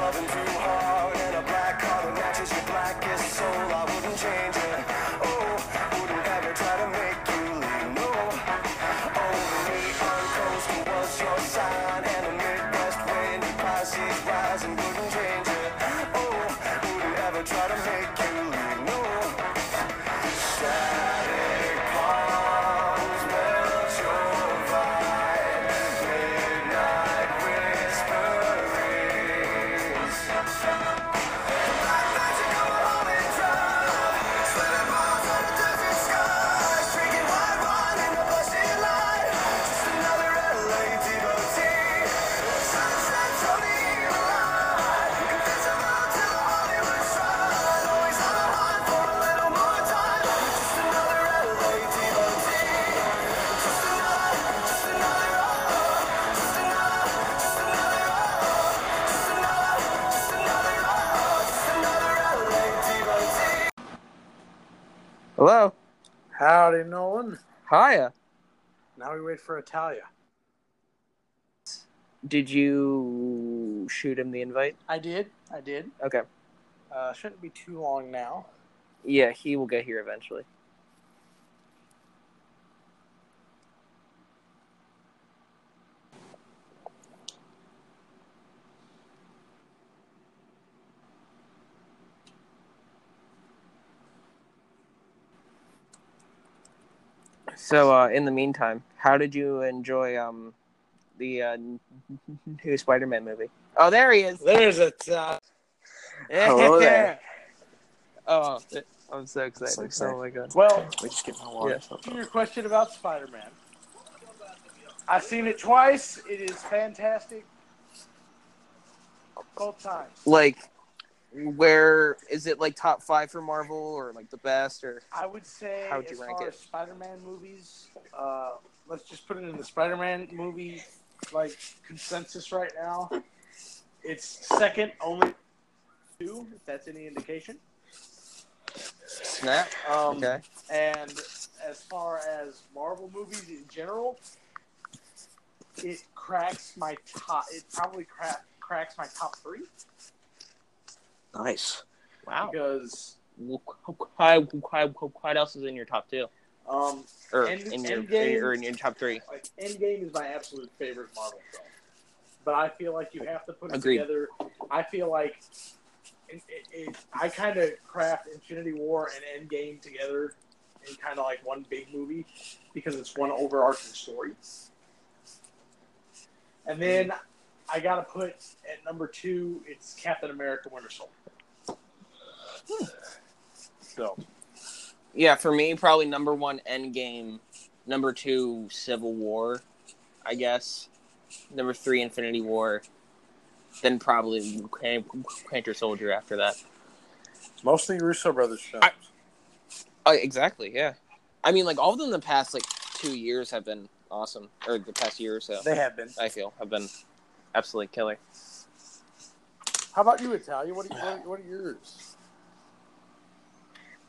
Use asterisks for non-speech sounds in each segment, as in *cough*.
loving too hard Hiya. Now we wait for Italia. Did you shoot him the invite? I did. I did. Okay. Uh, shouldn't be too long now. Yeah, he will get here eventually. So, uh, in the meantime, how did you enjoy um, the uh, new Spider-Man movie? Oh, there he is. There's Italia. Hello there. *laughs* Oh, I'm so excited. So excited. Oh my god. Well, We just get my water. to your question about Spider-Man. I've seen it twice. It is fantastic. Both times. Like, where is it? Like top five for Marvel, or like the best, or I would say, How would you rank it? Spider-Man movies, uh, let's just put it in the Spider-Man movie like consensus right now. It's second only two, if that's any indication. snap? Um, Okay. And as far as Marvel movies in general, it cracks my top. It probably crack, cracks my top three Nice. Wow. because What, what else is in your top two, um, or End- in your Endgame. or in your top three? like Endgame is my absolute favorite Marvel film. But I feel like you have to put it Agreed. together. I feel like it, it, it, I kind of craft Infinity War and Endgame together in kind of like one big movie because it's one overarching story. And then I got to put at number two, it's Captain America Winter Soldier. So, Yeah, for me, probably number one Endgame, number two Civil War, I guess. Number three Infinity War, then probably Winter Soldier after that. mostly Russo brothers films. I- exactly. Yeah. I mean, like all of them, in the past like two years have been awesome, or the past year or so. they have been. I feel have been absolutely killer. How about you, Italia? What are, what, what are yours?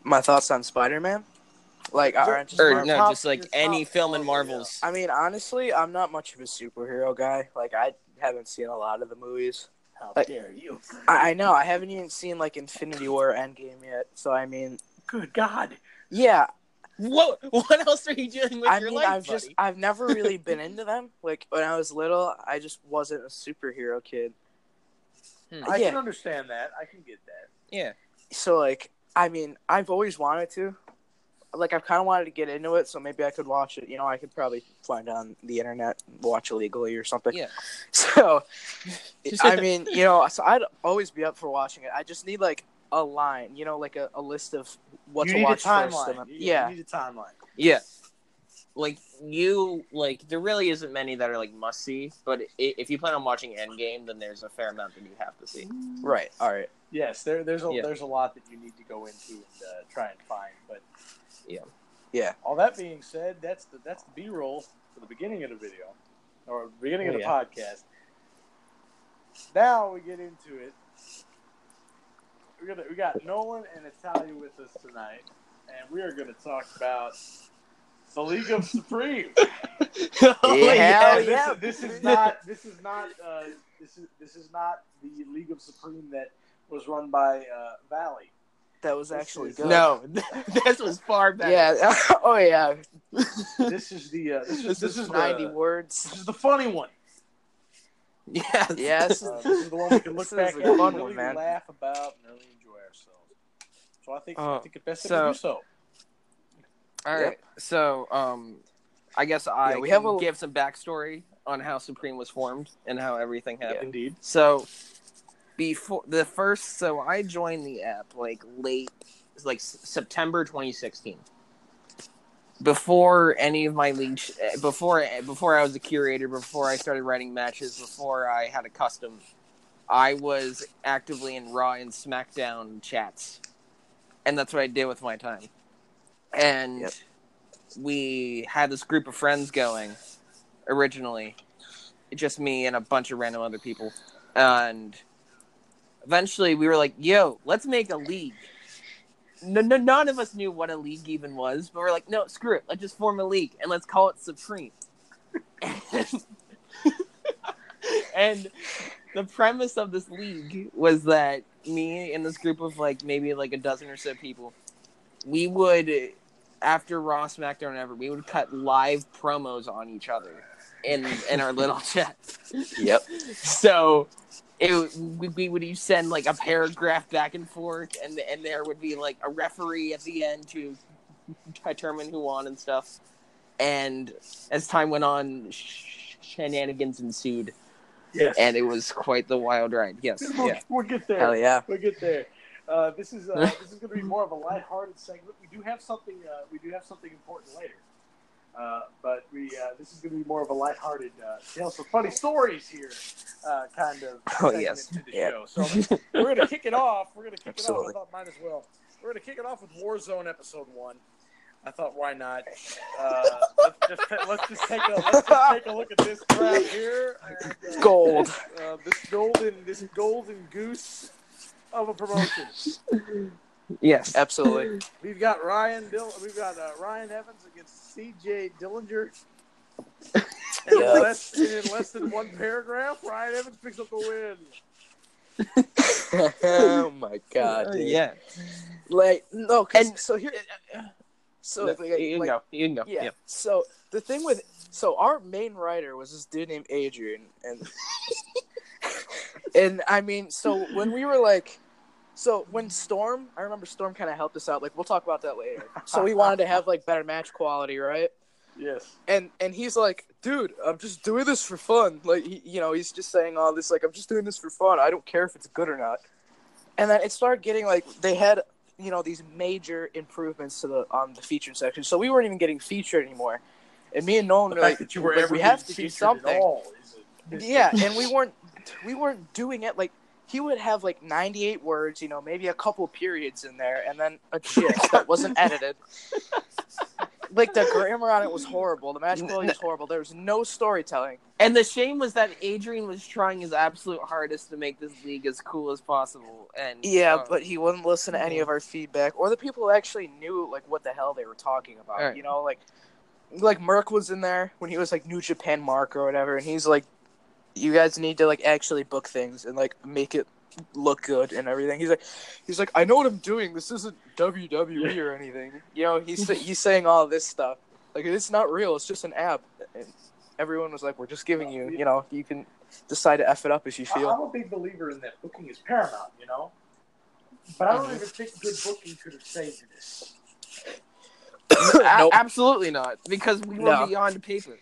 My thoughts on Spider Man? Like, Your- aren't just Or no, top- just like your any top film in uh, Marvels. I mean, honestly, I'm not much of a superhero guy. Like, I haven't seen a lot of the movies. How Like- dare you? I, I know I haven't even seen like Infinity War or Endgame yet. So I mean, Good God. yeah. What? What else are you doing with I your mean, life, I've buddy? just I've never really *laughs* been into them. Like when I was little, I just wasn't a superhero kid. Hmm. I yeah. can understand that. I can get that. Yeah. So like, I mean, I've always wanted to. Like I've kind of wanted to get into it, so maybe I could watch it. You know, I could probably find it on the internet, and watch illegally or something. Yeah. *laughs* So, I mean, you know, so I'd always be up for watching it. I just need like a line, you know, like a, a list of what you to watch a first. and You- yeah, You need a timeline. Yeah. Like you, like there really isn't many that are like must see, but if you plan on watching Endgame, then there's a fair amount that you have to see. right. All right. Yes, there, there's a Yeah. there's a lot that you need to go into and uh, try and find. But Yeah. Yeah. All that being said, that's the that's the B roll for the beginning of the video or beginning Oh, of the yeah. podcast. Now we get into it. We're gonna we got Nolan and Italia with us tonight, and we are gonna talk about the League of Supreme. *laughs* *laughs* Oh, Yeah, yeah. Is, this is not this is not uh, This is this is not the League of Supreme that was run by uh, Valley. That was actually is- good. No, *laughs* *laughs* this was far better. Yeah. *laughs* oh yeah. This is the uh, this is This, this, is is ninety the, words. this is the funny one. Yes. Yeah, this is- Uh, this is the one we can look This back at and fun really one, man. laugh about and really enjoy ourselves. So I think I Uh, think it's best that so- we do so. All right. So, um, I guess I Yeah, we we have have a- give some backstory on how Supreme was formed and how everything happened. Indeed. So, before the first, so I joined the app like late, like S- September 2016. Before any of my league, sh- eh, before before I was a curator, before I started writing matches, before I had a custom, I was actively in Raw and SmackDown chats, and that's what I did with my time. And Yep. we had this group of friends going originally, just me and a bunch of random other people, and eventually we were like, "Yo, let's make a league." No, no, none of us knew what a league even was, but we're like, "No, screw it. Let's just form a league and let's call it Supreme." *laughs* and the premise of this league was that me and this group of like maybe like a dozen or so people, we would after Raw, SmackDown, ever, we would cut live promos on each other in in our little *laughs* chat. Yep. So it we, we would you send like a paragraph back and forth, and and there would be like a referee at the end to determine who won and stuff. And as time went on, sh- shenanigans ensued, Yes. and it was quite the wild ride. Yes, we'll, yeah. we'll get there. Hell yeah. We'll get there. Uh, this is uh, *laughs* this is going to be more of a lighthearted segment. We do have something. Uh, we do have something important later. Uh, but we uh, this is going to be more of a lighthearted uh, tell some funny stories here, uh, kind of Oh, yes. to the Yeah. show. So we're going to kick it off. We're going to kick Absolutely. it off. I thought mine as well. We're going to kick it off with Warzone episode one. I thought, why not? Uh, let's just let's just take a let's just take a look at this crap here. And, Gold. uh, this golden this golden goose of a promotion. *laughs* yes. Absolutely. *clears throat* We've got Ryan Dill. We've got uh, Ryan Evans against C.J. Dillinger. And in, Yeah. less, and in less than one paragraph, Ryan Evans picks up the win. *laughs* oh my god. Uh, dude. yeah. Like no, And- so here, so No, like, you can like, go. You can go. Yeah. Yeah. So the thing with so our main writer was this dude named Adrian, and *laughs* and I mean, so when we were like, so when Storm, I remember Storm kind of helped us out. Like we'll talk about that later. *laughs* So we wanted to have like better match quality, right? Yes. And and he's like, dude, I'm just doing this for fun. Like he, you know, he's just saying all this like I'm just doing this for fun. I don't care if it's good or not. And then it started getting like they had you know these major improvements to the on the featured section, so we weren't even getting featured anymore. And me and Nolan The were fact like, that you were like, we have to do something. At all is a, is Yeah, and we weren't we weren't doing it like he would have like 98 words, you know, maybe a couple periods in there, and then a gif that wasn't edited. *laughs* Like the grammar on it was horrible. The match quality was horrible. There was no storytelling. And the shame was that Adrian was trying his absolute hardest to make this league as cool as possible. And Yeah, uh, but he wouldn't listen to any of our feedback or the people who actually knew like what the hell they were talking about. Alright. You know, like like Merc was in there when he was like New Japan Mark or whatever, and he's like, "You guys need to like actually book things and like make it look good and everything." He's like, he's like, "I know what I'm doing. This isn't WWE or anything." You know, he's he's saying all this stuff like it's not real. It's just an app. And everyone was like, "We're just giving you, you know, you can decide to f it up as you feel." I'm a big believer in that booking is paramount, you know. But I don't Mhm. even think good booking could have saved this. *coughs* a- absolutely not, because we were No. beyond paper.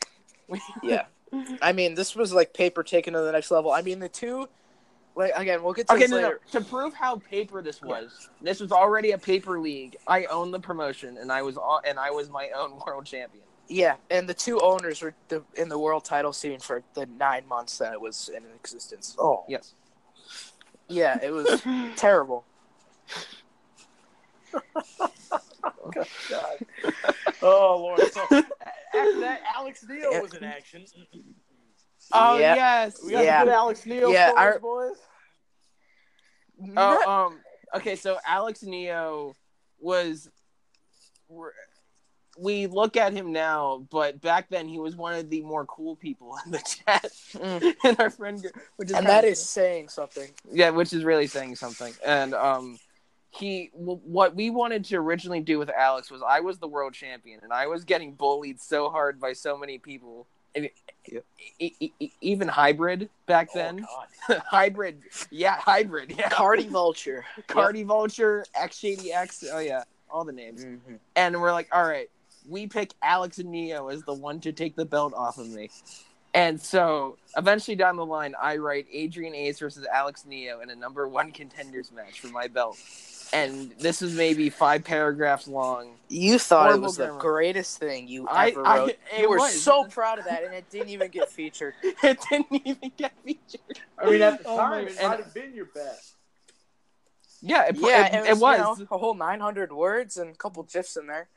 Yeah. Mm-hmm. I mean, this was like paper taken to the next level. I mean, the two, like again, we'll get to Okay, this no, no. later. To prove how paper this was, this was already a paper league. I owned the promotion, and I was all, and I was my own *laughs* world champion. Yeah, and the two owners were the, in the world title scene for the nine months that it was in existence. Oh, Yes. Yeah, it was *laughs* terrible. God. *laughs* oh Lord. So after that, Alex Neo Yeah. was in action. Oh Yeah. yes. We got Yeah. some good Alex Neo Yeah, stories, I- boys. Oh, um. Okay, so Alex Neo was we look at him now, but back then he was one of the more cool people in the chat Mm. *laughs* in our friend group, which is and kinda that is saying something. yeah, which is really saying something. And um, he what we wanted to originally do with Alex was I was the world champion, and I was getting bullied so hard by so many people. And Yep. e- e- e- even hybrid back then, Oh, God. *laughs* hybrid, yeah, hybrid, yeah, Cardi *laughs* Vulture. Cardi Vulture, X Shady X, oh yeah, all the names. Mm-hmm. And we're like, all right, we pick Alex and Neo as the one to take the belt off of me. And so eventually down the line, I write Adrian Ace versus Alex Neo in a number one contenders match for my belt. And this is maybe five paragraphs long. You thought Horrible it was the greatest thing you ever I- wrote. it you were was. so proud of that, and it didn't even get featured. *laughs* It didn't even get featured. I mean, at the Oh time, my- it and- might have been your best. Yeah, it, yeah, it, it, it was. was, you know, a whole 900 words and a couple gifs in there.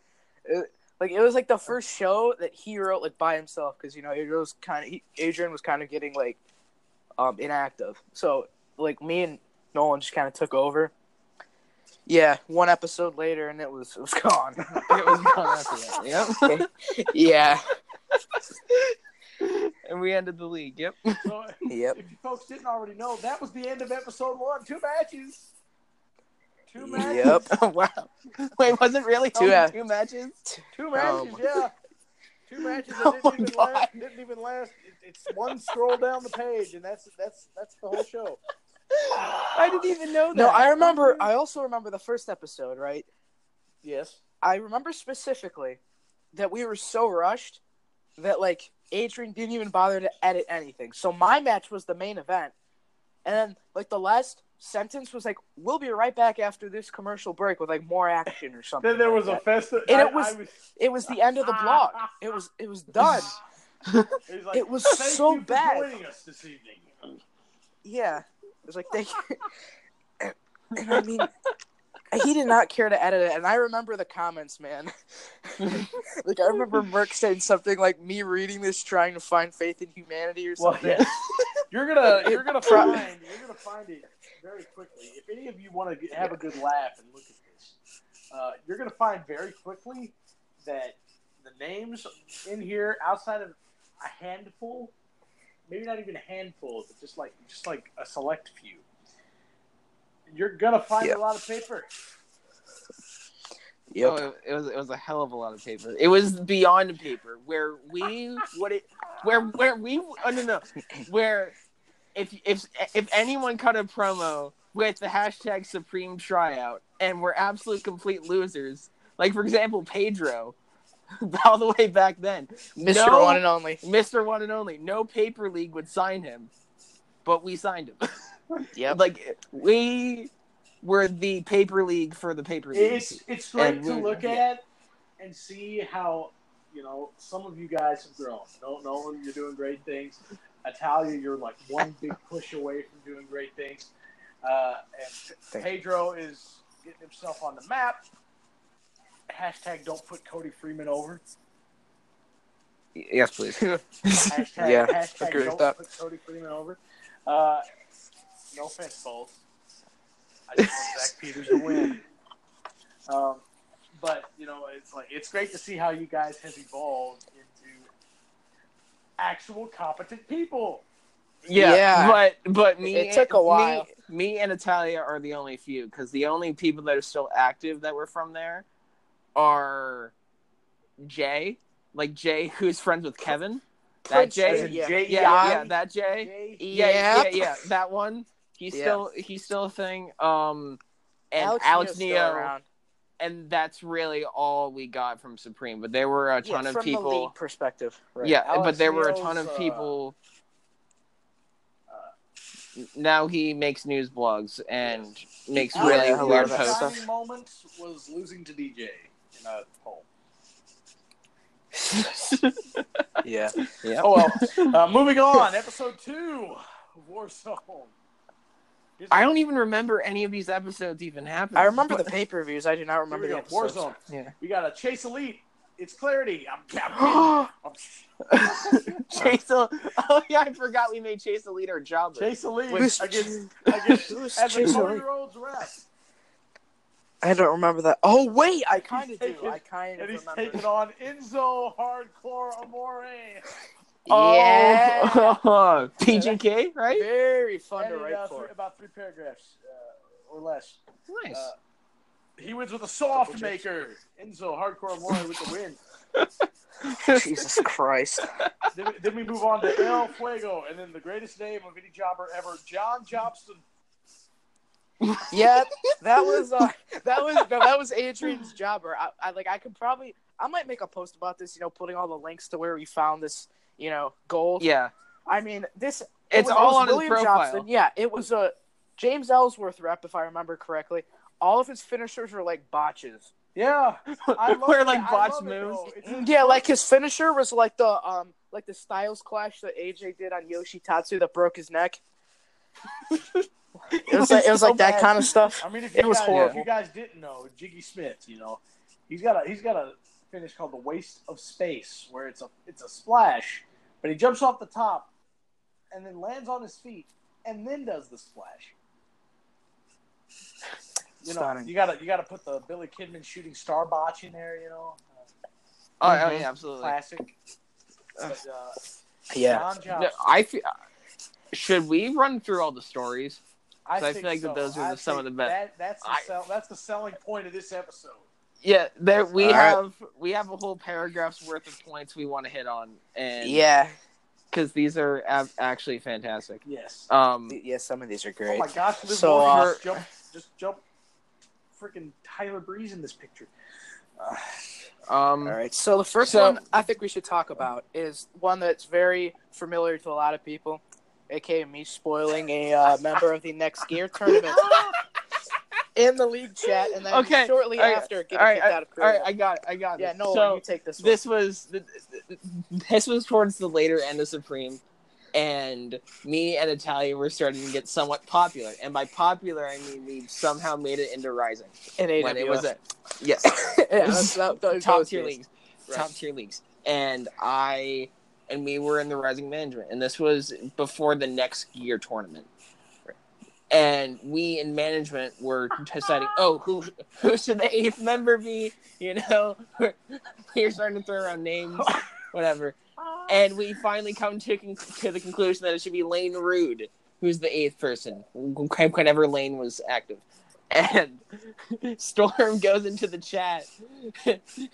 It, like it was like the first show that he wrote like by himself because you know Adrian was kind of Adrian was kind of getting like um inactive. So like me and Nolan just kind of took over. Yeah, one episode later and it was it was gone. *laughs* It was gone after that. *laughs* Yep. yeah. *laughs* and we ended the league. Yep. So, Yep. if you folks didn't already know, that was the end of episode one. Two matches. Two matches. Yep. wow. Wait, was it really Two only out- two matches? Two Oh matches, my- yeah. Two matches Oh that my didn't, even God. last, didn't even last. It, it's one scroll down the page, and that's that's that's the whole show. *laughs* I didn't even know that. No, I remember. I also remember the first episode. Right. Yes. I remember specifically that we were so rushed that like Adrian didn't even bother to edit anything. So my match was the main event, and then like the last sentence was like, "We'll be right back after this commercial break with like more action or something." Then there like was a that. festival. And it was- It was the end of the block. It was it was done. *laughs* It was Thank so you for bad. joining us this evening. Yeah, it was like they. and, *laughs* and I mean, he did not care to edit it, and I remember the comments, man. *laughs* like I remember Merc saying something like me reading this, trying to find faith in humanity or Well, something. yeah. *laughs* You're gonna you're gonna Pro- find you're gonna find it very quickly. If any of you want to have a good laugh and look at this, uh, you're gonna find very quickly that the names in here, outside of a handful, maybe not even a handful, but just like just like a select few, you're gonna find Yeah. a lot of paper. Yep. Oh, it, it was it was a hell of a lot of paper. It was beyond paper. Where we what it where where we oh no no where if if if anyone cut a promo with the hashtag Supreme Tryout and we're absolute complete losers, like for example Pedro, *laughs* all the way back then, Mr. No. One and Only. Mister One and Only, no paper league would sign him, but we signed him. *laughs* yeah. like we were the paper league for the paper league. It's it's great And to look yeah. at and see how you know some of you guys have grown. No, Nolan, you're doing great things. Italia, you're like one big push away from doing great things. Uh, and Pedro is getting himself on the map. Hashtag don't put Cody Freeman over. Yes, please. *laughs* Hashtag, Yeah, hashtag agree don't that. put Cody Freeman over. Uh, no offense, Bulls. I just want Zach Peters to win. Um, but you know, it's like it's great to see how you guys have evolved into actual competent people. Yeah, Yeah. but but me It took a while. Me, me and Italia are the only few because the only people that are still active that were from there are Jay, like Jay, who's friends with Kevin. That Prince Jay, As Jay, yeah. Yeah, yeah, that Jay. Jay, Yeah, yeah, yeah, that one. He's Yeah. still he's still a thing. Um, and Alex, Alex, Neo, around. and that's really all we got from Supreme. But there were a Yeah, ton of from people. league perspective. Right. Yeah, Alex but there were a ton of uh, people. uh, now he makes news blogs and makes Yeah, really a weird posts. stuff. shining moment was losing to DJ in a poll. *laughs* Yeah. yeah. Oh well. uh, moving on, episode two, of Warzone. Here's- I don't even remember any of these episodes even happening. I remember the *laughs* pay per views. I do not remember the go. episodes. Warzone. Yeah. We got a Chase Elite. It's Clarity. I'm, *gasps* I'm, I'm *laughs* Chase. El- oh yeah, I forgot we made Chase Elite our job. Chase Elite Who's- against against Who's as a Chase Cody Elite? Rhodes rep. I don't remember that. Oh wait, I kind of do. taking- I kind of And he's remember. taking on Enzo Hardcore Amore. Yeah. *laughs* Oh, PGK, right? Very fun And to write uh, for. about three paragraphs uh, or less. Nice. Uh, he wins with a soft maker. Enzo Hardcore Amore with the win. *laughs* Jesus Christ. then, we- then we move on to El Fuego, and then the greatest name of any jobber ever, John Jobson. Yeah, that was uh, *laughs* that was that was Adrian's jobber. I, I like I could probably I might make a post about this. You know, putting all the links to where we found this. You know, gold. yeah. I mean, this it It's was- all was on his profile. Jobson. Yeah, it was a James Ellsworth rep, if I remember correctly. All of his finishers were like botches. Yeah, *laughs* I love We're like botch love it, moves. Yeah, like his finisher was like the um like the Styles clash that AJ did on Yoshitatsu that broke his neck. *laughs* It was *laughs* like it was so like that kind of stuff. I mean, if It you was guys, horrible. If you guys didn't know, Jiggy Smith, you know, he's got a he's got a finish called the Waste of Space, where it's a it's a splash, but he jumps off the top, and then lands on his feet, and then does the splash. You know, Stunning. you gotta you gotta put the Billy Kidman shooting star botch in there. You know, Oh, Mhm. oh, yeah, absolutely. classic. But, uh, Yeah. John No, I feel. Should we run through all the stories? I, so I think feel like that so. those are the- some of the best. That, that's the I- sell, that's the selling point of this episode. Yeah, there we All right. have we have a whole paragraph's worth of points we want to hit on, and Yeah. because these are ab- actually fantastic. Yes. Um, Yeah, some of these are great. Oh my gosh! Liv So, uh, just jump, just jump, freaking Tyler Breeze in this picture. Uh, *sighs* um, All right. So the first So- one I think we should talk about is one that's very familiar to a lot of people, aka me spoiling a uh, member of the next gear tournament *laughs* in the league chat, and then Okay, shortly all right, after getting all right, kicked out of all right, Korea. I got, it, I got. It. Yeah, this. no, So you take this one. this was this was towards the later end of Supreme, and me and Italia were starting to get somewhat popular, and by popular I mean we somehow made it into Rising in AWS. when it was a yes. *laughs* yeah, that's, that, those top tier days. leagues, Right. top tier leagues, and I and we were in the rising management, and this was before the next year tournament. And we in management were deciding, *laughs* oh, who who should the eighth member be? You know, *laughs* we're starting to throw around names, whatever. And we finally come to con- to the conclusion that it should be Lane Rude, who's the eighth person, whenever Lane was active. And *laughs* Storm goes into the chat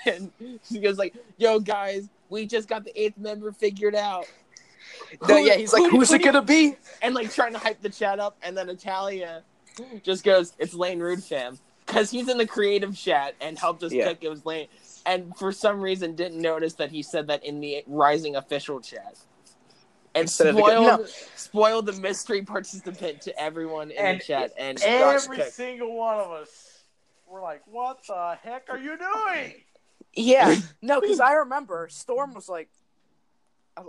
and she goes like, "Yo guys, we just got the eighth member figured out." No, Who- yeah, he's like, who's who it gonna be? And like trying to hype the chat up, and then Italia just goes, "It's Lane Rude fam," because he's in the creative chat and helped us Yeah. pick it was Lane. And for some reason, didn't notice that he said that in the Rising official chat. And Instead of the- spoiled, no. spoiled the mystery participant to everyone in And the chat. And Every single one of us were like, "What the heck are you doing?" Yeah, *laughs* no, because I remember Storm was like,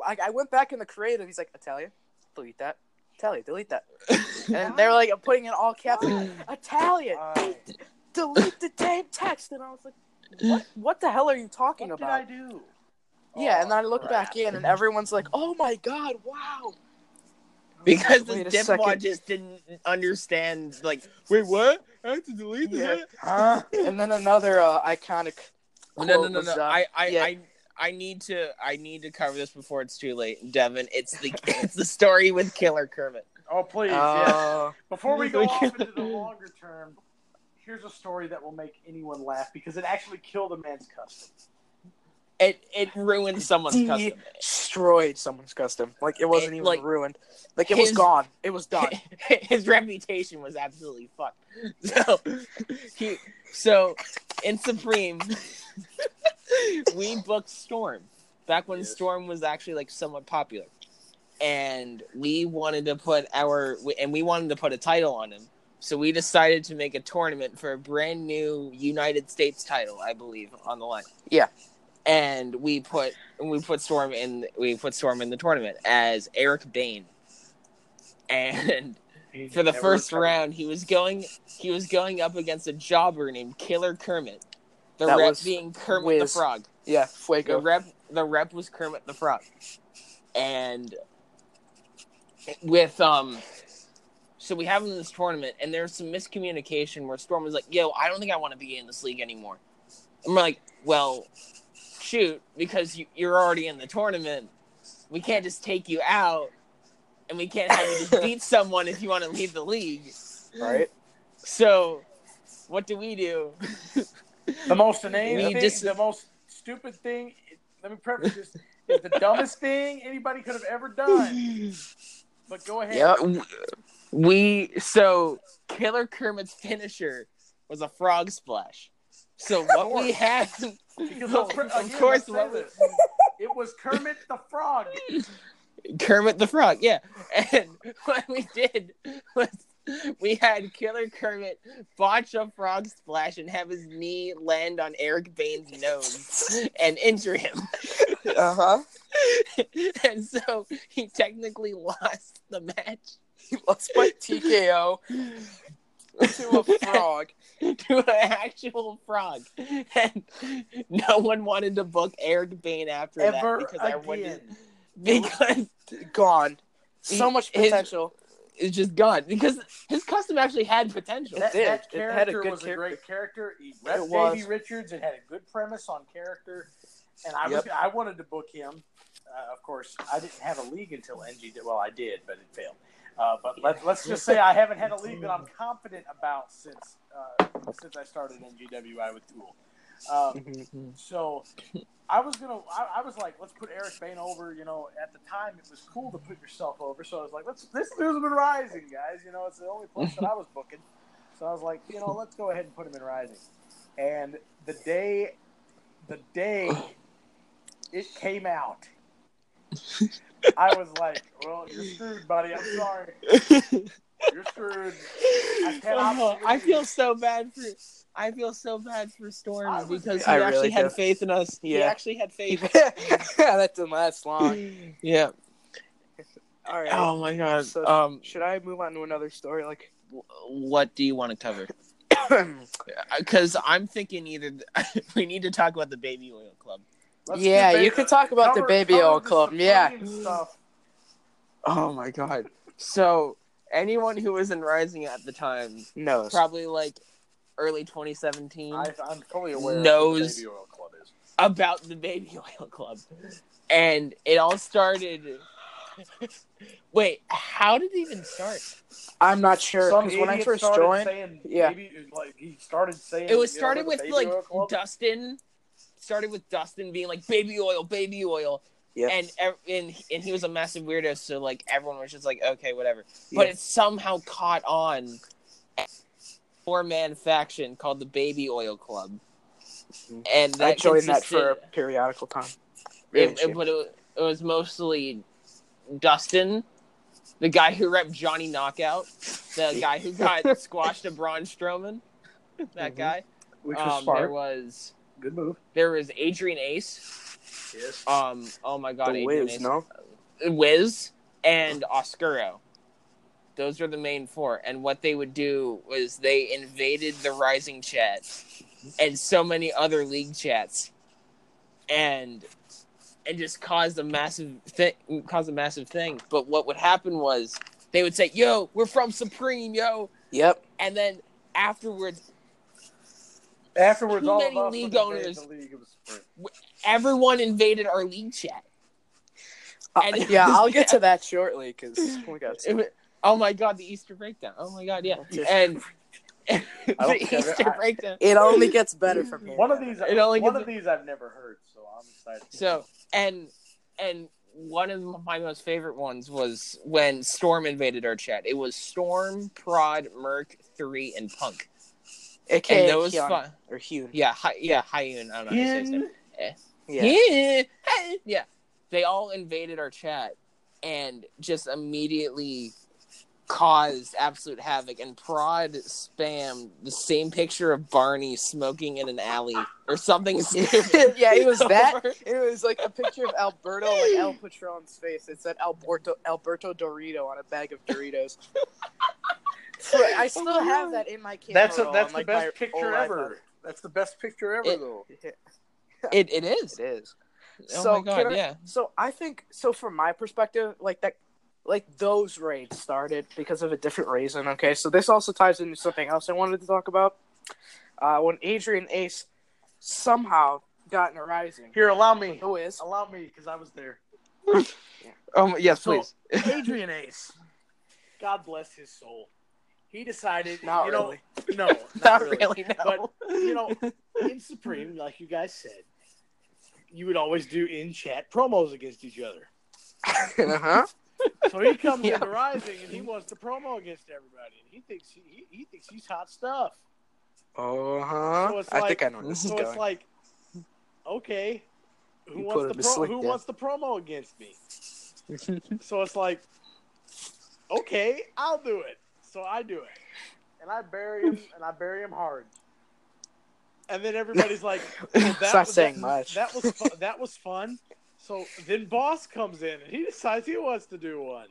like I went back in the creative. He's like, Italia, delete that. Italia, delete that. *laughs* And they were like putting in all caps, like, Italia, I- delete the damn text. And I was like, what? What the hell are you talking what did about? I do? Yeah, and then I Oh, look back in, and everyone's like, "Oh my god, wow!" because Wait the second. dipwad just didn't understand. Like, wait, what? I have to delete Yeah. that? Huh? And then another uh, iconic. No, no, no, no. I, I, yeah. I, I need to, I need to cover this before it's too late, Devin. It's the, *laughs* it's the story with Killer Kermit. Oh please, yeah. Uh, Before we *laughs* go off into the longer term, here's a story that will make anyone laugh because it actually killed a man's custom. It, it ruined someone's custom. destroyed someone's custom. Like it wasn't It, even like, ruined. Like it was gone. It was done. *laughs* His reputation was absolutely fucked. So, he, so in Supreme, *laughs* we booked Storm back when Yes. Storm was actually like somewhat popular, and we wanted to put our and we wanted to put a title on him. So we decided to make a tournament for a brand new United States title, I believe, on the line. Yeah. And we put we put Storm in we put Storm in the tournament as Eric Bain. And for the first round, he was going he was going up against a jobber named Killer Kermit. The That rep being Kermit whiz. the Frog. yeah, Fuego. The rep the rep was Kermit the Frog. And with um So we have him in this tournament, and there's some miscommunication where Storm was like, "Yo, I don't think I want to be in this league anymore." And we're like, "Well, shoot, because you, you're already in the tournament, we can't just take you out, and we can't have you just *laughs* beat someone if you want to leave the league." Right? So, what do we do? *laughs* The most inane thing, just- the most stupid thing. Let me preface this: is the dumbest thing anybody could have ever done. But go ahead. Yep. we so Killer Kermit's finisher was a frog splash. So what we had, Because of course, what we- it was Kermit the Frog. Kermit the Frog, yeah. And *laughs* what we did was *laughs* we had Killer Kermit botch a frog splash and have his knee land on Eric Bane's nose and injure him. *laughs* Uh huh. *laughs* and so he technically lost the match He lost by TKO to a frog. to an actual frog. And no one wanted to book Eric Bane after Ever that because I wouldn't. because Gone. So much potential. It's just gone because his custom actually had potential. That, did. that It had a character good was a character. great character. He repped It was. Davey Richards. It had a good premise on character, and I Yep. was I wanted to book him. Uh, of course, I didn't have a league until NG. Well, I did, but it failed. Uh, but let, let's just say I haven't had a league that I'm *laughs* confident about since uh, since I started NGWI with Tool. Um, Mhm. so I was gonna, I, I was like, let's put Eric Bain over. You know, at the time it was cool to put yourself over. So I was like, let's this dude's been rising, guys. You know, it's the only place that I was booking. So I was like, you know, let's go ahead and put him in rising. And the day, the day it came out, I was like, well, you're screwed, buddy. I'm sorry, *laughs* you're screwed. I *laughs* Oh, I feel so bad for I feel so bad for I Storm was- because he I actually really had do. faith in us. He actually had faith. *laughs* that didn't last long. *laughs* yeah. All right. Oh my god. So- um, Should I move on to another story? Like, what do you want to cover? *coughs* Because I'm thinking either we need to talk about the baby oil club. Let's Yeah, get you could talk about the baby oil club, yeah. Stuff. Oh my god. So anyone who was in Rising at the time, knows. probably like early 2017, I, I'm fully aware Knows- of what the baby oil club is. about the baby *laughs* oil club, and it all started. *laughs* Wait, how did it even start? I'm not sure Some because when I first joined, saying yeah. baby, like he started saying It was you know, started with like. Dustin. Started with Dustin being like baby oil, baby oil, yeah, and and and he was a massive weirdo. So like everyone was just like, okay, whatever. But Yeah. it somehow caught on. Four man faction called the Baby Oil Club, Mhm. and that I joined that for a periodical time. Really it, it, but it, it was mostly Dustin, the guy who repped Johnny Knockout, the *laughs* guy who got squashed to Braun Strowman, that Mhm. guy. which was Um, smart. there was Good move. there was Adrian Ace. Yes. Um, oh my God, the Wiz, Ace. no? Wiz and Oscuro. Those are the main four. And what they would do was they invaded the Rising chat and so many other league chats, and and just caused a massive thing. Caused a massive thing. But what would happen was they would say, "Yo, we're from Supreme, yo," Yep. and then afterwards, Afterwards, too all many of us league when they made owners- the league, it was everyone invaded our league chat. Uh, And it yeah, was- I'll get to that shortly because we got *laughs* It wa- oh my God, the Easter breakdown. Oh my God, yeah, and *laughs* the care. Easter I- breakdown. It only gets better from here. One of these, It only one of these I've never heard, so I'm excited. So and and one of my most favorite ones was when Storm invaded our chat. It was Storm, Prod, Merc, Three, and Punk. AKA and those, Hyun, fu- or Hyun. yeah, hi, yeah, Hyun. I don't know how to say his name. In, eh. Yeah. Yeah. yeah. They all invaded our chat and just immediately caused absolute havoc. And Prod spammed the same picture of Barney smoking in an alley or something *laughs* stupid. yeah, it was that. *laughs* It was like a picture of Alberto, like El Patron's face. It said Alberto Alberto Dorito on a bag of Doritos. *laughs* So I still have that in my camera. that's a, that's on, the like, best my picture old ever. That's the best picture ever, It- though. *laughs* iPhone. It, it is. It is. Oh So, my god, I- yeah. So I think so from my perspective, like that like those raids started because of a different reason. Okay, so this also ties into something else I wanted to talk about. Uh, when Adrian Ace somehow got in a rising. Here, allow me. Who is? Allow me, because I was there. *laughs* Um, yes, So- please. *laughs* Adrian Ace. God bless his soul. He decided, Not you know, really. no, *laughs* not, Not really. really, no. But you know, *laughs* in Supreme, like you guys said, you would always do in chat promos against each other. *laughs* uh huh. So he comes Yeah. into Rising and he wants to promo against everybody, and he thinks he, he, he thinks he's hot stuff. Uh huh. So it's I think I know this is So going. it's like, okay, who wants the pro- sleep, who yeah. wants the promo against me? So it's like, okay, I'll do it. So I do it, and I bury him, and I bury him hard. And then everybody's like, *laughs* well, that, not was- saying that, much. That was fu- that was *laughs* fun. So then Boss comes in, and he decides he wants to do one.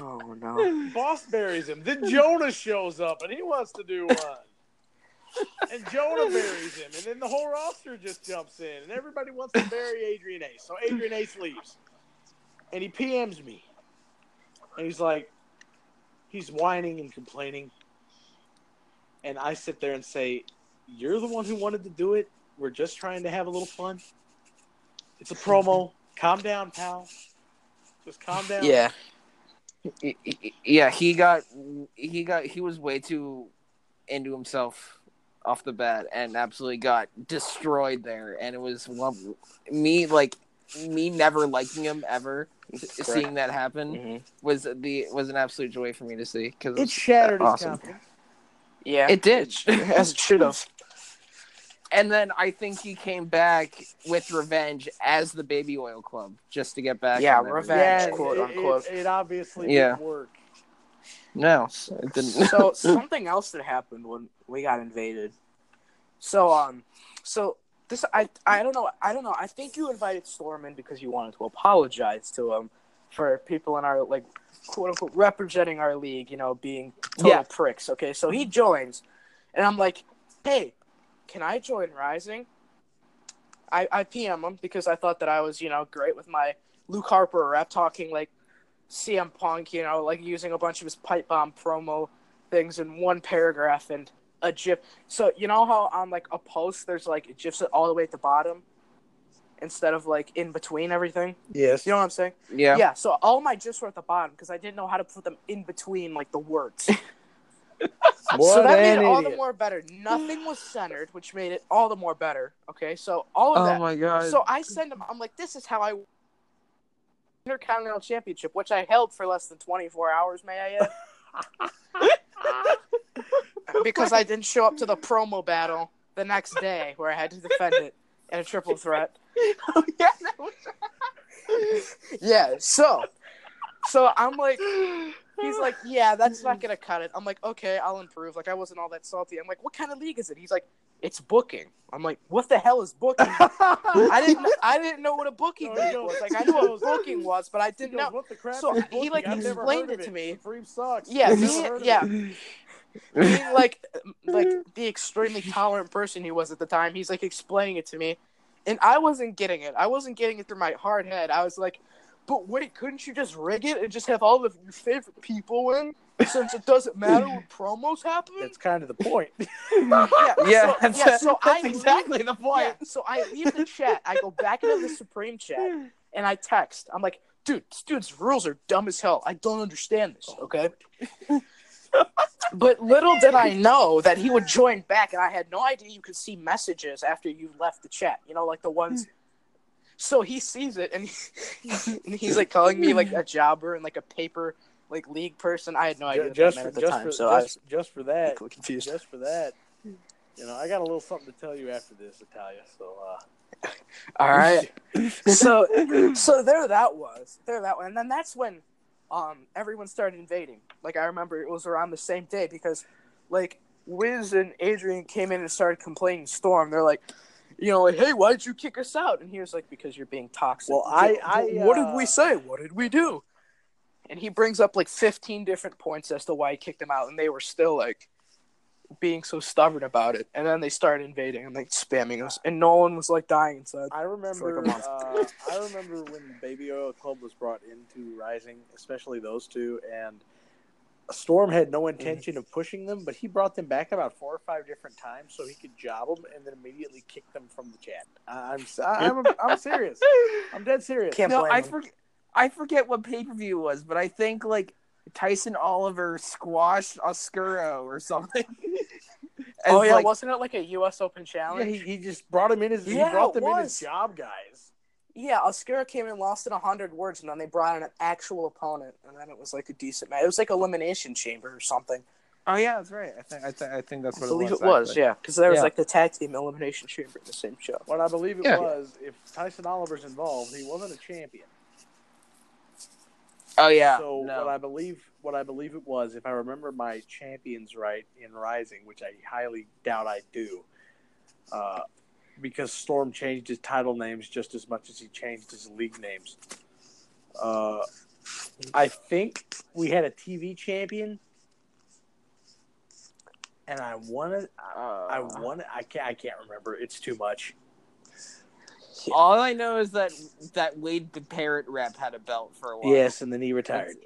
oh no. Boss buries him. Then Jonah shows up, and he wants to do one. And Jonah buries him, and then the whole roster just jumps in, and everybody wants to bury Adrian Ace. So Adrian Ace leaves, and he PMs me, and he's like, he's whining and complaining, and I sit there and say, "You're the one who wanted to do it. We're just trying to have a little fun. It's a promo. Calm down, pal. Just calm down." Yeah. Yeah, he got he got he was way too into himself off the bat and absolutely got destroyed there. And it was me like me never liking him ever. Seeing that happen hmm was the was an absolute joy for me to see because It shattered his awesome. confidence. Yeah. It did. as it should have. And then I think he came back with revenge as the Baby Oil Club just to get back. Yeah, revenge. Yeah, quote, it, unquote. It, it obviously Yeah. didn't work. No, it didn't. so *laughs* something else that happened when we got invaded. So um, so this I I don't know I don't know I think you invited Storm in because you wanted to apologize to him for people in our like quote unquote representing our league, you know, being total Yeah. pricks. Okay, so he joins, and I'm like, hey, can I join Rising? I I PM him because I thought that I was you know great with my Luke Harper rep talking like CM Punk, you know, like using a bunch of his pipe bomb promo things in one paragraph and a GIF. So you know how on like a post there's like GIFs all the way at the bottom instead of like in between everything. Yes. You know what I'm saying? yeah. Yeah. So all my GIFs were at the bottom because I didn't know how to put them in between like the words. *laughs* so that made it all the more better. Nothing was centered, which made it all the more better. Okay, so all of Oh that. my god. So I send them. I'm like, this is how I Intercontinental Championship, which I held for less than 24 hours. May I add? *laughs* *laughs* because I didn't show up to the promo battle the next day, where I had to defend it in a triple threat. *laughs* oh, yeah, that was... *laughs* Yeah. So, so I'm like, he's like, yeah, that's not gonna cut it. I'm like, okay, I'll improve. Like I wasn't all that salty. I'm like, what kind of league is it? He's like, it's booking. I'm like, what the hell is booking? I didn't I didn't know what a booking No, league was. Like I knew what goes- booking was, but I didn't goes, know. what the crap So is he, like. I've explained heard of it to me. Supreme sucks. Yeah, I've me- never heard of yeah. It. Being *laughs* like like the extremely tolerant person he was at the time, he's like explaining it to me. And I wasn't getting it. I wasn't getting it through my hard head. I was like, but wait, couldn't you just rig it and just have all of your favorite people win?" Since it doesn't matter when promos happen? That's kind of the point. *laughs* yeah, Yeah, so, that's, yeah, so that's I exactly leave, the point. Yeah, so I leave the chat. I go back into the Supreme chat and I text. I'm like, dude, this dude's rules are dumb as hell. I don't understand this. Okay. *laughs* but little did I know that he would join back, and I had no idea you could see messages after you left the chat. You know, like the ones. So he sees it, and, he, and he's like calling me like a *laughs* jobber and like a paper like league person. I had no idea just that for, at the just, time, for, so I just, was just for that, *laughs* confused. just for that, you know, I got a little something to tell you after this, Italia. So, uh, All right. *laughs* so so there that was there that one and then that's when um everyone started invading. Like i remember it was around the same day because like wiz and adrian came in and started complaining storm. They're like you know like hey why did you kick us out? And he was like because you're being toxic. Well, I- I, what did uh, we say? What did we do? And he brings up like 15 different points as to why he kicked them out and they were still like being so stubborn about it, and then they started invading and like spamming us, and Nolan was like dying inside. I remember. like a month. uh, I remember when Baby Oil Club was brought into Rising, especially those two, and Storm had no intention of pushing them, but he brought them back about four or five different times so he could job them and then immediately kick them from the chat. I- I'm I'm I'm serious. I'm dead serious. Can't no, blame I forget. I forget what pay per view was, but I think like Tyson Oliver squashed Oscuro or something. *laughs* Oh yeah, like, wasn't it like a U.S. Open Yeah, challenge? he, he just brought him in as he brought it them in as job guys. Yeah, Oscura came in, lost in hundred words, and then they brought in an actual opponent, and then it was like a decent match. It was like elimination chamber or something. oh yeah, that's right. I think I, th- I think that's what I what believe it was. it was, actually. yeah, because there was Yeah. like the tag team elimination chamber in the same show. What I believe it Yeah. was, if Tyson Oliver's involved, he wasn't a champion. Oh yeah. So no. what I believe, what I believe it was, if I remember my champions right in Rising, which I highly doubt I do, uh, because Storm changed his title names just as much as he changed his league names. Uh, I think we had a TV champion, and I wanted, I, I Uh, wanted, I can't, I can't remember. It's too much. All I know is that that Wade the Parrot rep had a belt for a while. Yes, and then he retired.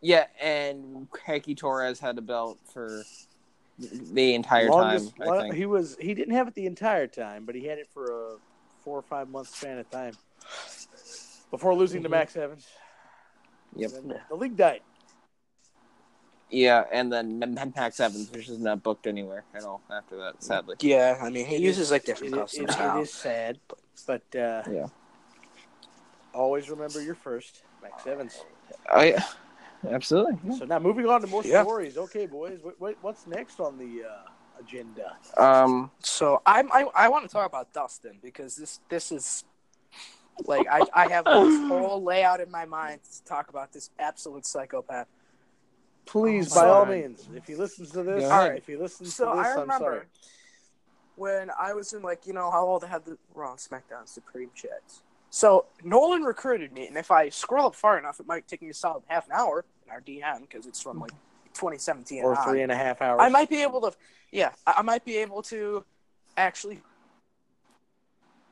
Yeah, and Hecky Torres had a belt for the entire Longest- time. I think. he was he didn't have it the entire time, but he had it for a four or five month span of time before losing to Mhm. Max Evans. Yep. The league died. Yeah, and then M- M- Max Evans, which is not booked anywhere at all after that, sadly. Yeah, I mean he It uses is- like different it- customs it- now. It is sad, but uh, Yeah. always remember your first, Max Evans. Oh yeah, absolutely. So now moving on to more Yeah. stories. Okay, boys, what, what, what's next on the uh, agenda? Um, So I'm, I I want to talk about Dustin because this this is like I I have this *laughs* whole layout in my mind to talk about this absolute psychopath. Please, Oh, by all means, if he listens to this, Go ahead. if he listens So to this, I I'm remember sorry. When I was in like you know how old I had the Raw SmackDown Supreme chats. So Nolan recruited me, and if I scroll up far enough, it might take me a solid half an hour in our DM because it's from like 2017 Or three and a half hours. I might be able to, yeah, I, might be able to actually,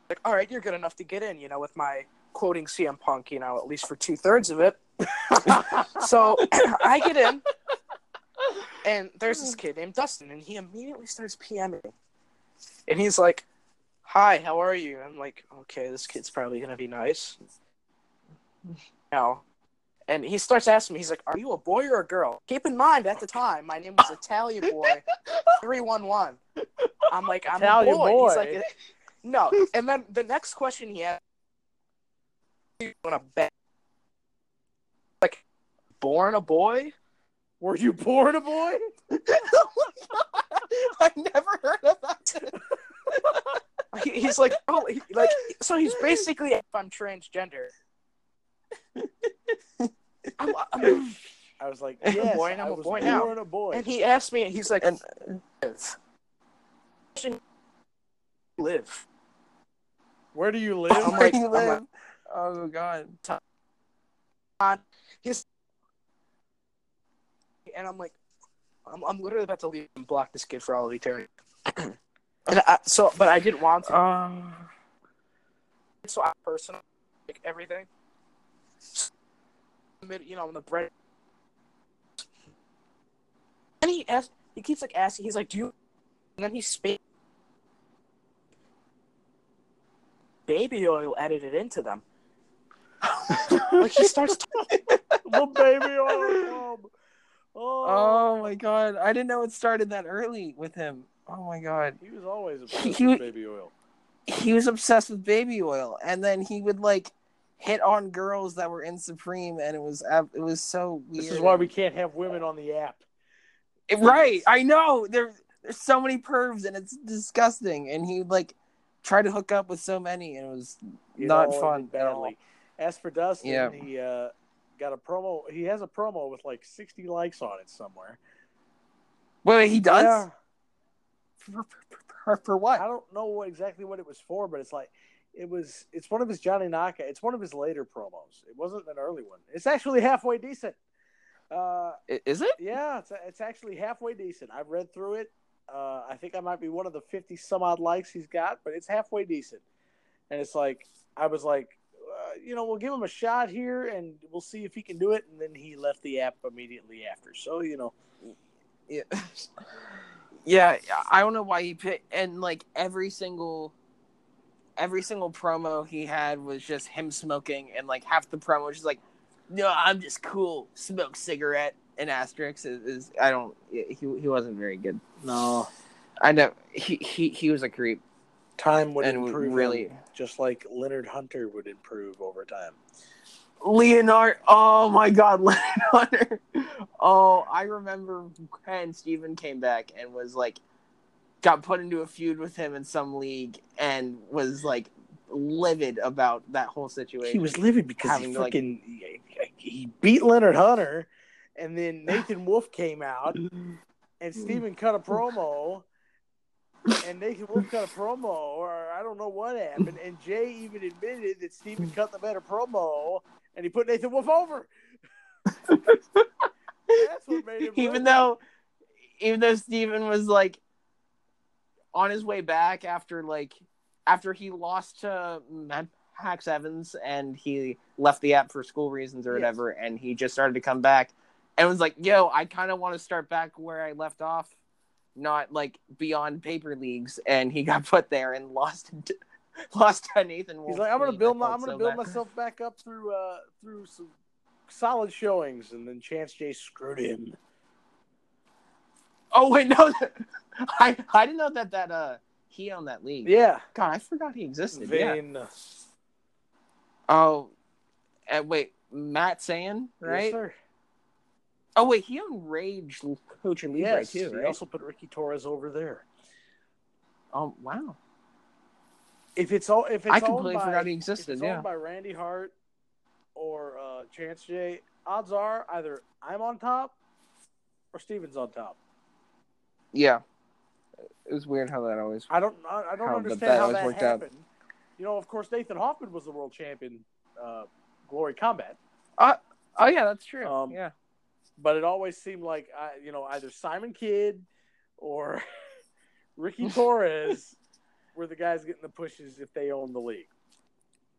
like, all right, you're good enough to get in, you know, with my quoting CM Punk, you know, at least for two thirds of it. *laughs* So *clears throat* I get in, and there's this kid named Dustin, and he immediately starts PMing. And he's like, "Hi, how are you?" I'm like, "Okay, this kid's probably gonna be nice." No. And he starts asking me, he's like, Are you a boy or a girl? Keep in mind, at the time, my name was Italian Boy *laughs* 311. I'm like, I'm Italian a boy. boy. He's like, No. And then the next question he asked, "You want to bet? Like, born a boy? Were you born a boy? *laughs* I never heard of that. *laughs* He- he's like, oh, he, like, so he's basically, if I'm transgender. I'm, I'm, I was like, I'm a boy and I'm I a was boy now. a boy. and he asked me, and he's like, and live. Where do you live? I'm where do you I'm live? like- oh god. on his and I'm like I'm, I'm literally about to leave and block this kid for all of eternity. *clears throat* and I, so but I didn't want to. Uh, So I personal like everything. You know, on the bread. And he asked he keeps like asking, he's like, Do you and then he spit baby oil edited into them. *laughs* Like he starts talking. *laughs* the baby oil. Oh, oh my god, I didn't know it started that early with him. Oh my god. he was always obsessed He- with baby oil. he was obsessed with baby oil and then he would like hit on girls that were in supreme and it was it was so weird This is why we can't have women on the app. It- right i know there there's so many pervs and it's disgusting and he would like try to hook up with so many and it was It Not fun ended at all. badly. As for Dustin, Yeah. he uh, got a promo. He has a promo with like 60 likes on it somewhere. wait, he does Yeah. for, for, for, for I don't know exactly what it was for, but it's like it was. It's one of his Johnny Naka. It's one of his later promos. It wasn't an early one. It's actually halfway decent. Uh, is it yeah, it's it's actually halfway decent. I've read through it. Uh, I think I might be one of the fifty some odd likes he's got, but it's halfway decent. And it's like I was like, you know, we'll give him a shot here, and we'll see if he can do it. And then he left the app immediately after. So you know, Yeah. *laughs* yeah, I don't know why he picked and like every single every single promo he had was just him smoking and like half the promo was just like no, I'm just cool. Smoke cigarette and asterisk is, is I don't he he wasn't very good. no I know he he, he was a creep time would and improve. really him, just like Leonard Hunter would improve over time. Leonard. Oh my God, *laughs* Leonard. Hunter. Oh, I remember when Steven came back and was like, got put into a feud with him in some league and was like livid about that whole situation. He was livid because he to, like- he beat Leonard Hunter, and then *laughs* Nathan Wolf came out, and Steven cut a promo, and Nathan Wolf cut a promo, or I don't know what happened, and Jay even admitted that Steven cut the better promo, and he put Nathan Wolf over. That's what made him. even though, even though Steven was like on his way back after like after he lost to Max Evans and he left the app for school reasons or Yes. whatever, and he just started to come back and was like, "Yo, I kind of want to start back where I left off." Not like beyond paper leagues, and he got put there and lost, *laughs* lost to Nathan. Wolf He's like, I'm gonna build my, I'm gonna so build bad. myself back up through uh through some solid showings, and then Chance Jay screwed him. Oh wait, *laughs* no, I I didn't know that that uh he owned that league. Yeah, God, I forgot he existed. Yeah. Oh, uh, wait, Matt Sand, right? Yes, sir. Oh wait, he enraged Coach and Libre Yes, too, he also put Ricky Torres over there. Um, wow, If it's all, if it's I completely by, forgot he if existed. it's Yeah. by Randy Hart or uh, Chance Jay, odds are either I'm on top or Steven's on top. Yeah. It was weird how that always. I don't, I, I don't How understand bet how that worked out. happened. You know, of course, Nathan Hoffman was the world champion, uh, Glory Combat. Oh yeah, that's true. Um, yeah. But it always seemed like I, you know either Simon Kidd or *laughs* Ricky *laughs* Torres were the guys getting the pushes if they own the league.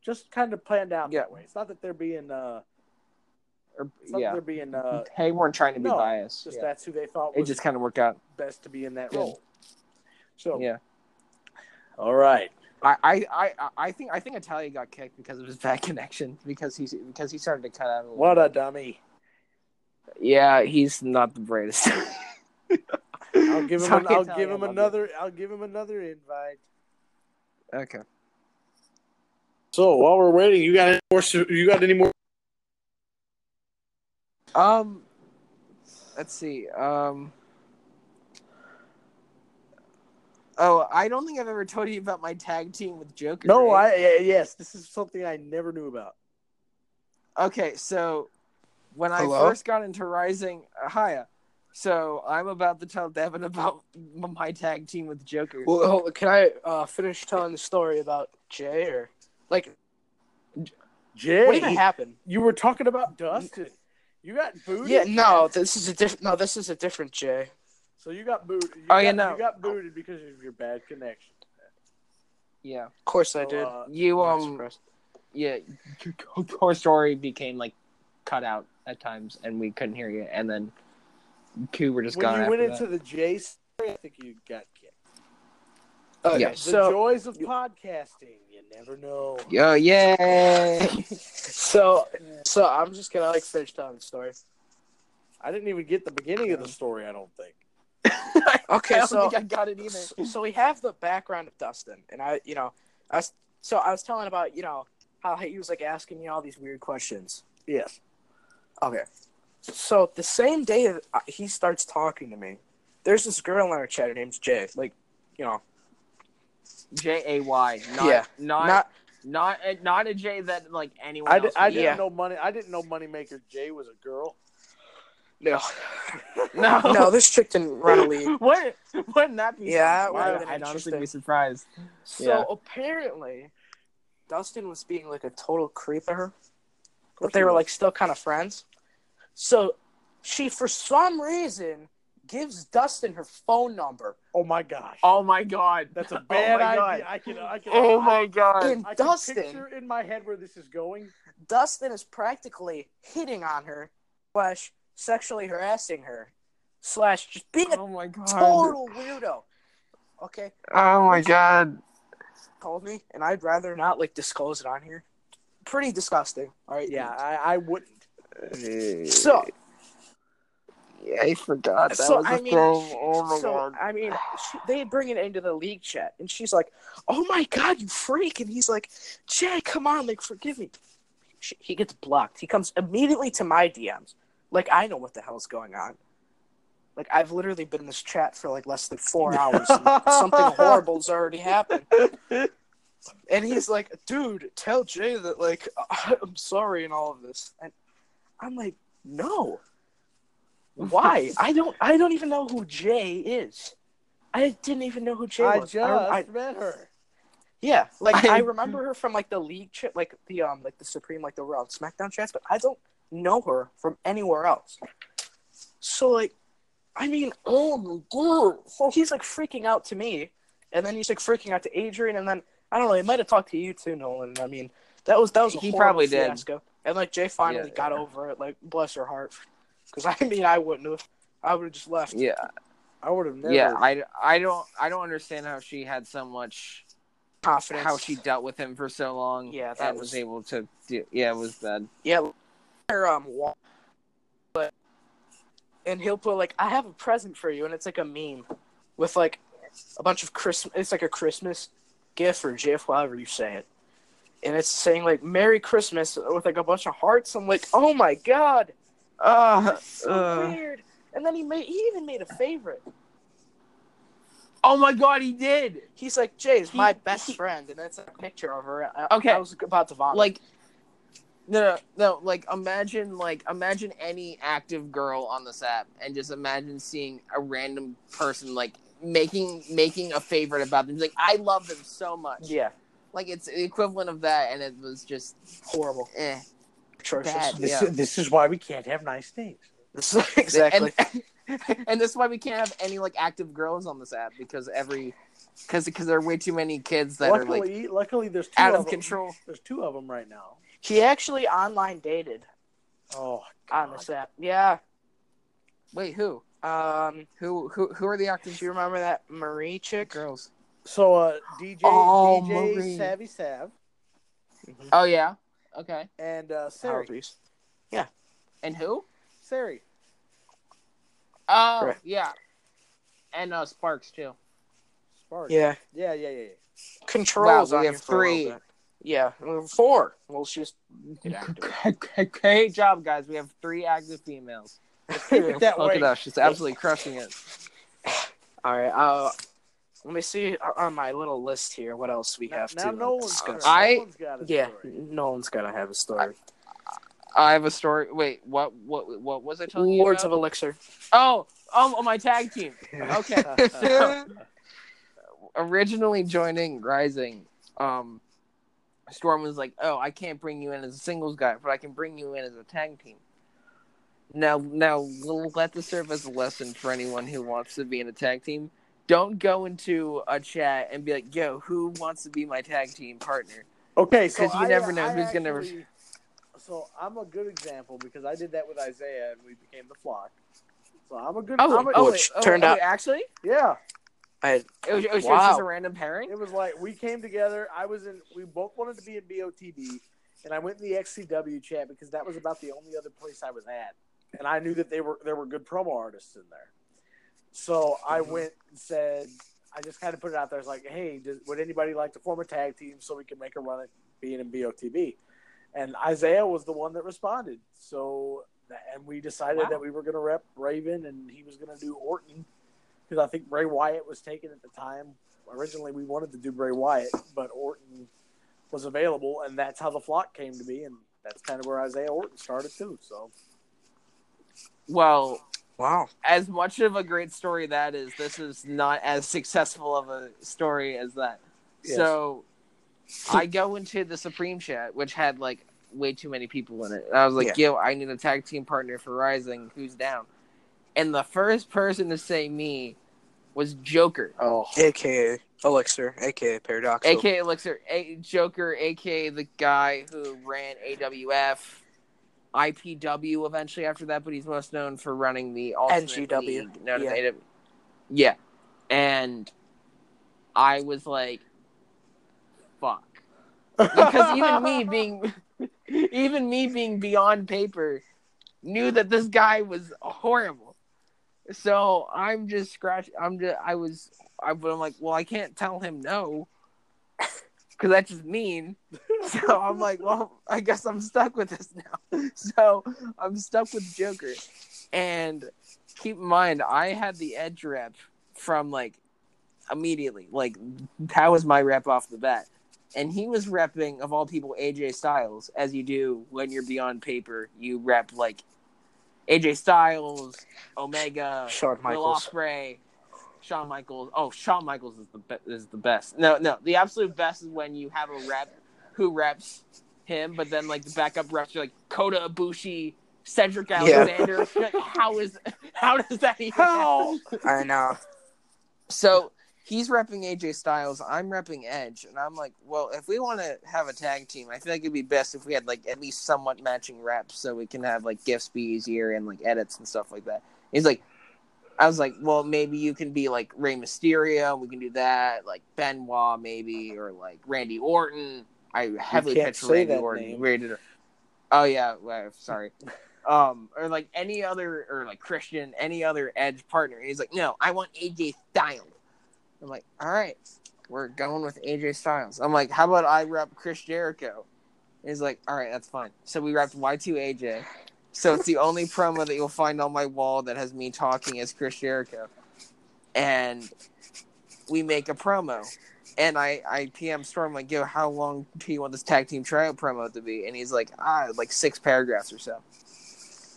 Just kind of planned out Yeah. that way. It's not that they're being uh, Or, yeah. they're being uh, They weren't trying to be no, biased. just Yeah. that's who they thought It just kind of worked out. best to be in that Yeah. role. So Yeah. all right, I, I, I, I think I think Italia got kicked because of his bad *laughs* connection because he's because he started to cut out. A little what a dummy! Yeah, he's not the brightest. *laughs* I'll give him an, I'll give him love you. another I'll give him another invite. Okay. So while we're waiting, you got any more? You got any more? Um, let's see. Um. Oh, I don't think I've ever told you about my tag team with Joker. No, right? I yeah, yes, this is something I never knew about. Okay, so when I first got into Rising, uh, hiya. So I'm about to tell Devin *laughs* about my tag team with Joker. Well, hold, can I uh, finish telling the story about Jay or like Jay, what even happened? you were talking about Dustin. You got booted. Yeah, no, this is a different. No, this is a different Jay. So you got booted. You Oh, got, yeah, no. You got booted because of your bad connection. yeah, Of course, I did. uh, you um, surprised. yeah, *laughs* your Story became like cut out at times, and we couldn't hear you, and then two were just when gone. you went after into the Jay story, I think you got kicked. Okay, yeah. The so joys of podcasting. You never know. that. Yo, yay! so so I'm just gonna like finish telling the story. I didn't even get the beginning of the story. I don't think. *laughs* *laughs* Okay, I don't so think I got it either. so, so we have the background of Dustin, and I, you know, I was so I was telling about you know how he was like asking me all these weird questions. Yes. Okay, so the same day that he starts talking to me, there's this girl in our chat. Her name's Jay. Like, you know, J A Y. Not, Yeah, not not not a, not a J that like anyone I, else. I didn't Yeah. know money. I didn't know Moneymaker Jay was a girl. no, no, *laughs* no. This chick didn't run a league. *laughs* What wouldn't that be? Yeah, something? I'd, honestly be surprised. So Yeah. apparently, Dustin was being like a total creep at her, course but they were like still kind of friends. So she, for some reason, gives Dustin her phone number Oh my gosh. Oh my god, That's a Oh bad my idea. God. I can. I can. Oh I, my god. And I can Dustin, picture in my head where this is going. Dustin is practically hitting on her, slash sexually harassing her, slash just being a Oh my god. total weirdo. Okay, Oh my god. told me, and I'd rather not like disclose it on here. Pretty disgusting. All right. Yeah, I, I wouldn't. So yeah, I forgot that so was a I mean, thing. Oh my so god. I mean, she, they bring it into the league chat, and she's like, "Oh my god, you freak!" And he's like, "Jay, come on, like forgive me." She, he gets blocked. He comes immediately to my DMs, like I know what the hell's going on. Like I've literally been in this chat for like less than four hours. and *laughs* something horrible's already happened. *laughs* And he's like, "Dude, tell Jay that like *laughs* I'm sorry and all of this." And I'm like, "No." Why? *laughs* I don't. I don't even know who Jay is. I didn't even know who Jay I was. just I, I- met her. yeah, like I- I remember her from like the league chat, like the um, like the Supreme, like the Raw SmackDown chats, but I don't know her from anywhere else. So like, I mean, oh my god! So he's like freaking out to me, and then he's like freaking out to Adrian, and then I don't know. He might have talked to you too, Nolan. I mean, that was that was a He probably did. And like Jay finally Yeah, got yeah. over it. Like bless her heart, because *laughs* I mean, I wouldn't have. I would have just left. Yeah, I would have never. yeah. I, I don't I don't understand how she had so much Confidence. how she dealt with him for so long. Yeah, that and was was- able to do. Yeah, it was bad. Yeah, her um, but and he'll put like, "I have a present for you," and it's like a meme with like a bunch of Christmas. It's like a Christmas gift or GIF, however you say it, and it's saying like "Merry Christmas" with like a bunch of hearts. I'm like, "Oh my god, Uh, that's so uh, weird!" And then he made he even made a favorite. oh my god, he did. He's like, "Jay's my He- best he- friend," and it's a picture of her. I, Okay. I was about to vomit. Like, no, no, no. Like, imagine, like, imagine any active girl on this app, and just imagine seeing a random person like making making a favorite about them. Like, I love them so much. yeah, Like, it's the equivalent of that, and it was just horrible, eh. atrocious. Bad. This, Yeah. this is why we can't have nice things. This *laughs* is exactly. And, *laughs* and this is why we can't have any like active girls on this app because every because because there are way too many kids that are like luckily, luckily, there's two out of of them. control. There's two of them right now. he actually online dated. Oh, on God. this app. Yeah. Wait, who? Um, Who who who are the actors? do you remember that Marie chick? girls? So, uh, DJ, Oh, DJ Marie. Savvy Sav Oh yeah. Okay. and uh, Sari. Allergies. And who? Sari. Oh Correct. yeah. And uh Sparks too. Sparks. Yeah. Yeah, yeah, yeah. yeah. Controls Wow, we have you for a little three. bit. Yeah, four. Well, she's *laughs* inactive. Great job, guys. We have three active females. Keep it *laughs* that Look way. at us. She's absolutely crushing it. All right. Uh, let me see on my little list here what else we Now, have now to no one's, discuss. I- no one's got a yeah, story. no one's gotta have a story. I have a story. Wait, what? What? What was I telling you? Lords about? of Elixir. Oh, oh, my tag team. Okay. So, *laughs* originally joining Rising, um, Storm was like, "Oh, I can't bring you in as a singles guy, but I can bring you in as a tag team." Now, now, we'll let this serve as a lesson for anyone who wants to be in a tag team. Don't go into a chat and be like, "Yo, who wants to be my tag team partner?" Okay, so 'Cause you I, never know I who's gonna- actually- So I'm a good example because I did that with Isaiah and we became the flock. So I'm a good. Oh, I'm a, oh, Which wait, oh, turned oh, out- wait, actually, yeah. I it was, it was Wow. just a random pairing. It was like we came together. I was in. We both wanted to be in BOTB, and I went in the XCW chat because that was about the only other place I was at, and I knew that they were there were good promo artists in there. So I mm-hmm. went and said, I just kind of put it out there. I was like, hey, does, would anybody like to form a tag team so we can make a run at being in BOTB? And Isaiah was the one that responded. So and we decided Wow. that we were going to rep Raven, and he was going to do Orton because I think Bray Wyatt was taken at the time. Originally, we wanted to do Bray Wyatt, but Orton was available, and that's how the flock came to be, and that's kind of where Isaiah Orton started too. So Well, wow. as much of a great story that is, this is not as successful of a story as that. Yes. So *laughs* I go into the Supreme chat, which had like way too many people in it. And I was like, yo, I need a tag team partner for Rising. Who's down? And the first person to say me was Joker, Oh, AKA Elixir, AKA Paradox. aka Elixir, a- Joker, aka the guy who ran AWF, IPW eventually after that, but he's most known for running the NGW, League, known as yeah. AW. Yeah, and I was like, "Fuck," because even me *laughs* being, *laughs* even me being beyond paper, knew that this guy was horrible. So I'm just scratch. I'm just. I was. I, but I'm like, well, I can't tell him no, because that's just mean. *laughs* So I'm like, well, I guess I'm stuck with this now. *laughs* So I'm stuck with Joker, and keep in mind, I had the edge rep from like immediately. Like that was my rep off the bat. And he was repping, of all people, AJ Styles, as you do when you're beyond paper. You rep like AJ Styles, Omega, Shawn Will Michaels. Ospreay, Shawn Michaels. Oh, Shawn Michaels is the be- is the best. No, no, the absolute best is when you have a rep who reps him, but then like the backup reps are like Kota Ibushi, Cedric Alexander. *laughs* Like, how is how does that even? how? I know. So he's repping AJ Styles. I'm repping Edge, and I'm like, well, if we want to have a tag team, I feel like it'd be best if we had like at least somewhat matching reps, so we can have like gifts be easier and like edits and stuff like that. He's like, I was like, well, maybe you can be like Rey Mysterio. We can do that, like Benoit, maybe, or like Randy Orton. I heavily pitched Randy Orton. Randy- Oh yeah, well, sorry. *laughs* Um, or like any other, or like Christian, any other Edge partner. He's like, no, I want AJ Styles. I'm like, all right, we're going with AJ Styles. I'm like, how about I rep Chris Jericho? And he's like, all right, that's fine. So we repped Y2 AJ. So it's the only *laughs* promo that you'll find on my wall that has me talking as Chris Jericho. And we make a promo. And I, I PM Storm like, yo, how long do you want this tag team tryout promo to be? And he's like, ah, like six paragraphs or so.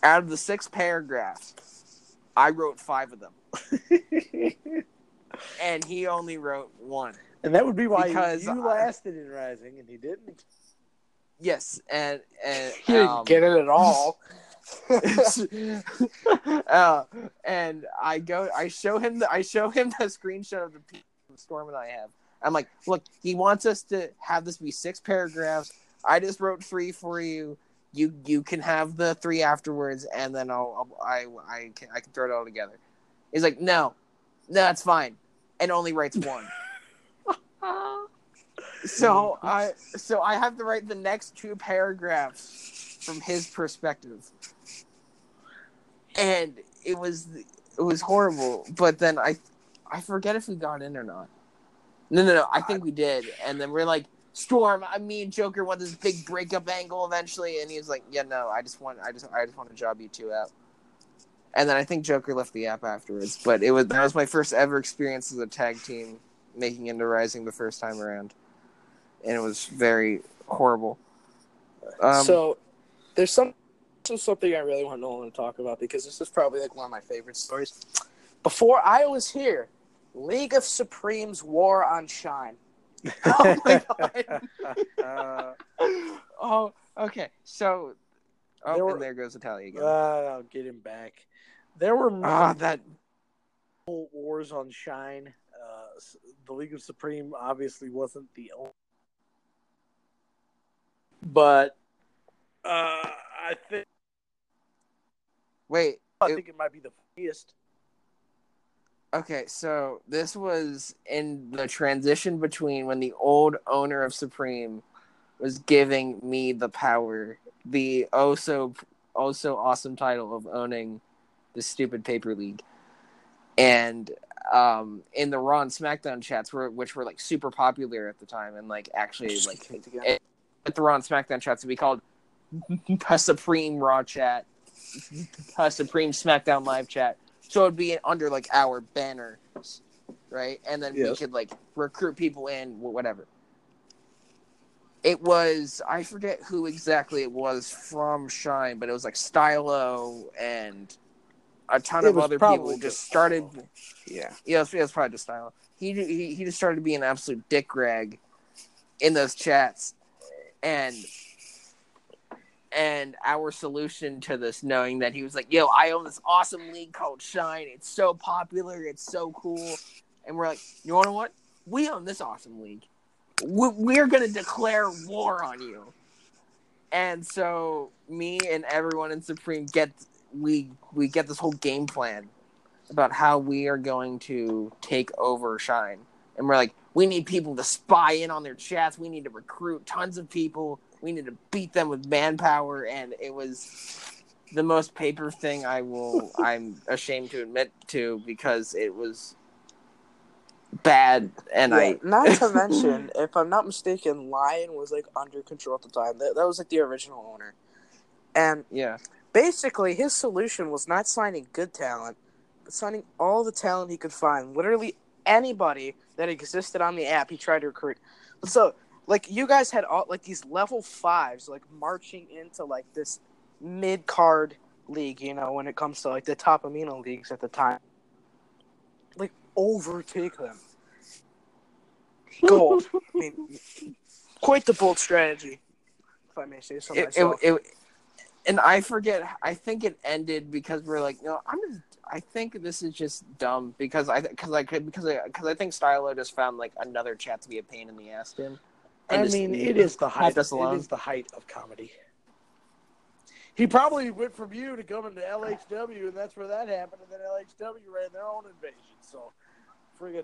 Out of the six paragraphs, I wrote five of them. *laughs* And he only wrote one. and that would be why Because you, you I- lasted in Rising, and he didn't. Yes, and and *laughs* He didn't um, get it at all. *laughs* uh, and I go, I show him the, I show him the screenshot of the Storm and I have. I'm like, look, he wants us to have this be six paragraphs. I just wrote three for you. You you can have the three afterwards, and then I'll, I'll I I can I can throw it all together. He's like, no, no, that's fine, and only writes one. *laughs* so I so I have to write the next two paragraphs from his perspective, and it was it was horrible. But then I I forget if we got in or not. No, no, no. I think we did, and then we're like. Storm, I mean Joker want this big breakup angle eventually, and he was like, "Yeah, no, I just want, I just, I just want to job you two out." And then I think Joker left the app afterwards, but it was that was my first ever experience as a tag team making into Rising the first time around, and it was very horrible. Um, so there's some something I really want Nolan to talk about because this is probably like one of my favorite stories. Before I was here, League of Supremes War on Shine. *laughs* Oh my god! *laughs* oh, okay. So, oh, There were- and there goes Italia again. uh, I'll get him back. There were Ah, that wars on Shine. Uh, the League of Supreme obviously wasn't the only, but uh, I think wait. I it- think it might be the funniest. Okay, so this was in the transition between when the old owner of Supreme was giving me the power, the oh so oh so awesome title of owning the stupid paper league, and um, in the Raw and SmackDown chats, were which were like super popular at the time, and like actually like together. at the Raw and SmackDown chats would be called *laughs* a Supreme Raw chat, a Supreme SmackDown live chat. So it'd be under like our banner, right? And then we could like recruit people in, whatever. It was I forget who exactly it was from Shine, but it was like Stylo and a ton It of other people just just started. Yeah. Yeah, it was, it was probably just Stylo. He, he he just started to be an absolute dick rag in those chats, and and our solution to this, knowing that he was like, "Yo, I own this awesome league called Shine. It's so popular. It's so cool." And we're like, "You know what? We own this awesome league. We- We're gonna declare war on you." And so, me and everyone in Supreme get we we get this whole game plan about how we are going to take over Shine. And we're like, we need people to spy in on their chats. We need to recruit tons of people. We need to beat them with manpower. And it was the most paper thing I will *laughs* I'm ashamed to admit to because it was bad and Yeah, I not to *laughs* mention, if I'm not mistaken, Lion was like under control at the time. That, that was like the original owner, and yeah. basically his solution was not signing good talent, but signing all the talent he could find. Literally anybody that existed on the app, he tried to recruit. So, like, you guys had all like these level fives, like marching into like this mid card league. You know, when it comes to like the top amino leagues at the time, like overtake them. Gold. I mean, quite the bold strategy, if I may say so it, it, myself. it, and I forget. I think it ended because we're like, no, I'm just. I think this is just dumb because I because I could because I because I think Stylo just found like another chat to be a pain in the ass to him. I mean, it is the height. It is the height of comedy. He probably went from you to coming to LHW, and that's where that happened. And then LHW ran their own invasion. So, friggin'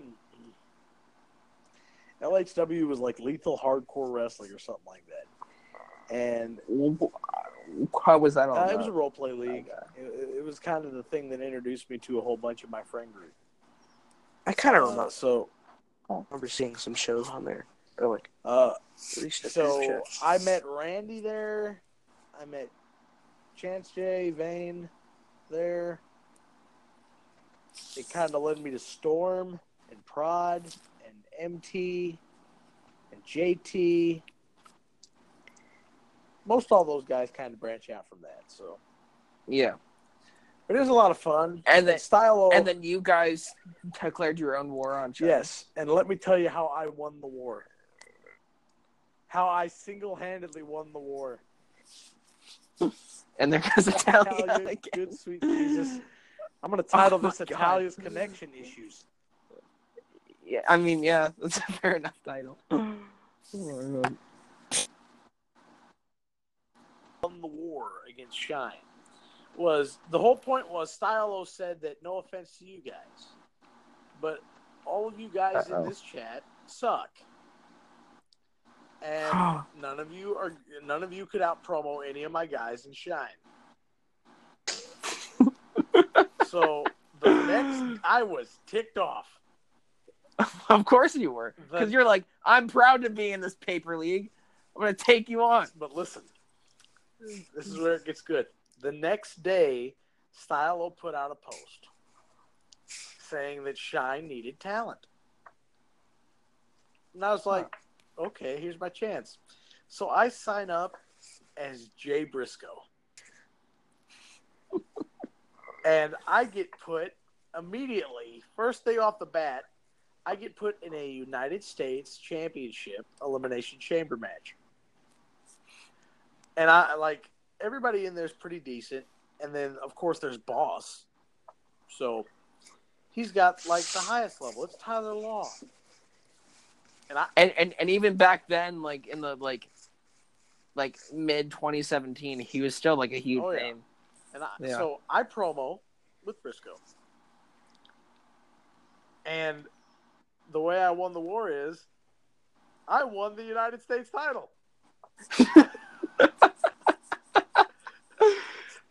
LHW was like lethal hardcore wrestling or something like that. And How was that all? uh, it was a role play league. It, it was kind of the thing that introduced me to a whole bunch of my friend group. I kind of Uh, remember, so, remember seeing some shows on there. Like uh, at least a So. I met Randy there. I met Chance Jay, Vane there. It kind of led me to Storm and Prod and MT and JT. Most all those guys kind of branch out from that. So, Yeah, but it was a lot of fun. And then- Stylo, and then you guys declared your own war on Shine. yes, and let me tell you how I won the war. How I single-handedly won the war. and there goes Italia Italia, again. good sweet Jesus. I'm gonna title Oh my this God. Connection issues. Yeah, I mean, yeah, *laughs* that's a fair enough title. *sighs* Won the war against Shine was the whole point was Stylo said that no offense to you guys, but all of you guys Uh-oh. in this chat suck, and none of you are none of you could out promo any of my guys and Shine. *laughs* so the next, I was ticked off. of course you were, because you're like, I'm proud to be in this paper league. I'm gonna take you on. But listen, this is where it gets good. The next day, Stylo put out a post saying that Shine needed talent. And I was like, okay, here's my chance. So I sign up as Jay Briscoe. and I get put immediately, first day off the bat, I get put in a United States Championship Elimination Chamber match and I like everybody in there is pretty decent. And then of course there's Boss, so he's got like the highest level. It's Tyler Law, and I And and and even back then, like in the like, like mid 2017, he was still like a huge Oh, yeah. name. and I, Yeah. so I promo with Briscoe, and the way I won the war is I won the United States title. *laughs*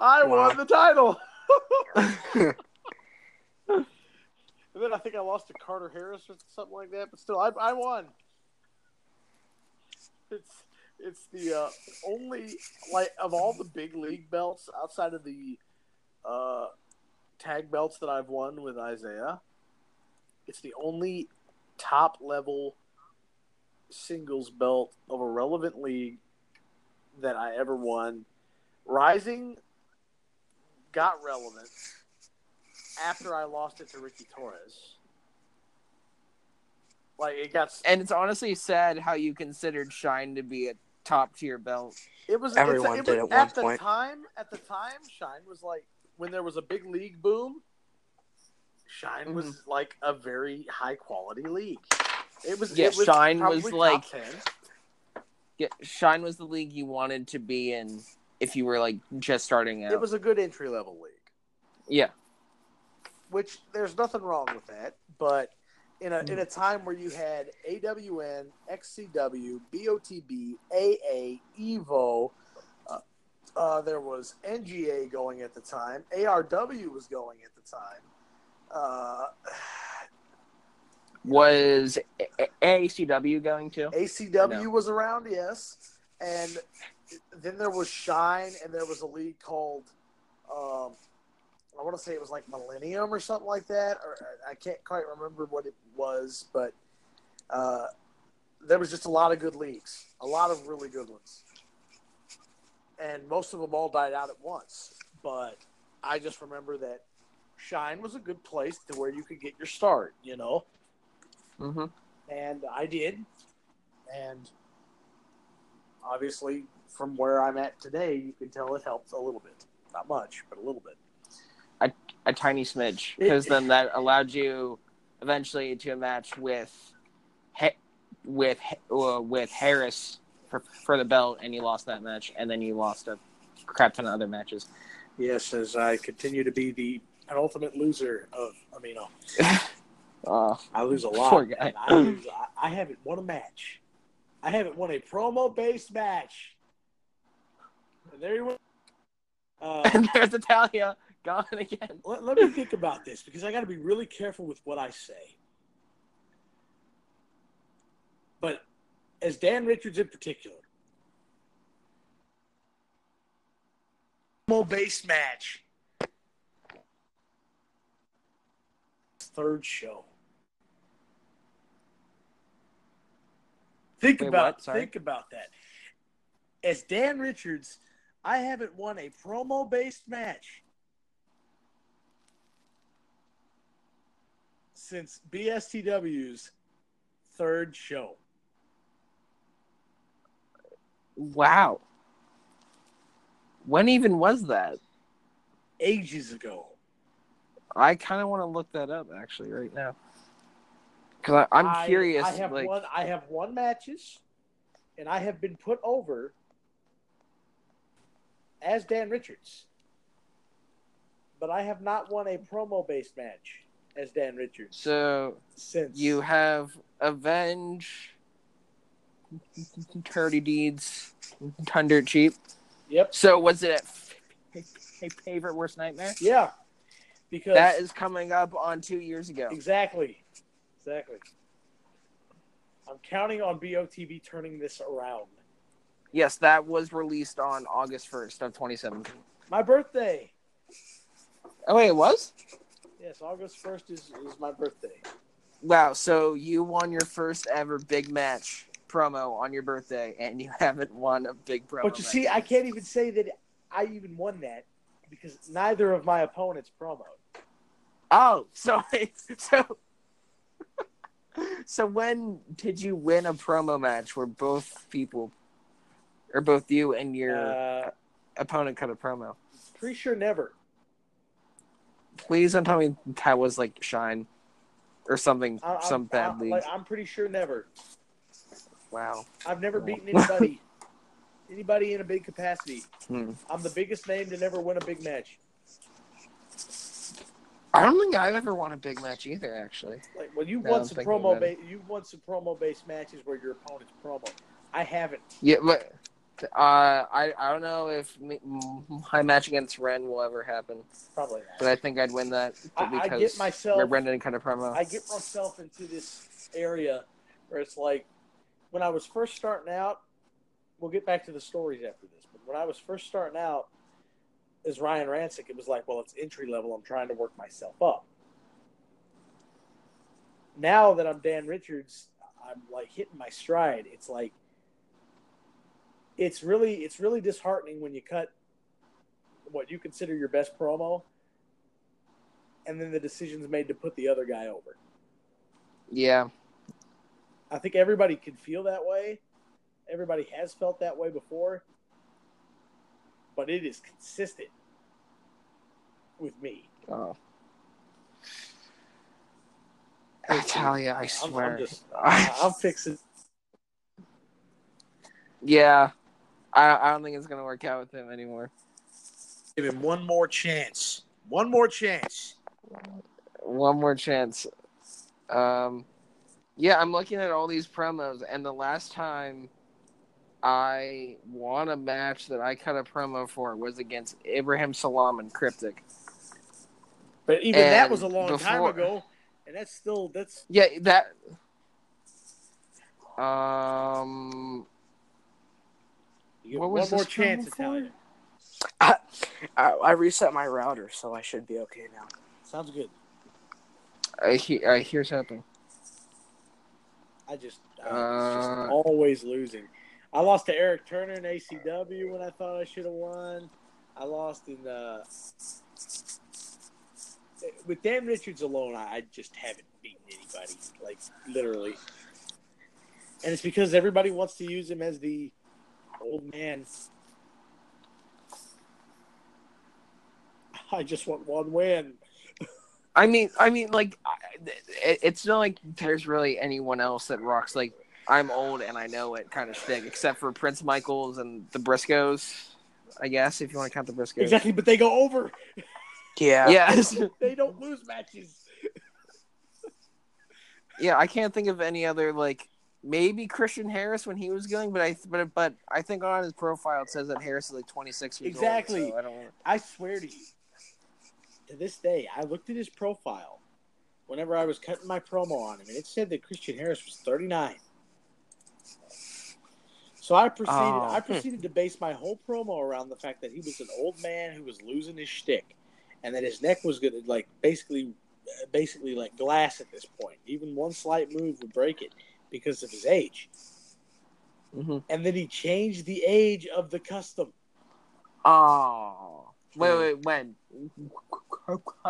I won the title. *laughs* And then I think I lost to Carter Harris or something like that, but still, I, I won. It's it's the uh, only like of all the big league belts outside of the uh, tag belts that I've won with Isaiah. It's the only top level singles belt of a relevant league that I ever won. Rising got relevant after I lost it to Ricky Torres. Like it got And it's honestly sad how you considered Shine to be a top tier belt. It was Everyone it's, it did was, at one the point. time. At the time, Shine was like when there was a big league boom. Shine was Mm-hmm. like a very high quality league. It was. Yeah, it was Shine was like- 10. Yeah, Shine was the league you wanted to be in if you were like just starting out. It was a good entry level league. yeah, which there's nothing wrong with that, but in a in a time where you had AWN, XCW, BOTB, AA, Evo, uh, uh, there was NGA going at the time, ARW was going at the time. Uh, *sighs* was ACW going to? ACW No. was around, yes, and then there was Shine, and there was a league called. Um, I want to say it was like Millennium or something like that, or I can't quite remember what it was, but uh, there was just a lot of good leagues, a lot of really good ones, and most of them all died out at once. But I just remember that Shine was a good place to where you could get your start, you know hmm and I did. And obviously, from where I'm at today, you can tell it helped a little bit. Not much, but a little bit. A tiny smidge, because then that allowed you eventually to a match with with uh, with Harris for for the belt, and you lost that match, and then you lost a crap ton of other matches. Yes, as I continue to be the penultimate loser of Amino. *laughs* Uh, I lose a lot. Poor guy. I, lose, I, I haven't won a match. I haven't won a promo based match. And there you went. Uh, *laughs* and there's Italia gone *laughs* again. let, let me think about this because I got to be really careful with what I say. But as Dan Richards in particular, promo based match, third show. Think Wait, about think about that. As Dan Richards, I haven't won a promo based match since BSTW's third show. Wow. When even was that? Ages ago. I kind of want to look that up actually right now. Because I'm curious. I have like, won I have won matches and I have been put over as Dan Richards. But I have not won a promo based match as Dan Richards so since you have Avenge, Dirty Deeds, Thunder Cheap. Yep. So was it a favorite worst nightmare? Yeah. Because That is coming up on two years ago. Exactly. Exactly. I'm counting on BOTB turning this around. Yes, that was released on August first of 2017. My birthday. Oh wait, it was? Yes, August 1st is, is my birthday. Wow. So you won your first ever big match promo on your birthday, and you haven't won a big promo. But you match. see, I can't even say that I even won that because neither of my opponents promoed. Oh, *laughs* so so so when did you win a promo match where both people, or both you and your Uh, opponent cut a promo? pretty sure never. Please don't tell me that was like Shine or something, I, I'm- some bad I, league. like, I'm pretty sure never. wow. I've never beaten anybody. *laughs* anybody in a big capacity. Hmm. I'm the biggest name to never win a big match. I don't think I've ever won a big match either. Actually, Like when you've No, won I'm some promo, ba- you've won some promo based matches where your opponent's promo. I haven't. yeah, but uh, I I don't know if me, my match against Ren will ever happen, Probably not. but I think I'd win that I- I because get myself- Ren didn't cut a promo. I get myself into this area where it's like when I was first starting out. We'll get back to the stories after this, but when I was first starting out as Ryan Rancic, it was like, well, it's entry level. I'm trying to work myself up. Now that I'm Dan Richards, I'm like hitting my stride. It's like it's really it's really disheartening when you cut what you consider your best promo and then the decision's made to put the other guy over. yeah, I think everybody can feel that way, Everybody has felt that way before, but it is consistent with me. Oh. I I'm- swear. I'm, just, *laughs* I'm fixing. yeah. I, I don't think it's gonna work out with him anymore. Give him one more chance. One more chance. One more chance. Um, yeah, I'm looking at all these promos, and the last time I won a match that I cut a promo for was against Abraham Salam and Cryptic. But even that was a long time ago, and that's still that's Yeah, that. Um, you get What one more chance, promo for? Italian. I, I reset my router, so I should be okay now. Sounds good. I, he- I hear something. I just, uh, Uh, just always losing. I lost to Eric Turner in ACW when I thought I should have won. I lost in uh, with Dan Richards alone. I, I just haven't beaten anybody, like literally. And it's because everybody wants to use him as the old man. I just want one win. I mean, I mean, like, it's not like there's really anyone else that rocks like I'm old and I know it kind of stick, except for Prince Michaels and the Briscoes, I guess, if you want to count the Briscoes. Exactly, but they go over. Yeah. Yes. *laughs* They don't lose matches. yeah, I can't think of any other like maybe Christian Harris when he was going, but I but but I think on his profile it says that Harris is like 26 years Exactly. old. So I don't. I swear to you, to this day, I looked at his profile whenever I was cutting my promo on him, and it said that Christian Harris was 39. So I proceeded. Oh. I proceeded to base my whole promo around the fact that he was an old man who was losing his shtick, and that his neck was gonna like basically, basically like glass at this point. Even one slight move would break it because of his age. hmm And then he changed the age of the custom. Oh, wait, wait, when?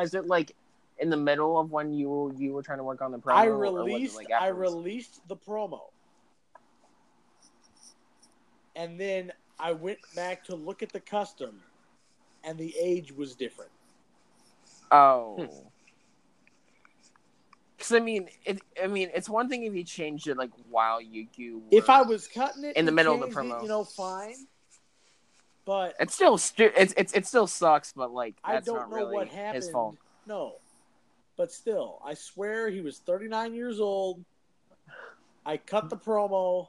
Is it like in the middle of when you you were trying to work on the promo? I was released like, I released the promo. And then I went back to look at the custom and the age was different. Oh. Because I mean, it. I mean, it's one thing if you changed it like while you you. If I was cutting it In the middle of the changed it, promo. you know, fine. But it still stu- it's it's it still sucks, but like I that's don't not know really what happened. his fault. No. But still, I swear he was 39 years old. I cut the promo,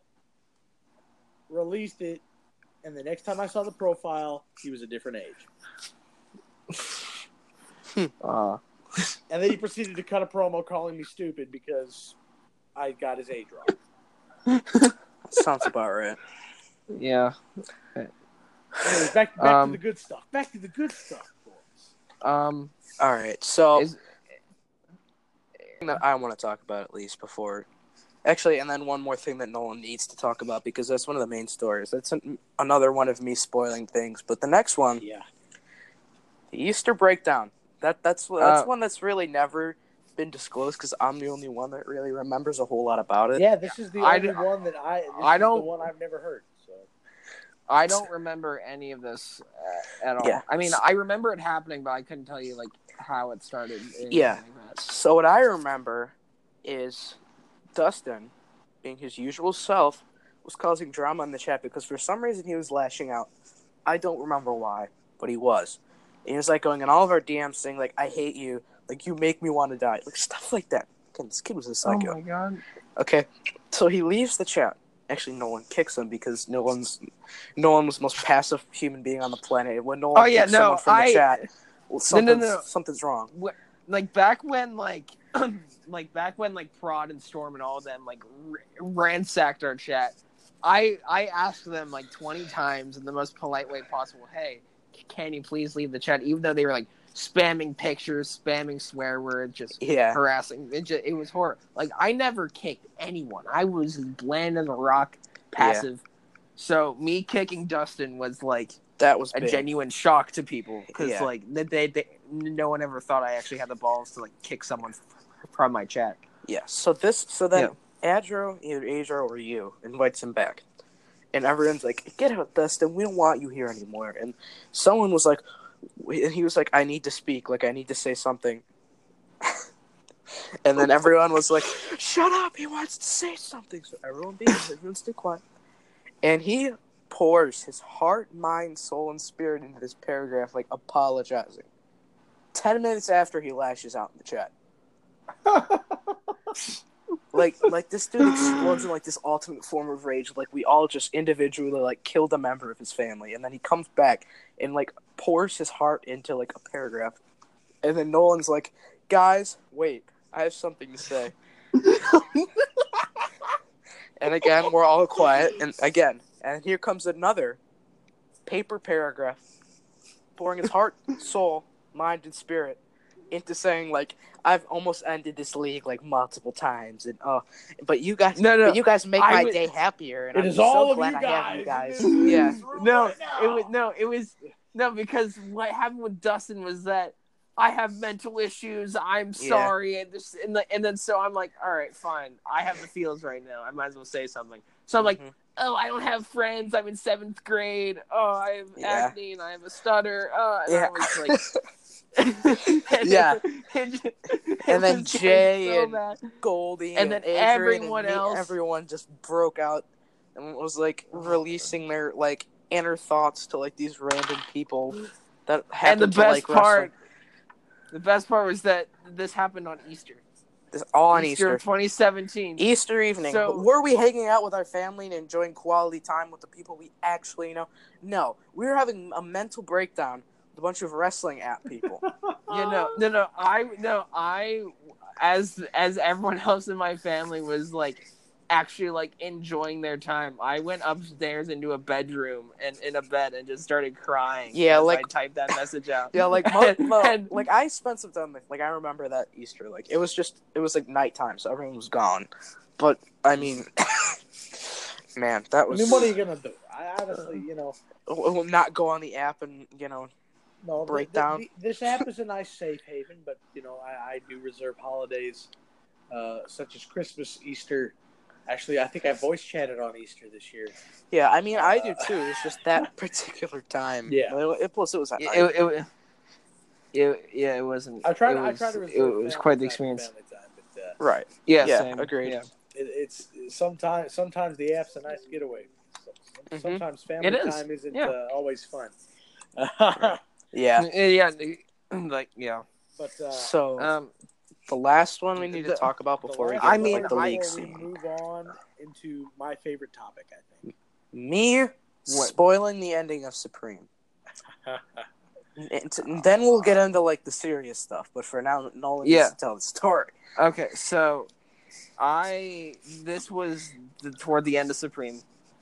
released it, and the next time I saw the profile, he was a different age. *laughs* Uh, *laughs* And then he proceeded to cut a promo calling me stupid because I got his age wrong. *laughs* Sounds about right. yeah. Anyways, back, back Um, to the good stuff. Back to the good stuff, boys. Um. All right. So Is that I want to talk about at least before. Actually, and then one more thing that Nolan needs to talk about because that's one of the main stories. That's an, another one of me spoiling things. But the next one, Yeah. the Easter breakdown. That that's that's Uh, one that's really never been disclosed because I'm the only one that really remembers a whole lot about it. Yeah, this is the I only d- one that I. I is don't- The one I've never heard. So I don't remember any of this uh, at all. Yeah. I mean, I remember it happening, but I couldn't tell you like how it started. Yeah. like. So what I remember is Dustin, being his usual self, was causing drama in the chat because for some reason he was lashing out. I don't remember why, but he was. And he was like going in all of our DMs saying like, "I hate you," like "You make me want to die," like stuff like that. Again, this kid was a oh psycho. Oh my god. Okay, so he leaves the chat. Actually, no one kicks him because no one's, no one was the most passive human being on the planet. When no one Oh, yeah, kicks someone no, from the chat, well, something's, no. something's wrong. like back when like *clears throat* like back when like prod and storm and all of them like r- ransacked our chat i i asked them like 20 times in the most polite way possible hey can you please leave the chat even though they were like spamming pictures spamming swear words just Yeah. harassing it, just, it was horrible like i never kicked anyone i was as bland as a rock passive so me kicking dustin was like That was a big. genuine shock to people because Yeah. like they, they, no one ever thought I actually had the balls to like kick someone from my chat. Yeah. So this, so then Adro, either Adro or you, invites him back, and everyone's like, "Get out, Dustin. We don't want you here anymore." And someone was like, and he was like, "I need to speak. Like, I need to say something." *laughs* and then everyone was like, "Shut up! He wants to say something." So everyone be everyone stay quiet. And he pours his heart, mind, soul, and spirit into this paragraph, like apologizing. Ten minutes after he lashes out in the chat, *laughs* like like this dude explodes in like this ultimate form of rage. Like we all just individually like killed a member of his family, and then he comes back and like pours his heart into like a paragraph, and then Nolan's like, "Guys, wait, I have something to say." and again, we're all quiet, and again, and here comes another paper paragraph, pouring his heart, soul, mind, and spirit into saying like I've almost ended this league like multiple times, and oh, but you guys, No, no, but you guys make I my would- day happier, and It I'm is so all of glad you I guys. have you guys. Yeah, No, right it was no, it was no because what happened with Dustin was that I have mental issues. I'm Yeah. sorry, and this and, the, and then so I'm like, all right, fine. I have the feels right now. I might as well say something. So I'm like, Mhm. oh, I don't have friends. I'm in seventh grade. Oh, I have Yeah. acne and I have a stutter. Oh, and Yeah. I was like, and *laughs* Yeah. it- it And then Jay so and- bad. Goldie And then Adrian everyone and me, else- everyone just broke out and was like releasing their like inner thoughts to like these random people that and the happened to best like part, the best part was that this happened on Easter. This all on Easter, Easter. 2017. Easter evening. So- were we hanging out with our family and enjoying quality time with the people we actually know? No, we were having a mental breakdown a bunch of wrestling app people. *laughs* You know, no, no, I no, I as as everyone else in my family was like actually like enjoying their time. I went upstairs into a bedroom and in a bed and just started crying. Yeah, as like- I typed that message out. yeah, like mo- *laughs* mo- And- like I spent some time. Like I remember that Easter. Like it was just it was like nighttime, so everyone was gone. But I mean, *laughs* man, that was. I was. mean, what are you gonna do? I honestly, you know, Will not go on the app and you know. No Breakdown. the- this app is a nice safe haven, but you know, I, I do reserve holidays uh, such as Christmas, Easter. Actually, I think I voice chatted on Easter this year. Yeah, I mean, I do too. It's just that *laughs* particular time. Yeah. It, it- plus, it was It, night. it, it, it- yeah, it wasn't. I try to, It I was, try to it, reserve. was quite the experience. Time, but uh, right. Yeah, Yeah, same. agreed. Yeah. it, it's sometimes sometimes the app's a nice getaway. So, Mhm. sometimes family It is. time isn't Yeah. uh, always fun. *laughs* Yeah. yeah, *clears throat* like yeah. but uh, So Um, the last one we need to talk about the before we get I to, mean, like the I- league before we scene. move on into my favorite topic, I think. Me What? spoiling the ending of Supreme. *laughs* And and then we'll get into like the serious stuff. But for now, Nolan Yeah. needs to tell the story. Okay, so I this was the, toward the end of Supreme.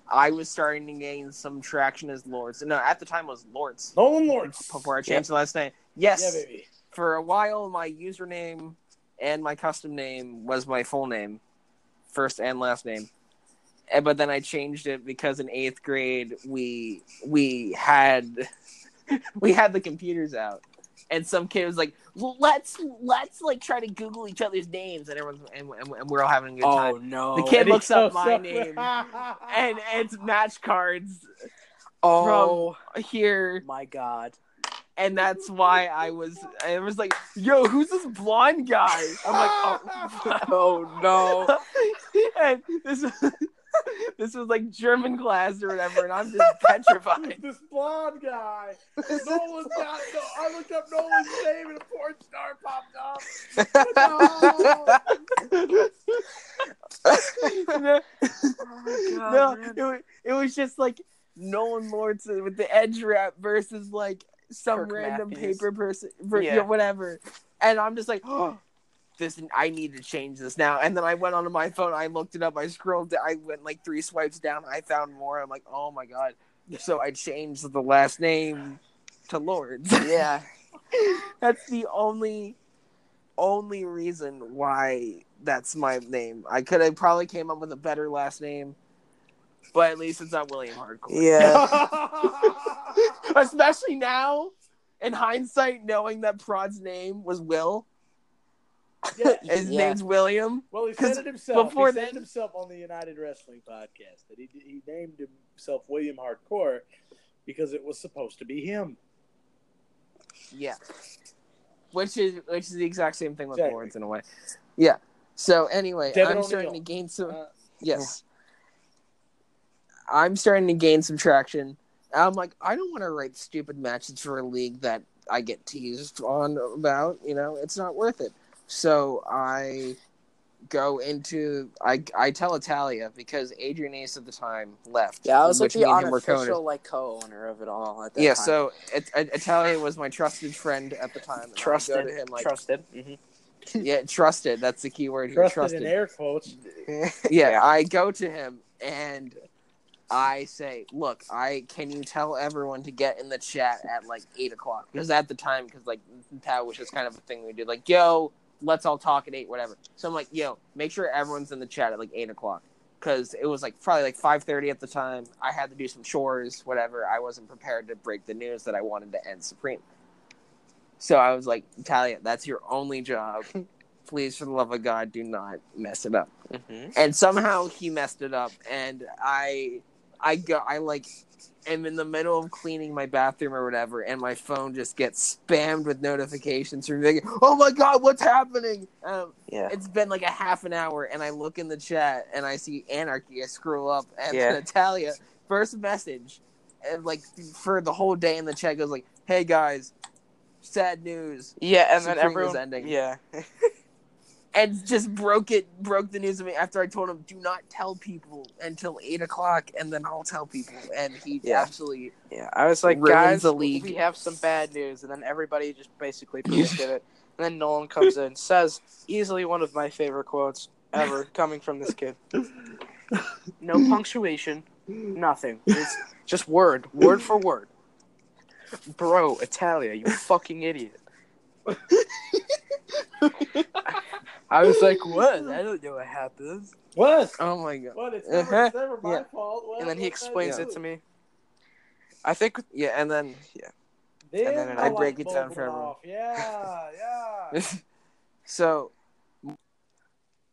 I was starting to gain some traction as Lords. No, at the time it was Lords Nolan Lawrence. before I changed the last name. Yes, Yeah, baby. for a while my username and my custom name was my full name, first and last name. And, but then I changed it because in eighth grade we we had *laughs* we had the computers out, and some kid was like, well, "Let's let's like try to Google each other's names," and everyone's and, and, we're all having a good time. Oh no! The kid looks up my name, *laughs* and it's match cards Oh here, my god! and that's why I was I was like, "Yo, who's this blonde guy?" I'm like, *laughs* "Oh." Oh no! *laughs* and this *laughs* this was like German class or whatever, and I'm just petrified. *laughs* this blonde guy. *laughs* Nolan's got. No, I looked up Nolan's name and a porn star popped up. No. no, Oh my no, it, wa- it was just like Nolan Lawrence with the edge rap versus like some Kirk random Matthews. paper person, ver- Yeah. yeah, whatever. And I'm just like, *gasps* oh, this I need to change this now. And then I went onto my phone, I looked it up, I scrolled, down, I went like three swipes down, I found more. I'm like, oh my god. So I changed the last name to Lords. Yeah. *laughs* That's the only only reason why that's my name. I could have probably came up with a better last name, but at least it's not William Hardcore. Yeah. *laughs* Especially now, in hindsight, knowing that Prod's name was Will, Yeah. *laughs* his Yeah. name's William. Well, he said it himself. before he said it himself on the United Wrestling podcast that he he named himself William Hardcore because it was supposed to be him. Yeah. Which is which is the exact same thing with Exactly. Lawrence in a way. Yeah. So anyway, Devin I'm starting to gain some Uh, yes. I'm starting to gain some traction. I'm like, I don't want to write stupid matches for a league that I get teased on about. You know, it's not worth it. So I go into I I tell Italia because Adrian Ace at the time left. Yeah, I was like which the me and co-owners. unofficial like co-owner of it all. At that Yeah, time. so it, it, Italia was my trusted friend at the time. and I would trusted, him like, trusted. hmm *laughs* yeah, trusted. That's the key word here. trusted, Trusted. in air quotes. *laughs* yeah, I go to him and I say, "Look, I can you tell everyone to get in the chat at like eight o'clock because at the time, because like that was just kind of a thing we did. Like, yo, let's all talk at eight, whatever. So I'm like, yo, make sure everyone's in the chat at like eight o'clock because it was like probably like five thirty at the time. I had to do some chores, whatever. I wasn't prepared to break the news that I wanted to end Supreme. So I was like, Talia, that's your only job. *laughs* Please, for the love of God, do not mess it up hmm and somehow he messed it up and i i go i like am in the middle of cleaning my bathroom or whatever and my phone just gets spammed with notifications from thinking oh my god what's happening um, Yeah. it's been like a half an hour and i look in the chat and i see anarchy i scroll up and Yeah. natalia first message and like for the whole day in the chat goes like hey guys sad news Yeah, and then Supreme is everyone. ending. Yeah. *laughs* and just broke it broke the news to me after I told him do not tell people until eight o'clock and then I'll tell people and he Yeah. absolutely Yeah, I was like, Ruins guys, the league. we have some bad news, and then everybody just basically *laughs* predicted it. And then Nolan comes in, says easily one of my favorite quotes ever coming from this kid. No punctuation, nothing. It's just word, word for word. Bro, Italia, you fucking idiot. *laughs* I was like, *laughs* what? I don't know what happens. What? oh my god What? It's *laughs* never, Uh-huh. it's never my Yeah. fault. What, And then he what can I explains it to me. I think yeah and then Then, And then the I light break it down for everyone. Yeah, yeah. *laughs* so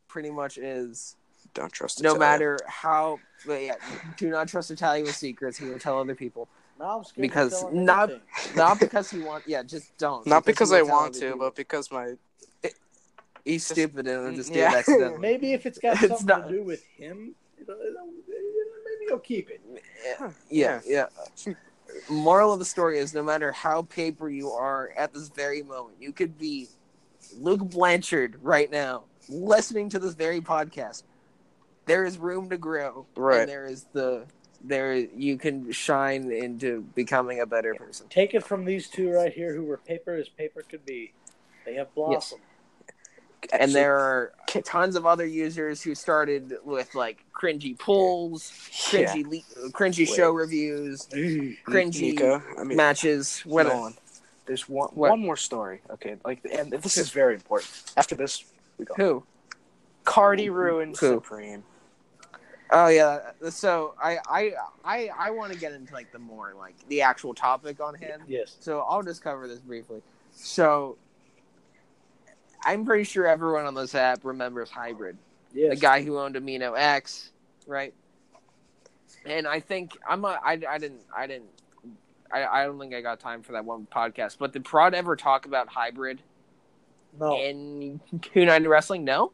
pretty much is don't trust no matter how but yeah do not trust Italia with secrets he will tell other people Now Because to tell him not- anything. not because he wants yeah just don't Not because he I want to, people. but because my he's just- stupid and will just do Yeah. it accidentally *laughs* Maybe if it's got It's something not- to do with him, it'll, it'll, maybe he'll keep it. yeah, yeah. Moral of the story is no matter how paper you are at this very moment, you could be Luke Blanchard right now, listening to this very podcast. There is room to grow. Right. And there is the there you can shine into becoming a better person. Take it from these two right here who were paper as paper could be. They have blossomed. and Actually, there are tons of other users who started with like cringy pulls, yeah. cringy le- cringy Wait. show reviews, cringy Nico, I mean, matches, whatever. Nolan, there's one What? one more story. Okay, like, and this is very important. After this, we go. Who? Cardi ruined Who? Supreme. Oh yeah. So I I I I want to get into like the more like the actual topic on hand. Yes. So I'll just cover this briefly. So I'm pretty sure everyone on this app remembers Hybrid, Yes. the guy who owned Amino X, right? And I think I'm a, I I didn't I didn't I, I don't think I got time for that one podcast. But did Prod ever talk about Hybrid No. in United Wrestling? No.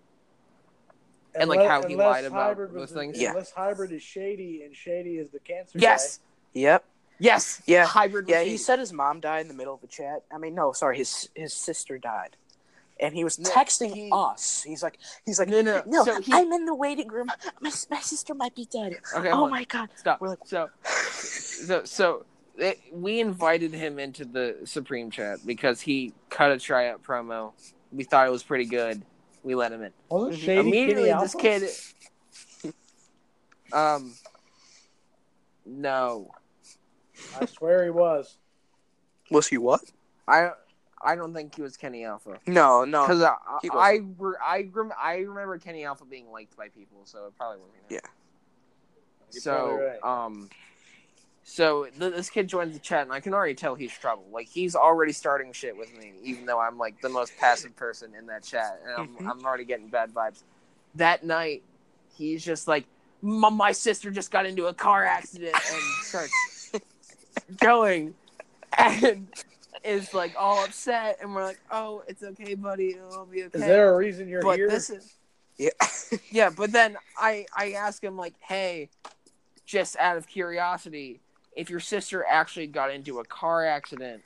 and, like, how he lied about those was- things? Yeah. Unless hybrid is shady and shady is the cancer. Yes. Yep. Yes. Yeah. Hybrid. was Yeah, he shady. said his mom died in the middle of the chat. I mean, no, sorry, his his sister died, and he was No, texting he- us. He's like, he's like, No, no, no, so he- I'm in the waiting room. My my sister might be dead. Okay. oh my god. Stop. We're like- so, so, so it, we invited him into the Supreme chat because he cut a tryout promo. We thought it was pretty good. We let him in. Wasn't shady Immediately, this kid. Um. No, I swear he was. Was he what? I. I don't think he was Kenny Alpha No, no. because I I, re- I, rem- I remember Kenny Alpha being liked by people, so it probably wasn't. him. Yeah. You're So, right. um, so th- this kid joins the chat, and I can already tell he's trouble. Like he's already starting shit with me, even though I'm like the most passive person in that chat, and I'm, Mhm. I'm already getting bad vibes. That night, he's just like, my, my sister just got into a car accident and starts *laughs* going and is like all upset and we're like oh it's okay buddy it'll be okay Is there a reason you're but here? this is Yeah. *laughs* yeah but then i i ask him like hey just out of curiosity if your sister actually got into a car accident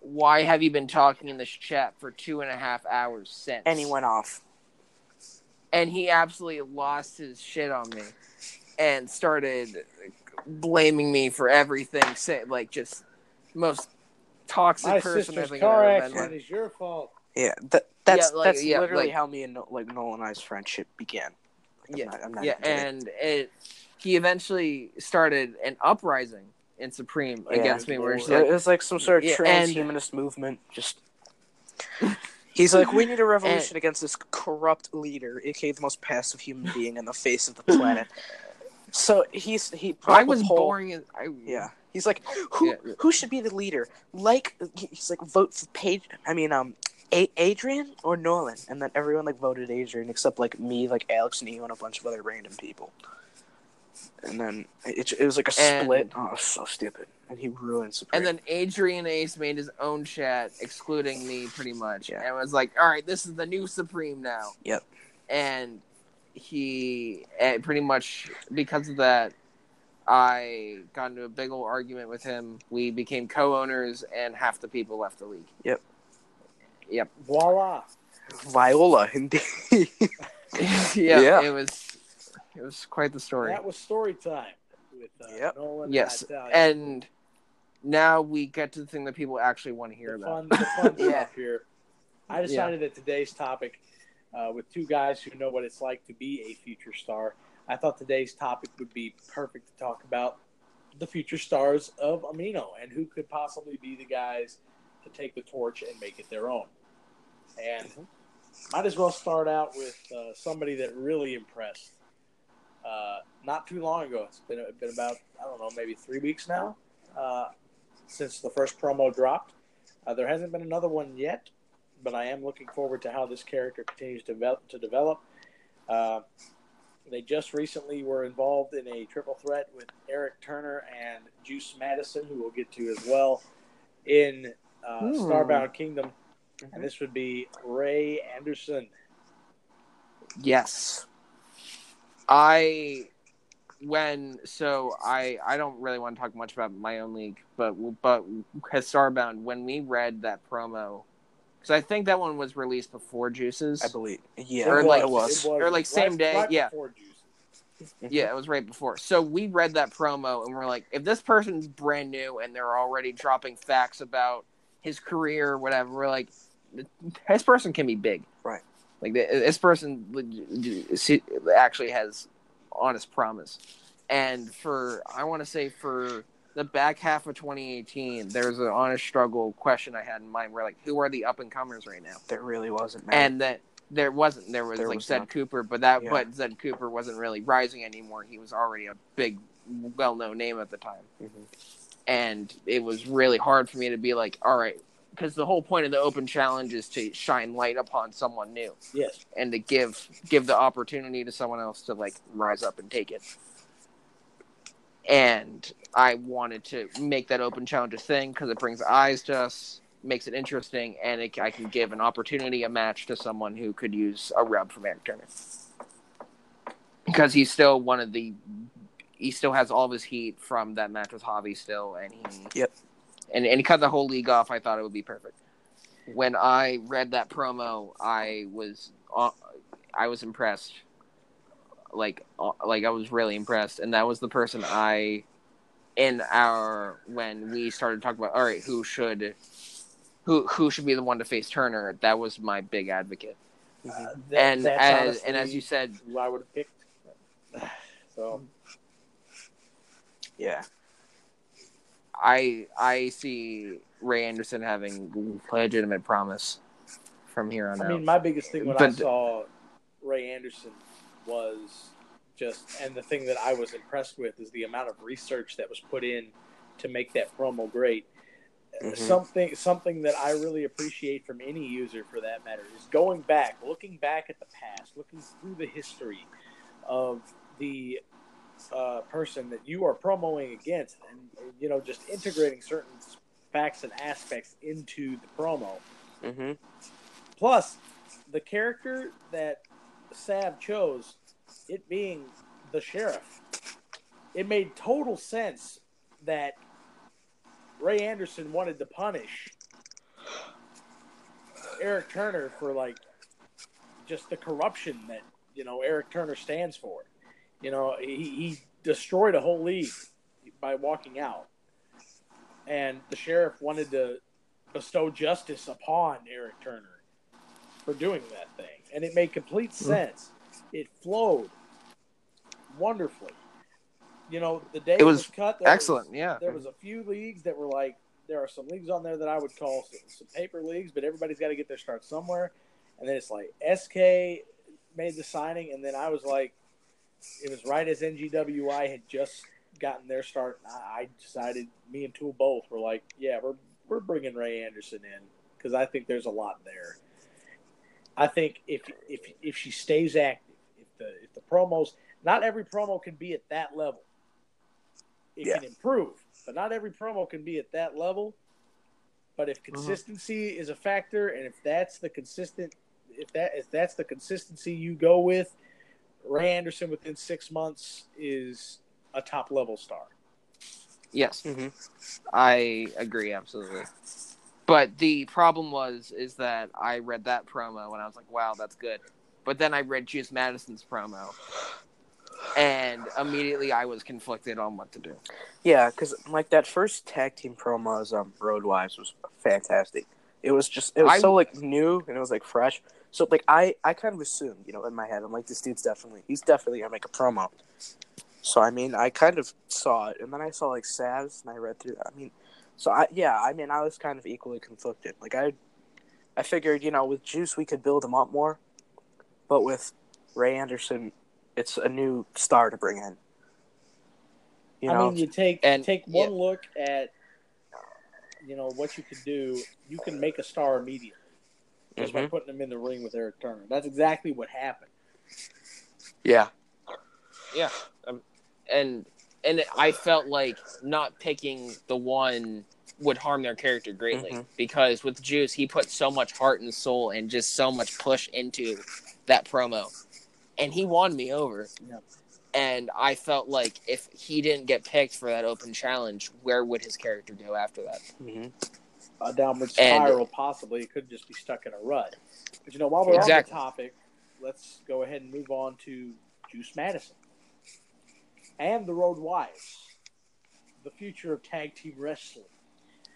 why have you been talking in this chat for two and a half hours since and he went off. and he absolutely lost his shit on me and started blaming me for everything say like just most toxic My person I sister's think car I've ever been accident with. is your fault. Yeah, that, that's Yeah, like- that's yeah, literally like- how me and No- like Nolan and I's friendship began. Yeah, I'm not, I'm not yeah kidding. and it he eventually started an uprising in supreme Yeah. against me where he's it like was like some sort of Yeah, and- transhumanist movement. Just *laughs* he's like, we need a *laughs* revolution against this corrupt leader, aka the most passive human being on the face of the planet. So he's he. i was poll- boring as I, Yeah, he's like, who Yeah. who should be the leader? Like, he's like, vote for Page. I mean, um, a- Adrian or Nolan, and then everyone like voted Adrian except like me, like Alex and you, and a bunch of other random people. And then it, it was like a And- split. Oh, so stupid. And he ruined Supreme. and then Adrian Ace made his own chat, excluding me pretty much, Yeah. and was like, "All right, this is the new Supreme now." Yep. And he eh, pretty much because of that, I got into a big old argument with him. We became co-owners, and half the people left the league. Yep. Yep. Voila. Viola, indeed. *laughs* yeah, Yeah. It was. It was quite the story. That was story time with uh, Yep. Nolan. Yes, and and now we get to the thing that people actually want to hear the about. fun, the fun *laughs* Yeah. stuff here. I decided that today's topic, uh, with two guys who know what it's like to be a future star, I thought today's topic would be perfect to talk about the future stars of Amino and who could possibly be the guys to take the torch and make it their own. And might as well start out with uh, somebody that really impressed. Uh, not too long ago, it's been been about I don't know maybe three weeks now uh, since the first promo dropped. Uh, there hasn't been another one yet, but I am looking forward to how this character continues to develop. To develop. Uh, they just recently were involved in a triple threat with Eric Turner and Juice Madison, who we'll get to as well, in uh. Starbound Kingdom. And this would be Ray Anderson. Yes. I when so I I don't really want to talk much about my own league, but but as Starbound when we read that promo because I think that one was released before Juices. I believe. Yeah, Or it like- was. Or like same day, right yeah. before Juice. Mm-hmm. Yeah, it was right before. So we read that promo and we're like, if this person's brand new and they're already dropping facts about his career or whatever, we're like, this person can be big. Right. Like this person actually has honest promise. And for I want to say for the back half of 2018, there's an honest struggle question I had in mind. Where like, who are the up and comers right now? There really wasn't. Man. and that there wasn't there was There like was Zed not. Cooper, but that Yeah. but Zed Cooper wasn't really rising anymore. He was already a big, well known name at the time, Mhm. and it was really hard for me to be like, all right, because the whole point of the open challenge is to shine light upon someone new Yes. and to give give the opportunity to someone else to like rise up and take it. And I wanted to make that open challenge a thing because it brings eyes to us, makes it interesting, and it, I can give an opportunity, a match to someone who could use a rub from Eric Turner. Because he's still one of the, he still has all of his heat from that match with Javi still, and he, Yep. and and he cut the whole league off. I thought it would be perfect. When I read that promo, I was, uh, I was impressed. Like, uh, like I was really impressed, and that was the person I, in our when we started talking about, all right, who should, who who should be the one to face Turner? That was my big advocate, Mhm. Uh, that- and as and as you said, who I would have picked. *sighs* So yeah. I I see Ray Anderson having legitimate promise from here on I out. I mean, my biggest thing when I saw Ray Anderson was just, and the thing that I was impressed with is the amount of research that was put in to make that promo great. Mhm. Something, something that I really appreciate from any user, for that matter, is going back, looking back at the past, looking through the history of the uh, person that you are promoting against, and you know, just integrating certain facts and aspects into the promo. Mm-hmm. Plus, the character that Sav chose, it being the sheriff, it made total sense that Ray Anderson wanted to punish Eric Turner for like just the corruption that you know Eric Turner stands for. You know, he, he destroyed a whole league by walking out, and the sheriff wanted to bestow justice upon Eric Turner for doing that thing, and it made complete mm-hmm. sense. It flowed wonderfully. You know, the day It was cut. there Excellent. was- Yeah. there was a few leagues that were like there are some leagues on there that I would call some, some paper leagues, but everybody's got to get their start somewhere. And then it's like SK made the signing, and then I was like, it was right as NGWI had just gotten their start. I, I decided, me and Tool both were like, yeah, we're we're bringing Ray Anderson in because I think there's a lot there. I think if if if she stays active, if the if the promos, not every promo can be at that level. It Yeah. can improve, but not every promo can be at that level. But if consistency is a factor, and if that's the consistent, if that if that's the consistency you go with, Ray Anderson within six months is a top level star. Yes. Mm-hmm. I agree absolutely. But the problem was is that I read that promo and I was like, "Wow, that's good." But then I read Juice Madison's promo, and immediately I was conflicted on what to do. Yeah, because like that first tag team promos um Road Wives was fantastic. It was just it was I- so like new and it was like fresh. So like I I kind of assumed you know in my head I'm like this dude's definitely he's definitely gonna make a promo. So I mean I kind of saw it and then I saw like Savs and I read through that. I mean, so I yeah I mean I was kind of equally conflicted. Like I I figured you know with Juice we could build him up more, but with Ray Anderson it's a new star to bring in. You know, I mean, you take And- take one look at you know what you can do. You can make a star immediately just by Mhm. putting him in the ring with Eric Turner. That's exactly what happened. Yeah. Yeah. And and I felt like not picking the one would harm their character greatly Mhm. because with Juice he put so much heart and soul and just so much push into that promo, and he won me over. Yeah. And I felt like if he didn't get picked for that open challenge, where would his character go after that? hmm A downward And- spiral, possibly. It could just be stuck in a rut. But you know, while we're Exactly. on the topic, let's go ahead and move on to Juice Madison and the Road Wives, the future of tag team wrestling.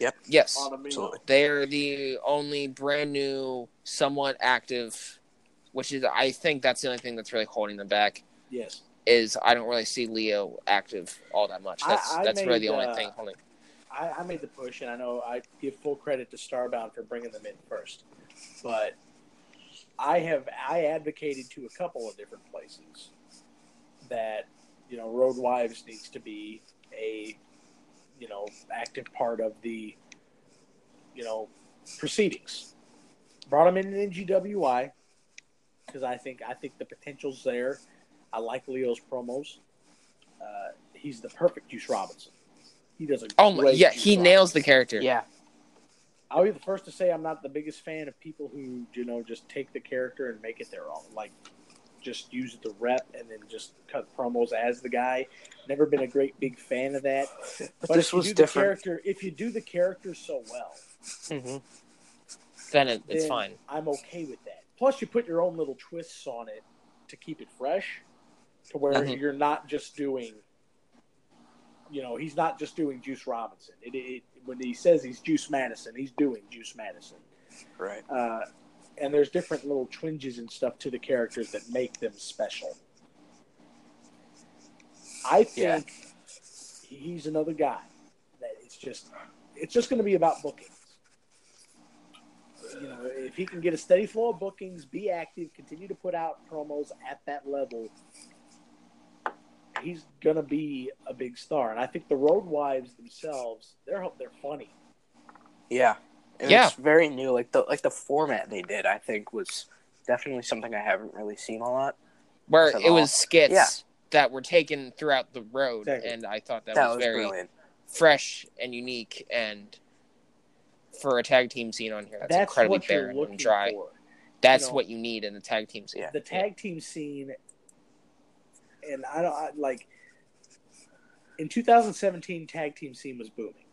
Yep. Yes, On a meal. Absolutely. they're the only brand new, somewhat active, which is I think that's the only thing that's really holding them back. Yes. Is I don't really see Leo active all that much. That's I that's really the only uh, thing holding. I, I made the push, and I know I give full credit to Starbound for bringing them in first. But I have I advocated to a couple of different places that you know Road Wives needs to be a you know active part of the you know proceedings. Brought him in in NGWI because I think I think the potential's there. I like Leo's promos. Uh, he's the perfect Juice Robinson. He does a Oh my, great yeah, Juice he Robinson. nails the character. Yeah. I'll be the first to say I'm not the biggest fan of people who, you know, just take the character and make it their own. Like, just use the rep and then just cut promos as the guy. Never been a great big fan of that. *laughs* But, But this if you was do different. The character, if you do the character so well, hmm Then it, it's then fine. I'm okay with that. Plus, you put your own little twists on it to keep it fresh, to where Mhm. you're not just doing. You know, he's not just doing Juice Robinson. It, it, when he says he's Juice Madison, he's doing Juice Madison. Right. uh, and there's different little twinges and stuff to the characters that make them special. I Yeah. think he's another guy that it's just it's just going to be about bookings. You know, if he can get a steady flow of bookings, be active, continue to put out promos at that level, he's going to be a big star. And I think the Road Wives themselves, they're they're funny. Yeah. And Yeah. it's very new. Like the like the format they did, I think, was definitely something I haven't really seen a lot. Where At it all. was skits. Yeah. that were taken throughout the road, Exactly. and I thought that, That was, was very brilliant. fresh and unique. And for a tag team scene on here, that's, That's incredibly what barren and dry. for. That's you know, what you need in the tag team scene. Yeah. the tag team scene, and I don't I, like. In 2017, tag team scene was booming.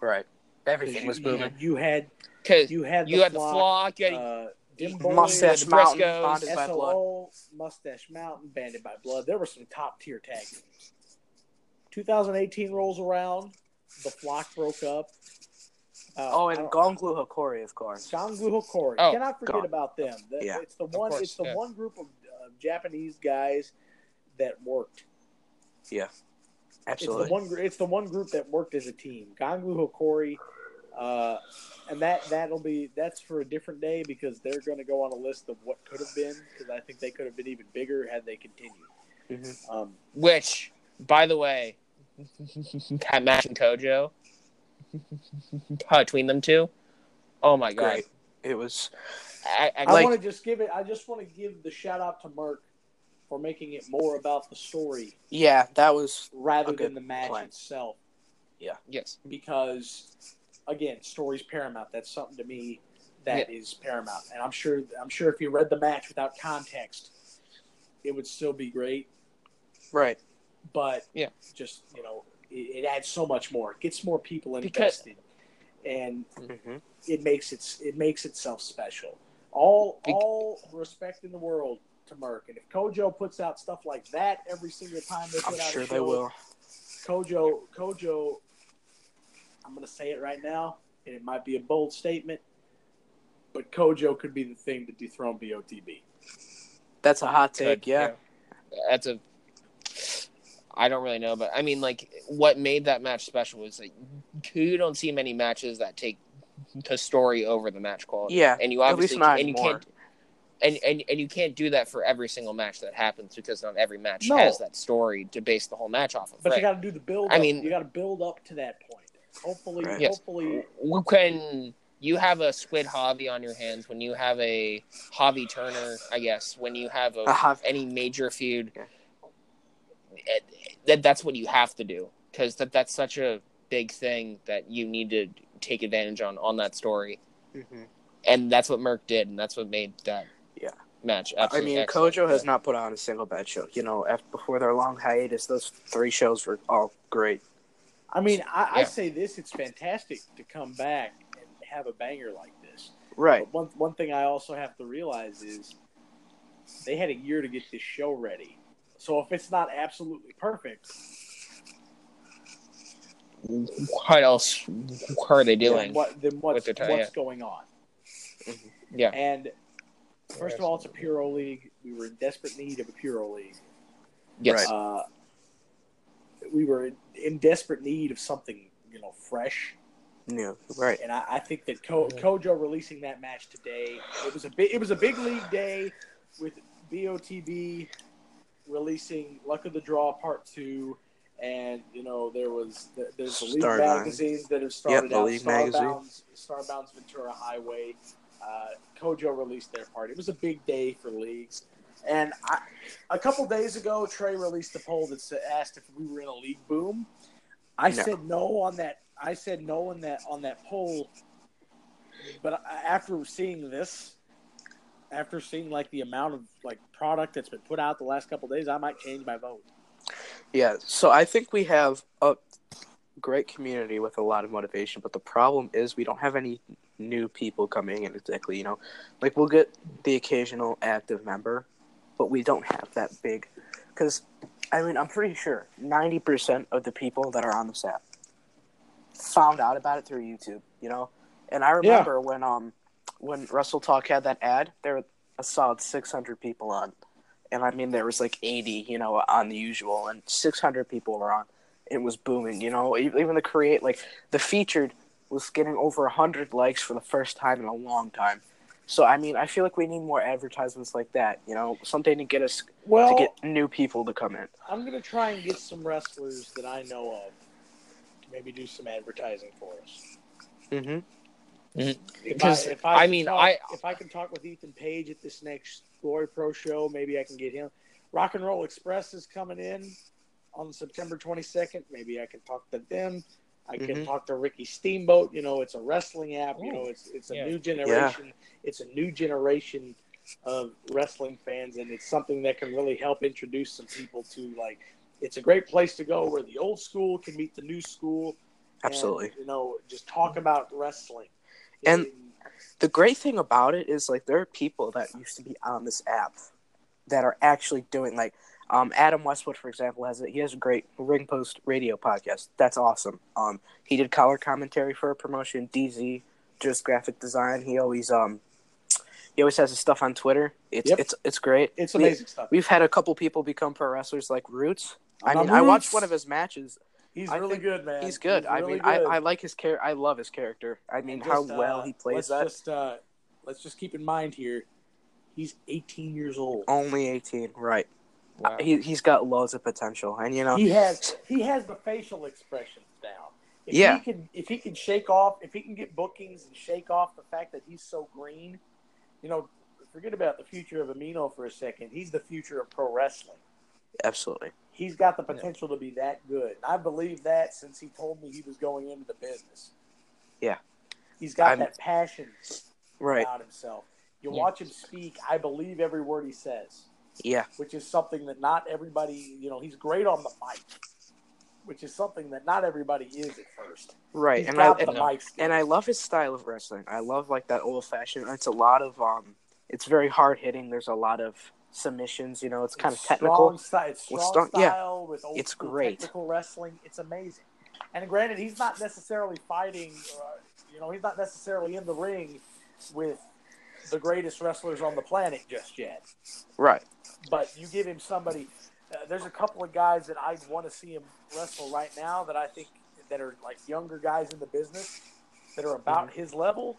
Right. 'Cause Everything you- was you- booming. You had Because you had you the had the flock, flock, you had uh, Dim Boy, Mustache the Mountain, Briscoes, bonded by blood. Mustache Mountain, Banded by Blood. There were some top tier tag teams. 2018 rolls around, the flock broke up. Uh, Oh, and don't- Gonglu Hokori, of course. Ganggu Hokori. Oh, Cannot forget God. about them. That- Yeah. It's the one. course, it's the yeah. one group of uh, Japanese guys that worked. It's Absolutely. the one. It's the one group that worked as a team. Ganggu Hokori, uh, and that that'll be that's for a different day because they're going to go on a list of what could have been because I think they could have been even bigger had they continued. Mhm. Um, which, by the way, *laughs* that match in Kojo between them two. Oh my god! Great. It was I, I, I Like- want to just give it. I just want to give the shout out to Merc for making it more about the story yeah, that was rather A good than the match plan. itself. Yeah. Yes, because again, story's paramount. That's something to me that is paramount. And I'm sure I'm sure if you read the match without context, it would still be great. right. But Yeah. just you know, it, it adds so much more. It gets more people Because- invested, and hmm it makes it it makes itself special. All all respect in the world to Merc, and if Kojo puts out stuff like that every single time they put I'm put out sure a they will. Kojo, Kojo, I'm going to say it right now, and it might be a bold statement, but Kojo could be the thing to dethrone BOTB. That's a hot take. Good, yeah. that's a. I don't really know, but I mean, like, what made that match special was like you don't see many matches that take the story over the match quality. Yeah, and you at least obviously not and you anymore. can't. And, and, and you can't do that for every single match that happens because not every match No. has that story to base the whole match off of. But right? you got to do the build. I mean- you got to build up to that point. Hopefully, Right. Yes. hopefully, when you have a Squid Javi on your hands, when you have a Javi Turner, I guess, when you have a, A Javi- any major feud, Yeah. that that's what you have to do because that that's such a big thing that you need to take advantage on on that story, Mhm. and that's what Merc did, and that's what made that Yeah. Match. I mean, excellent. Kojo has not put on a single bad show. You know, after, before their long hiatus, those three shows were all great. I mean, I, I say this: it's fantastic to come back and have a banger like this. Right. But one one thing I also have to realize is they had a year to get this show ready. So if it's not absolutely perfect, What else are they then doing? what then what's with their time, what's going on? Yeah. And first of all, it's a Puro League. We were in desperate need of a Puro League. Yes. Right. Uh, we were in, in desperate need of something, you know, fresh. New. Right. And I, I think that Ko, Kojo releasing that match today, it was a big, it was a big league day with BOTB releasing Luck of the Draw Part Two, and you know there was there's the league Starbound. magazines that have started the out. League magazine. Starbound's, Starbound's Ventura Highway. Uh, Kojo released their part. It was a big day for leagues. And I, a couple days ago, Trey released a poll that asked if we were in a league boom. I No. said no on that. I said no on that on that poll. But after seeing this, after seeing like the amount of like product that's been put out the last couple days, I might change my vote. Yeah. So I think we have a great community with a lot of motivation, but the problem is we don't have any new people coming in exactly. You know, like we'll get the occasional active member, but we don't have that big. Because, I mean, I'm pretty sure 90% of the people that are on the staff found out about it through YouTube. You know, and I remember when um when WrestleTalk had that ad, there were a solid 600 people on and I mean there was like 80, you know, on the usual, and 600 people were on. It was booming, you know. Even the create like the featured was getting over 100 likes for the first time in a long time. So I mean, I feel like we need more advertisements like that, you know, something to get us Well, to get new people to come in. I'm gonna try and get some wrestlers that I know of to maybe do some advertising for us. Mm-hmm. If Because, if I can mean, talk, I- if I can talk with Ethan Page at this next Glory Pro show, maybe I can get him. Rock and Roll Express is coming in on September 22nd. Maybe I can talk to them. I can Mhm. talk to Ricky Steamboat. You know, it's a wrestling app. You know, it's it's a Yeah. new generation. It's a new generation of wrestling fans, and it's something that can really help introduce some people to like. It's a great place to go where the old school can meet the new school. and, Absolutely. you know, just talk about wrestling. And- The great thing about it is like there are people that used to be on this app that are actually doing like um, Adam Westwood, for example, has a, he has a great ring post radio podcast. That's awesome. Um, he did color commentary for a promotion. DZ just graphic design. He always um he always has his stuff on Twitter. It's Yep. it's it's great. it's We- amazing stuff. We've had a couple people become pro wrestlers like Roots. I Now, mean, I watched one of his matches. He's I really good, man. He's good. I really mean, I, good. I like his character. I love his character. I mean, And how just, uh, well he plays let's that. Just, uh, let's just keep in mind here, he's 18 years old. Only eighteen, right? Wow. He he's got loads of potential, and you know, He has he has the facial expressions down. If Yeah. he can if he can shake off if he can get bookings and shake off the fact that he's so green, you know, forget about the future of Amino for a second. He's the future of pro wrestling. absolutely. He's got the potential to be that good. And I believe that since he told me he was going into the business. Yeah. He's got I'm- that passion Right? about himself. You Yeah. watch him speak, I believe every word he says, Yeah, which is something that not everybody, you know, he's great on the mic, which is something that not everybody is at first. right. He's And I and, and I love his style of wrestling. I love like that old fashioned. It's a lot of um. It's very hard hitting. There's a lot of submissions. You know, it's kind of technical. Strong style, it's strong strong- yeah. style with old It's great. technical wrestling. It's amazing. And granted, he's not necessarily fighting. Uh, you know, he's not necessarily in the ring with the greatest wrestlers on the planet just yet. Right. But you give him somebody. Uh, there's a couple of guys that I'd want to see him wrestle right now that I think that are like younger guys in the business that are about Mm-hmm. his level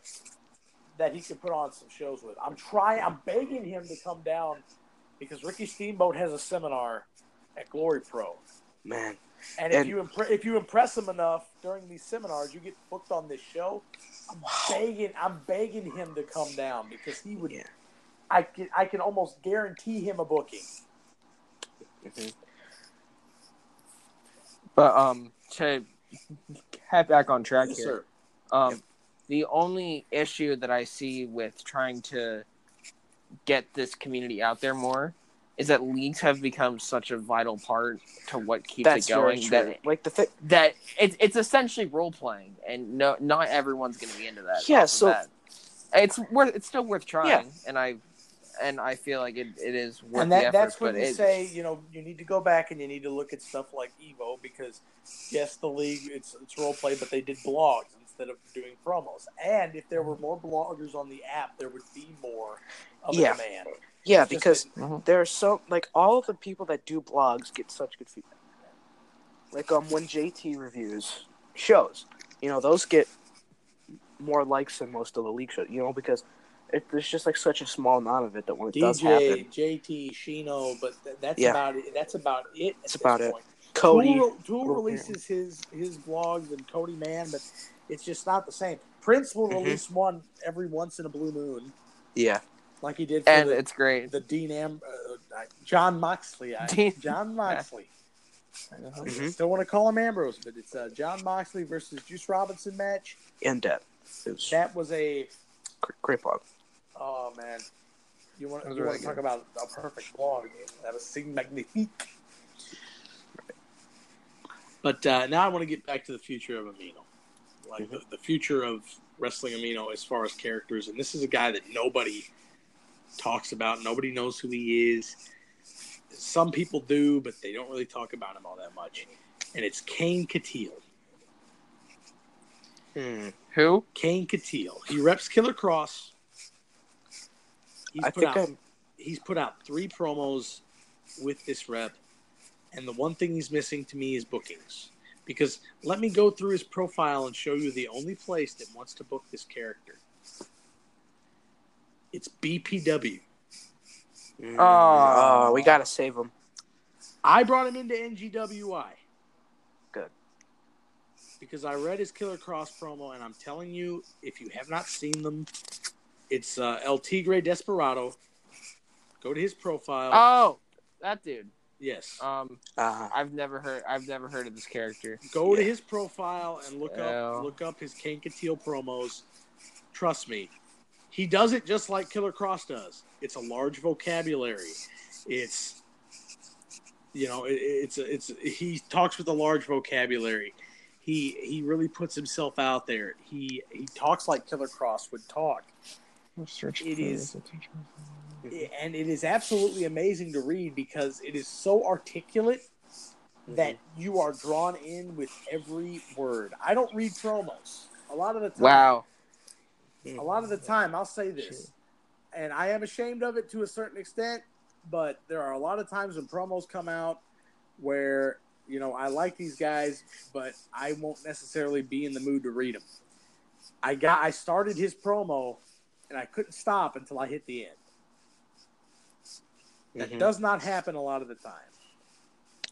that he could put on some shows with. I'm trying. I'm begging him to come down because Ricky Steamboat has a seminar at Glory Pro, Man. And if you impre- if you impress him enough during these seminars, you get booked on this show. I'm begging. I'm begging him to come down because he would. Yeah. I can I can almost guarantee him a booking. Mhm. But um, to get back on track Yes, here, sir. um, the only issue that I see with trying to get this community out there more is that leagues have become such a vital part to what keeps That's it going. That. Like the thing. that it's it's essentially role playing, and no, not everyone's going to be into that. Yeah, so- bat. it's worth it's still worth trying, Yeah. and I and I feel like it, it is worth and the that, effort. that's when but you it, say you know you need to go back and you need to look at stuff like Evo because yes, the league it's it's role play, but they did blogs instead of doing promos. And if there were more bloggers on the app, there would be more of Yeah. a demand. Yeah, It's just because Mhm. there are so like all of the people that do blogs get such good feedback. Like um when JT reviews shows, you know those get more likes than most of the league shows. You know because it, there's just like such a small amount of it that when it does happen, JT, Shino, but th- that's Yeah. about it. That's about it. That's about this it. Point. Cody. Tool, Tool Well, releases his his blogs and Cody Man, but it's just not the same. Prince will Mhm. release one every once in a blue moon, Yeah, like he did for and the, it's great. the Dean Am, uh, Jon Moxley. I, Dean- *laughs* Jon Moxley. Mhm. Still want to call him Ambrose, but it's uh, Jon Moxley versus Juice Robinson match. and that. It was That was a great blog. oh man, you want That was you want to talk about a perfect blog? That was Sig Magnifique. But uh, now I want to get back to the future of Amino, like the, the future of wrestling Amino as far as characters. And this is a guy that nobody talks about. Nobody knows who he is. Some people do, but they don't really talk about him all that much. And it's Kane Katil. Hmm. Who? Kane Katil. He reps Killer Kross. He's I put think out I'm. he's put out three promos with this rep, and the one thing he's missing to me is bookings. Because let me go through his profile and show you the only place that wants to book this character. It's BPW. Mm, Oh. oh, we gotta save him. I brought him into NGWI. Good. Because I read his Killer Kross promo, and I'm telling you, if you have not seen them, it's uh, El Tigre Desperado. Go to his profile. Oh, that dude. Yes. Um, Uh, I've never heard. I've never heard of this character. Go to his profile and look Yeah. up look up his Kankateel promos. Trust me, he does it just like Killer Kross does. It's a large vocabulary. It's you know, it, it's it's he talks with a large vocabulary. He he really puts himself out there. He he talks like Killer Kross would talk. It is- and it is absolutely amazing to read because it is so articulate mm-hmm. that you are drawn in with every word. I don't read promos. A lot of the time, Wow. A lot of the time, I'll say this, and I am ashamed of it to a certain extent. But there are a lot of times when promos come out where you know I like these guys, but I won't necessarily be in the mood to read them. I got I started his promo, and I couldn't stop until I hit the end. That Mhm. does not happen a lot of the time.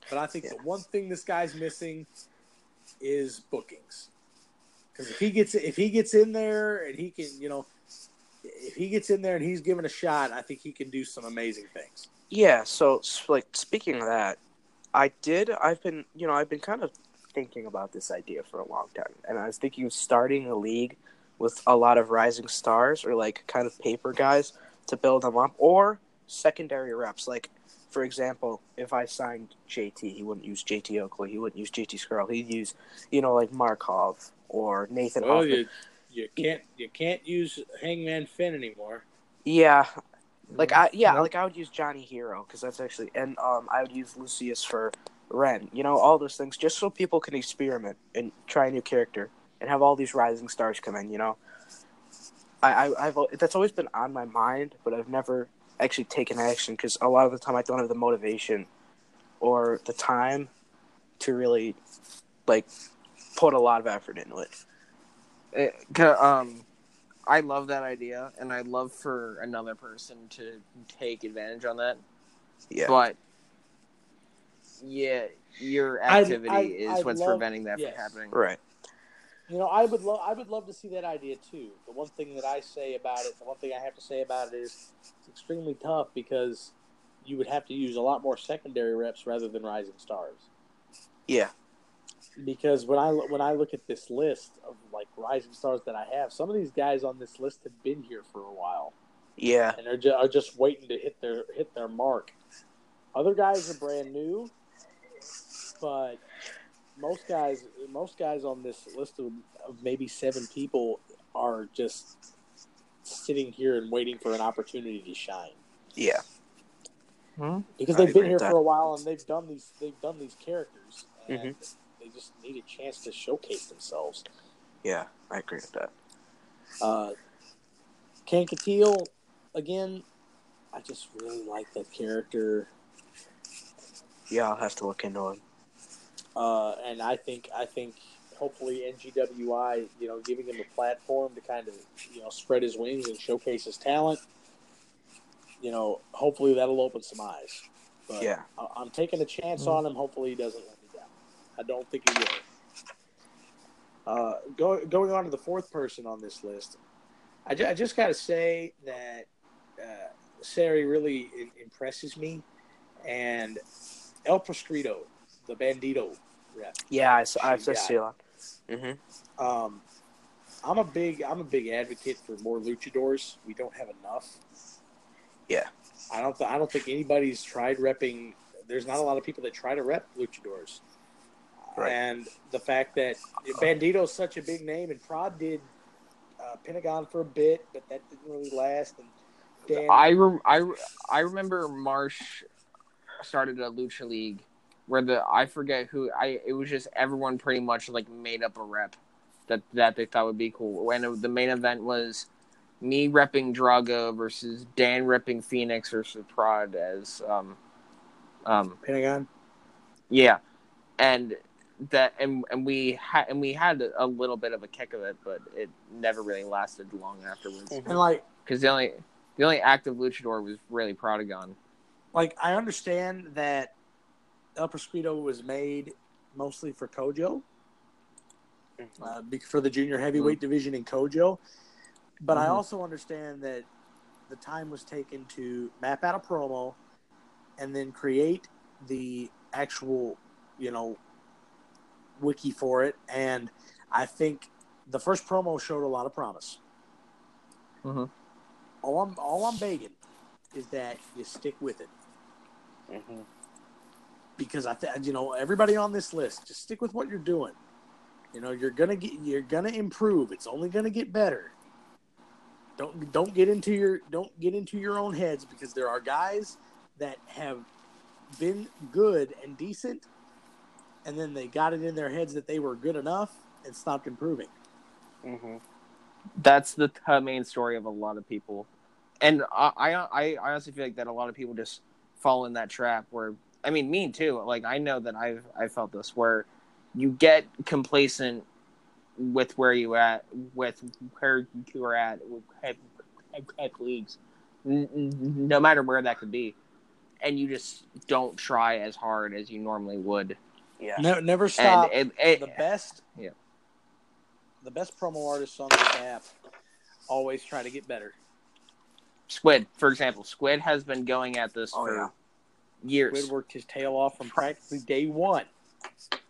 But I think the one thing this guy's missing is bookings. Because if he gets if he gets in there and he can, you know, if he gets in there and he's given a shot, I think he can do some amazing things. Yeah, so like speaking of that, I did. I've been, you know, I've been kind of thinking about this idea for a long time, and I was thinking of starting a league with a lot of rising stars or like kind of paper guys to build them up, or secondary reps. Like, for example, if I signed JT, he wouldn't use JT Oakley, he wouldn't use JT Skrull, he'd use, you know, like Markov or Nathan Well, Hoffman. you you can't you can't use Hangman Finn anymore. Yeah, like I yeah, Nope. like I would use Johnny Hero because that's actually, and um, I would use Lucius for Ren. You know, all those things just so people can experiment and try a new character and have all these rising stars come in. You know, I, I I've that's always been on my mind, but I've never actually taken action because a lot of the time I don't have the motivation or the time to really like put a lot of effort into it. It, um, I love that idea, and I'd love for another person to take advantage on that. Yeah. But yeah, your I'd- activity I'd- is I'd what's love- preventing that yes. from happening. Right. You know, I would love I would love to see that idea too. The one thing that I say about it, the one thing I have to say about it is it's extremely tough because you would have to use a lot more secondary reps rather than rising stars. Yeah. Because when I when I look at this list of like rising stars that I have, some of these guys on this list have been here for a while Yeah. and are, ju- are just waiting to hit their hit their mark. Other guys are brand new, but most guys most guys on this list of, of maybe seven people are just sitting here and waiting for an opportunity to shine Yeah. because they've been here for a while and they've done these they've done these characters and Mhm. They just need a chance to showcase themselves. Yeah. I agree with that. Uh, Kankateel, again, I just really like that character. Yeah, I'll have to look into it. Uh, and I think I think hopefully NGWI, you know, giving him a platform to kind of you know spread his wings and showcase his talent. You know, hopefully that'll open some eyes. But Yeah. I- I'm taking a chance on him. Hopefully he doesn't let me down. I don't think he will. Uh, go, going on to the fourth person on this list, I, ju- I just got to say that uh, Sari really in- impresses me, and El Proscrito, the Bandito rep. Yeah, I, s- I, I She's got see a lot. Mm-hmm. Um, I'm a big I'm a big advocate for more luchadors. We don't have enough. Yeah. I don't th- I don't think anybody's tried repping. There's not a lot of people that try to rep luchadors. Right. And the fact that Bandito's such a big name, and Prod did uh, Pentagon for a bit, but that didn't really last. And Dan, I, I, re- I remember Marsh started a lucha league where the I forget who I it was just everyone pretty much like made up a rep that that they thought would be cool. When it- the main event was me repping Drago versus Dan repping Phoenix versus Prod as um um Pentagon. yeah, and that and and we had and we had a little bit of a kick of it, but it never really lasted long afterwards And like because the only the only active luchador was really Protagon. like I understand that El Proscrito was made mostly for Kojo, uh, for the junior heavyweight division in Kojo, but I Mhm. also understand that the time was taken to map out a promo and then create the actual, you know, wiki for it. And I think the first promo showed a lot of promise. Mhm. All I'm all I'm begging is that you stick with it Mhm. because I th- you know everybody on this list just stick with what you're doing. You know you're gonna get you're gonna improve. It's only gonna get better. Don't don't get into your don't get into your own heads because there are guys that have been good and decent, and then they got it in their heads that they were good enough and stopped improving. Mhm. That's the main story of a lot of people, and I, I I honestly feel like that a lot of people just fall in that trap where I mean me too. Like I know that I've I felt this where you get complacent with where you at with where you are at with head, head, leagues, no matter where that could be, and you just don't try as hard as you normally would. Yeah. Ne- never stop. And it, it, the best Yeah. the best promo artists on this app always try to get better. Squid, for example, Squid has been going at this Oh, for yeah. years. Squid worked his tail off from practically day one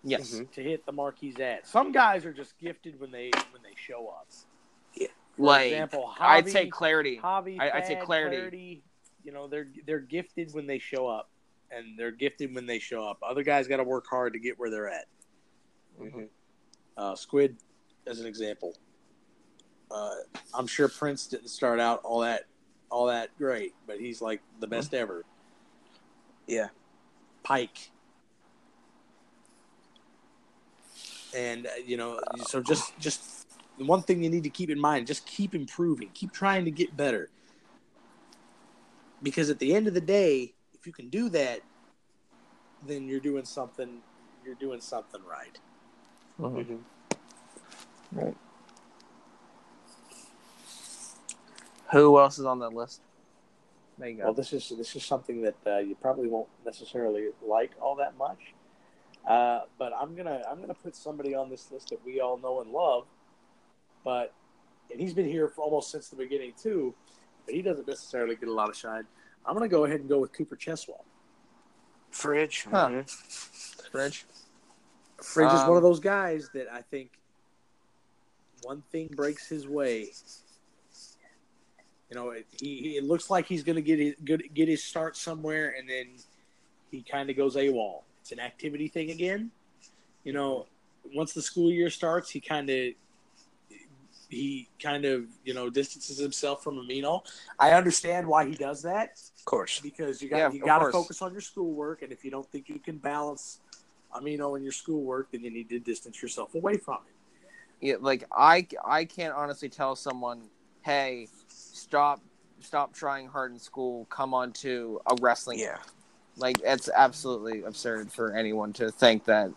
Yes. Mhm. to hit the mark he's at. Some guys are just gifted when they when they show up. For Like example, Javi, I'd say clarity. Javi, I- I'd say Thad, clarity. You know, they're they're gifted when they show up, and they're gifted when they show up. Other guys got to work hard to get where they're at. Mhm. Uh, Squid, as an example, uh, I'm sure Prince didn't start out all that all that great, but he's like the best ever. Yeah. Pike. And uh, you know, so just just the one thing you need to keep in mind: just keep improving, keep trying to get better. Because at the end of the day, if you can do that, then you're doing something. You're doing something right. Mhm. Who else is on that list? There you go. Well, this is this is something that uh, you probably won't necessarily like all that much, uh, but I'm gonna I'm gonna put somebody on this list that we all know and love, but and he's been here for almost since the beginning too, but he doesn't necessarily get a lot of shine. I'm gonna go ahead and go with Cooper Cheswell. Fridge. Huh. Mhm. Fridge. Fridge is Um, one of those guys that I think one thing breaks his way. You know, it, he, he- it looks like he's going to get his, good, get his start somewhere, and then he kind of goes AWOL. It's an activity thing again. You know, once the school year starts, he kind of he kind of you know distances himself from Amino. I understand why he does that Of course. because you got Yeah, you got to focus on your schoolwork, and if you don't think you can balance amino in your schoolwork, then you need to distance yourself away from it. Yeah, like I I can't honestly tell someone, hey, stop stop trying hard in school. Come on to a wrestling. Yeah. Like it's absolutely absurd for anyone to think that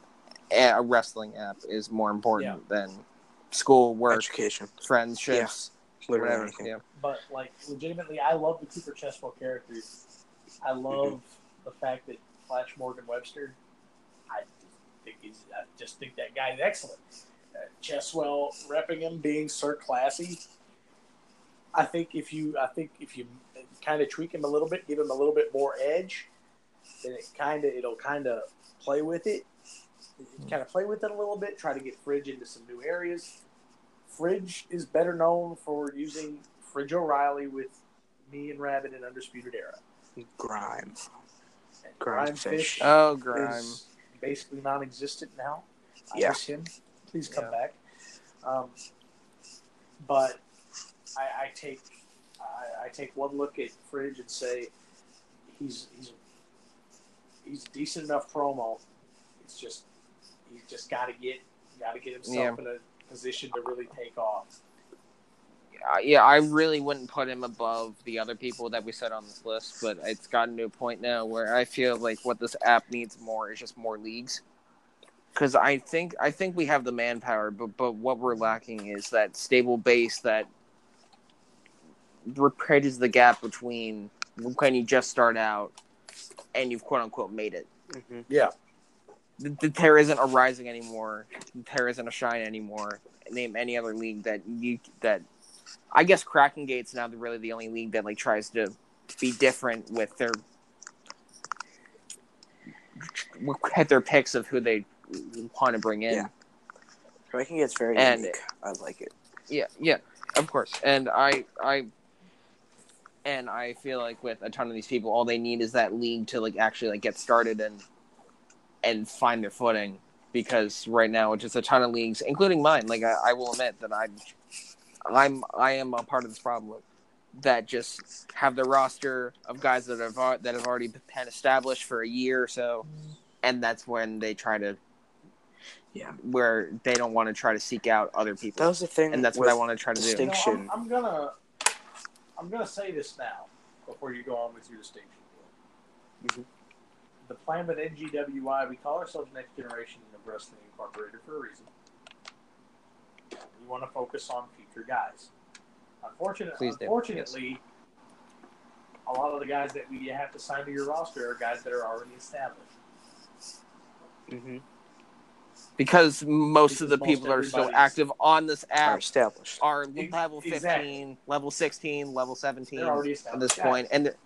a a wrestling app is more important than school, work, Education. friendships, Literally whatever. anything. Yeah. But like legitimately, I love the Cooper Cheswell characters. I love the fact that Flash Morgan Webster. I think he's. I just think that guy's excellent. Uh, Cheswell repping him, being Sir Classy. I think if you, I think if you kind of tweak him a little bit, give him a little bit more edge, then it kind of it'll kind of play with it. Kind of play with it a little bit. Try to get Fridge into some new areas. Fridge is better known for using Fridge O'Reilly with me and Rabbit in Undisputed Era. Grime. And Grime Grime Fish. Fish Oh, grime. is basically non-existent now. I Yeah. miss him. Please come Yeah. back. Um, but I, I take I, I take one look at Fridge and say he's he's he's decent enough promo. It's just he's just got to get got to get himself in a position to really take off. Uh, yeah, I really wouldn't put him above the other people that we said on this list, but it's gotten to a point now where I feel like what this app needs more is just more leagues. Because I think I think we have the manpower, but but what we're lacking is that stable base that bridges the gap between when you just start out and you've quote unquote made it. hmm Yeah, Th- th- There isn't a rising anymore. There isn't a shine anymore. Name any other league that you that. I guess Kraken Gate's now really the only league that like tries to be different with their get their picks of who they want to bring in. Yeah. Ranking gets very And- unique. I like it. yeah yeah of course and i i and i feel like with a ton of these people all they need is that league to like actually like get started and and find their footing because right now it's just a ton of leagues including mine like i, I will admit that i'm i'm i am a part of this problem that just have the roster of guys that have that have already been established for a year or so and that's when they try to Yeah. where they don't want to try to seek out other people That was the thing. and that's what I want to try to do. You know, Distinction. I'm, I'm gonna, I'm gonna say this now before you go on with your distinction. Mhm. The plan with NGWI, we call ourselves Next Generation of Wrestling Incorporated for a reason. We want to focus on future guys. Unfortunately, Please do, unfortunately, a lot of the guys that we have to sign to your roster are guys that are already established. Mm-hmm. Because most of the most people that are still active on this Are app established. are level 15, exactly. level 16, level 17 at this guys. point, and they're,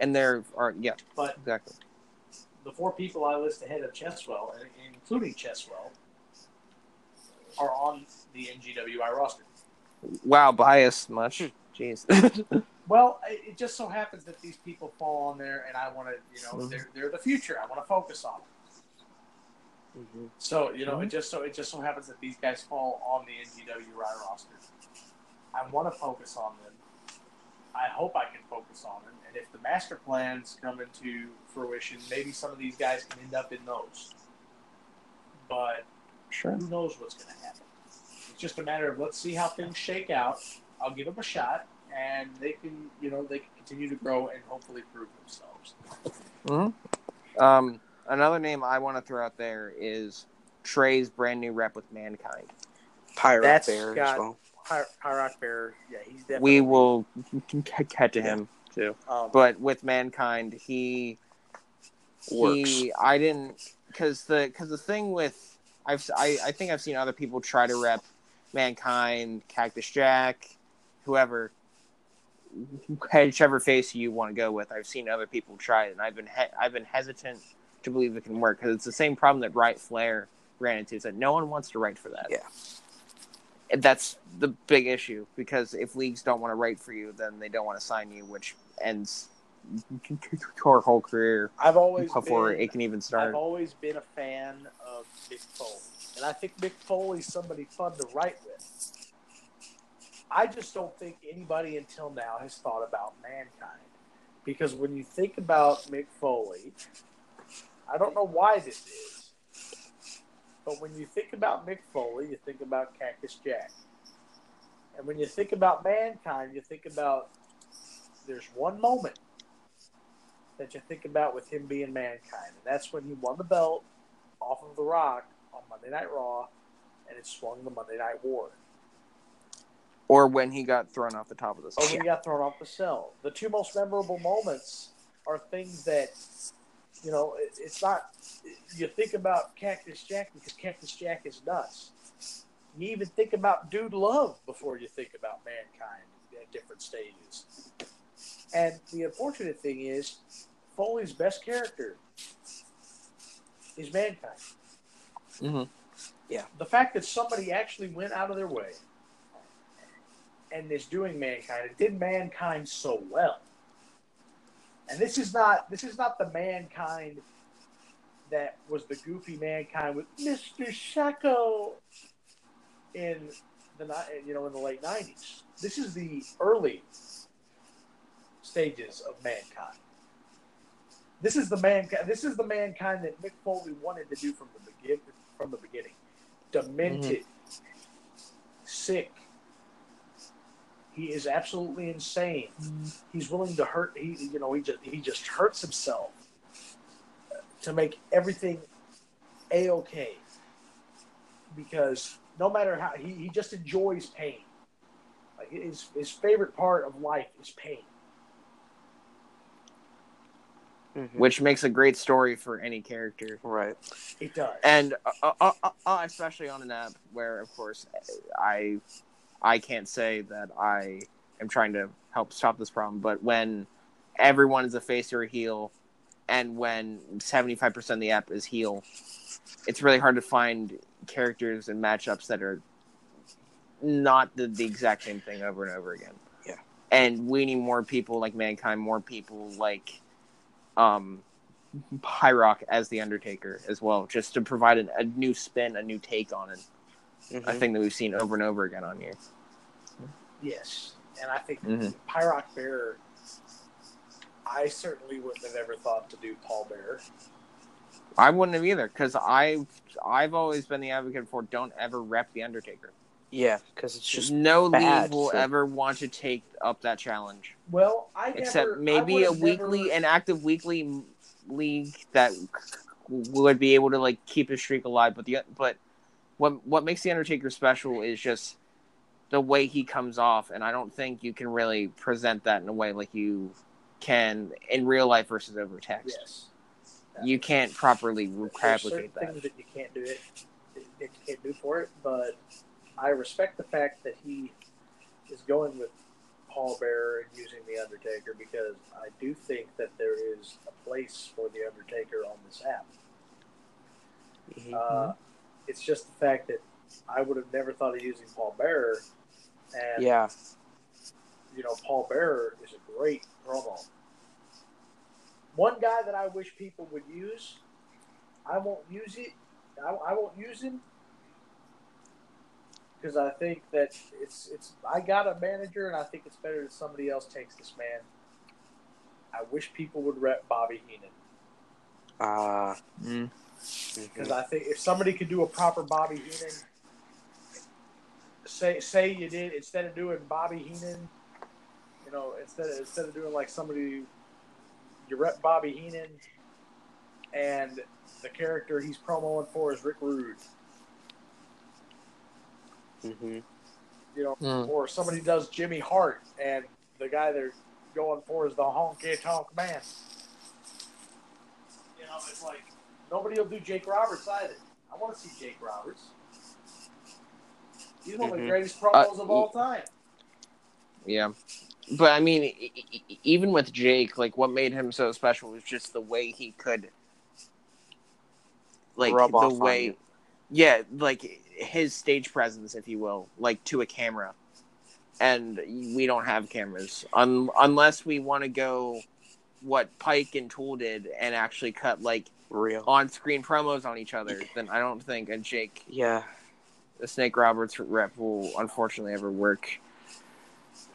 and they're are yeah But exactly. The four people I list ahead of Cheswell, including Cheswell, are on the NGWI roster. Wow, bias much. Hmm. Jeez. *laughs* Well, it it just so happens that these people fall on there, and I want to, you know, Mhm. they're, they're the future. I want to focus on. them. hmm So, you know, it just so it just so happens that these guys fall on the NGWI roster. I want to focus on them. I hope I can focus on them, and if the master plans come into fruition, maybe some of these guys can end up in those. But sure. who knows what's going to happen? It's just a matter of let's see how things shake out. I'll give them a shot, and they can, you know, they can continue to grow and hopefully prove themselves. hmm Um, another name I want to throw out there is Trey's brand new rep with Mankind. Pirate That's Bear as got- well. High, High Rock Bear, yeah, he's definitely. We will get to him too. Um, but with mankind he Works. he i didn't because the because the thing with i've I, I think i've seen other people try to rep mankind cactus jack whoever whichever face you want to go with i've seen other people try it and i've been he- i've been hesitant to believe it can work because it's the same problem that right flair ran into is that no one wants to write for that Yeah. That's the big issue because if leagues don't want to write for you then they don't want to sign you which ends *laughs* your whole career I've always before been, it can even start. I've always been a fan of Mick Foley, and I think Mick Foley's somebody fun to write with. I just don't think anybody until now has thought about mankind, because when you think about Mick Foley, I don't know why this is, but when you think about Mick Foley, you think about Cactus Jack, and when you think about mankind, you think about there's one moment that you think about with him being mankind, and that's when he won the belt off of The Rock on Monday Night Raw, and it swung the Monday Night War. Or when he got thrown off the top of the Or when he got thrown off the cell. The two most memorable moments are things that, you know, it, it's not. You think about Cactus Jack because Cactus Jack is nuts. You even think about Dude Love before you think about mankind at different stages. And the unfortunate thing is, Foley's best character is mankind. hmm Yeah. the fact that somebody actually went out of their way and is doing mankind and did mankind so well and this is not this is not the mankind that was the goofy mankind with mr socko in the you know in the late 90s this is the early stages of mankind. This is the mankind this is the mankind that mick foley wanted to do from the begin from the beginning. Demented, mm-hmm. sick. He is absolutely insane. He's willing to hurt. He, you know, he just he just hurts himself to make everything a okay. Because no matter how he, he just enjoys pain. Like his his favorite part of life is pain. Mhm. Which makes a great story for any character. Right. It does. And uh, uh, uh, uh, especially on an app where, of course, I I can't say that I am trying to help stop this problem, but when everyone is a face or a heel and when 75% of the app is heel, it's really hard to find characters and matchups that are not the, the exact same thing over and over again. Yeah. And we need more people like Mankind, more people like um Pyrock as the Undertaker as well, just to provide an, a new spin, a new take on it. Mhm. I think that we've seen over and over again on here. Yes, and I think Mhm. Pyrock Bear. I certainly wouldn't have ever thought to do Paul Bear. I wouldn't have either because I've I've always been the advocate for don't ever rep the Undertaker. Yeah, because it's just no bad, league will so- ever want to take up that challenge, Well, I except I maybe a weekly, never- an active weekly league that would be able to like keep his streak alive. But the but what what makes the Undertaker special is just the way he comes off, and I don't think you can really present that in a way like you can in real life versus over text. Yes. You can't properly There's replicate certain that. things that you can't do it, that you can't do for it. But I respect the fact that he is going with Paul Bearer and using the Undertaker because I do think that there is a place for the Undertaker on this app. Mhm. Uh, it's just the fact that I would have never thought of using Paul Bearer, and yeah. you know Paul Bearer is a great promo. One guy that I wish people would use, I won't use it. I, I won't use him because I think that it's it's. I got a manager, and I think it's better that somebody else takes this man. I wish people would rep Bobby Heenan Uh, Mm. Because I think if somebody could do a proper Bobby Heenan, say say you did instead of doing Bobby Heenan, you know, instead of instead of doing like somebody, you rep Bobby Heenan, and the character he's promoing for is Rick Rude, hmm you know, Mm. or somebody does Jimmy Hart, and the guy they're going for is the honky tonk man. You know, it's like nobody will do Jake Roberts either. I want to see Jake Roberts. He's one of the Mhm. greatest promos of all time. Yeah. But I mean, even with Jake, like what made him so special was just the way he could, like Rub the off way, you. yeah, like his stage presence, if you will, like to a camera, and we don't have cameras un- unless we want to go what Pike and Tool did and actually cut like Real. on-screen promos on each other. Then I don't think a Jake Yeah. the Snake Roberts rep will unfortunately ever work.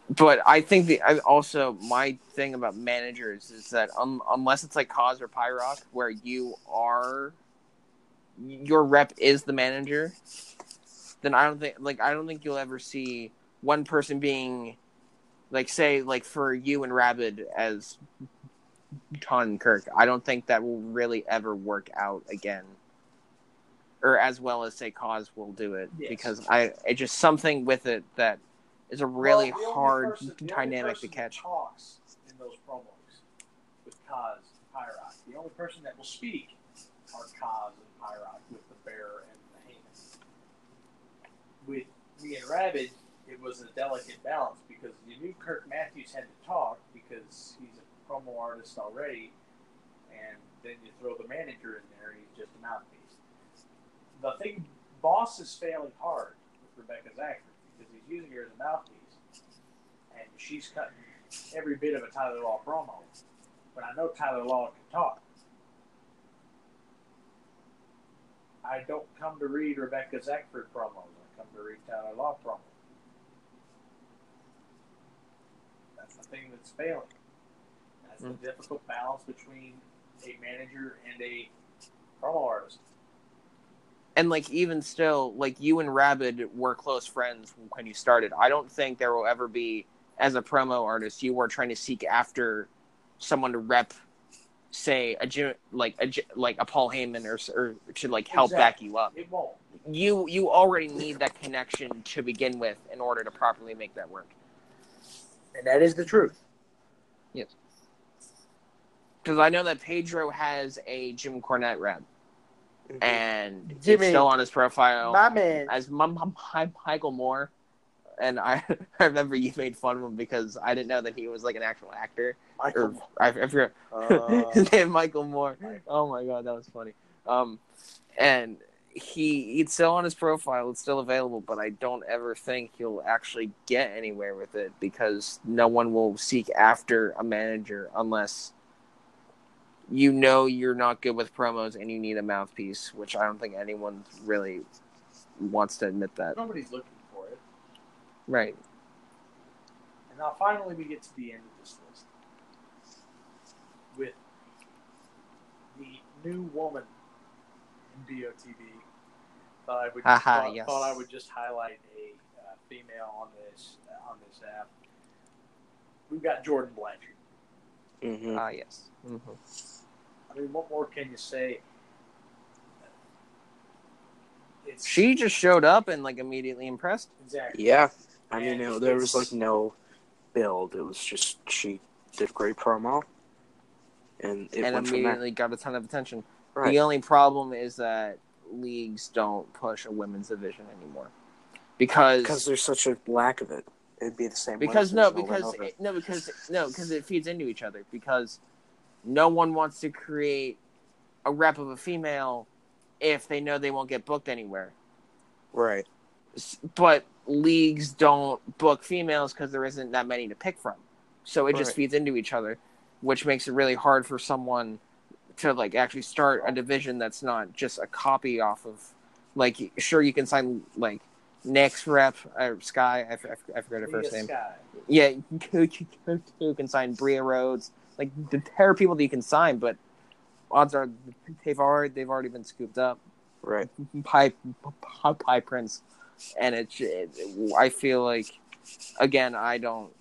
But I think the I also my thing about managers is that um, unless it's like Cause or Pyrock, where you are your rep is the manager, then I don't think like I don't think you'll ever see one person being like say like for you and Rabid as Ton Kirk. I don't think that will really ever work out again or as well as say cause will do it Yes. because i it's just something with it that is a really Well, hard person- dynamic to catch Talks in those promos with Kaz and Pyrock. The only person that will speak are Kaz and Pyrock with the bear and the Heyman. With me and Rabid, it was a delicate balance because you knew Kirk Matthews had to talk because he's a promo artist already, and then you throw the manager in there, he's just a mouthpiece. The thing, Boss is failing hard with Rebecca Zachary because he's using her as a mouthpiece, and she's cutting every bit of a Tyler Law promo. But I know Tyler Law can talk. I don't come to read Rebecca Zachary promos. I come to read Tyler Law promos. That's the thing that's failing. That's the difficult balance between a manager and a promo artist. and like even still like you and rabid were close friends when you started i don't think there will ever be as a promo artist you were trying to seek after someone to rep say a Jim, like a like a paul heyman or, or to like help back you up It won't. you you already need that connection to begin with in order to properly make that work And that is the truth. Because I know that Pedro has a Jim Cornette rep, Mhm. and Jimmy. it's still on his profile My man. as Mum Mum- Hi- Michael Moore. and I *laughs* I remember you made fun of him because I didn't know that he was like an actual actor. Or Michael. I, I forget *laughs* Uh, his name, Michael Moore. Oh my god, that was funny. Um, and he it's still on his profile. It's still available, but I don't ever think he'll actually get anywhere with it because no one will seek after a manager unless you know you're not good with promos and you need a mouthpiece, which I don't think anyone really wants to admit that. nobody's looking for it. Right. And now finally we get to the end of this list with the new woman in BOTB. Thought I would Haha, thought, yes. thought I would just highlight a uh, female on this uh, on this app. We've got Jordan Blanchard. hmm Ah, yes. hmm I mean, what more can you say? It's She just showed up and like immediately impressed. exactly. Yeah. I mean, it, there was like no build. It was just she did great promo, and it and went from there. immediately got a ton of attention. Right. The only problem is that leagues don't push a women's division anymore because Because there's such a lack of it. It'd be the same. because no because it, no because no because it feeds into each other because no one wants to create a rep of a female if they know they won't get booked anywhere. right. But leagues don't book females because there isn't that many to pick from, so it just feeds into each other, which makes it really hard for someone to like actually start a division that's not just a copy off of. Like, sure, you can sign like next rep or Sky. I, f- I f- I forgot her first Leah name. Sky. Yeah, *laughs* you can sign Bria Rhodes. Like there are people that you can sign, but odds are they've already they've already been scooped up. Right. Pie, pie, pie Prince, and it's it, I feel like again I don't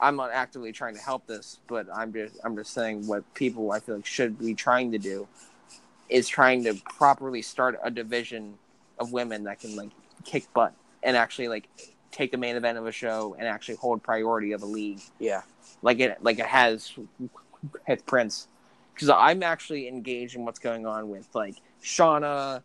I'm not actively trying to help this, but I'm just I'm just saying what people I feel like should be trying to do is trying to properly start a division of women that can like kick butt and actually like take the main event of a show and actually hold priority of a league Yeah. like it like it has with Prince because I'm actually engaged in what's going on with like Shauna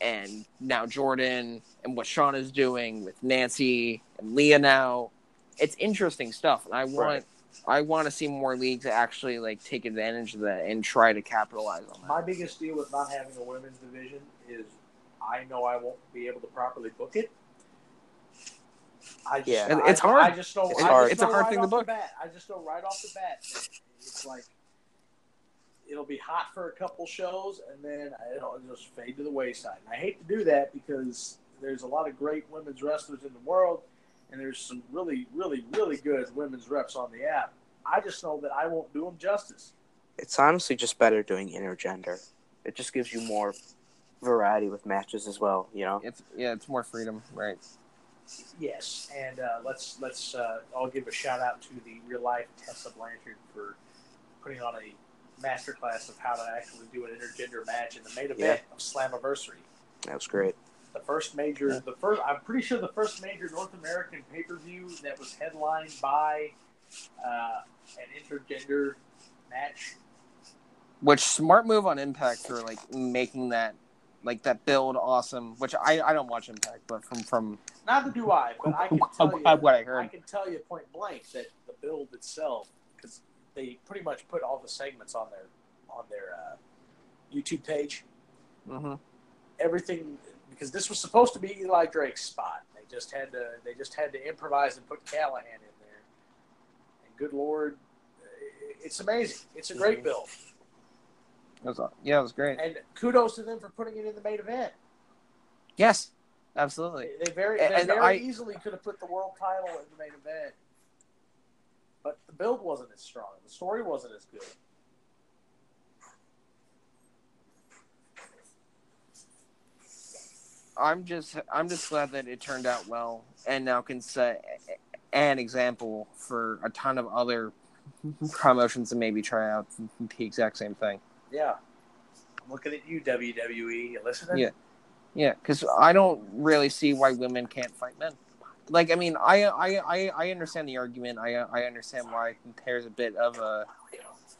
and now Jordan and what Shauna's doing with Nancy and Leah now. It's interesting stuff, and I want Right. I want to see more leagues actually like take advantage of that and try to capitalize on that. My biggest deal with not having a women's division is I know I won't be able to properly book it. I just, Yeah. And it's I- hard. I just know. It's I just hard. It's a hard right thing to book. bat- I just know right off the bat. It's like it'll be hot for a couple shows, and then it'll just fade to the wayside. And I hate to do that because there's a lot of great women's wrestlers in the world, and there's some really, really, really good women's reps on the app. I just know that I won't do them justice. It's honestly just better doing intergender. It just gives you more variety with matches as well. You know. It's yeah, it's more freedom, right? Yes, and uh, let's let's uh, I'll give a shout out to the real life Tessa Blanchard for putting on a masterclass of how to actually do an intergender match in the main event of Slammiversary. That was great. The first major, Yeah. the first I'm pretty sure the first major North American pay per view that was headlined by uh, an intergender match. Which smart move on Impact for like making that like that build awesome. Which I I don't watch Impact, but from from Neither do I, but I can tell you what I heard. I can tell you point blank that the build itself, because they pretty much put all the segments on their on their uh, YouTube page. mhm. Everything because this was supposed to be Eli Drake's spot. They just had to they just had to improvise and put Callihan in there. And good lord, it's amazing. It's a great Mhm. build, It was, yeah, it was great. and kudos to them for putting it in the main event. Yes, absolutely. They, they very they and very I- easily could have put the world title in the main event, but the build wasn't as strong. The story wasn't as good. I'm just I'm just glad that it turned out well and now can set an example for a ton of other promotions to maybe try out the exact same thing. Yeah. I'm looking at you, WWE. You listening? Yeah. Yeah, because I don't really see why women can't fight men. Like, I mean, I I, I, I understand the argument. I I understand why there's a bit of a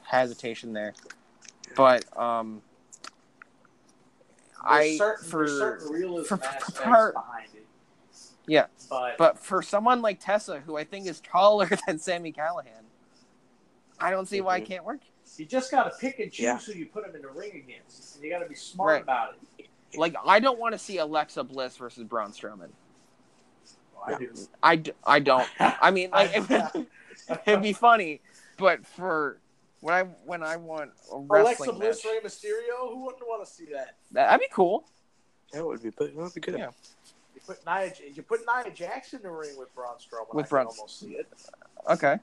hesitation there, but um, There's I certain, for certain for- for aspects part- behind it. Yeah. But, But for someone like Tessa, who I think is taller *laughs* than Sami Callihan, I don't see why it Mhm. can't work. You just got to pick and choose Yeah. who you put them in the ring against, and you got to be smart Right. about it. Like, I don't want to see Alexa Bliss versus Braun Strowman. Well, I do. I, d- I don't. I mean, like, *laughs* it, *laughs* it'd be funny, but for when I when I want a Alexa Bliss, match, Rey Mysterio. Who wouldn't want to see that? that'd be cool. That would be, that would be good. Yeah. You put Nia, you put Nia Jax in the ring with Braun Strowman. With I Braun. can almost see it. Okay.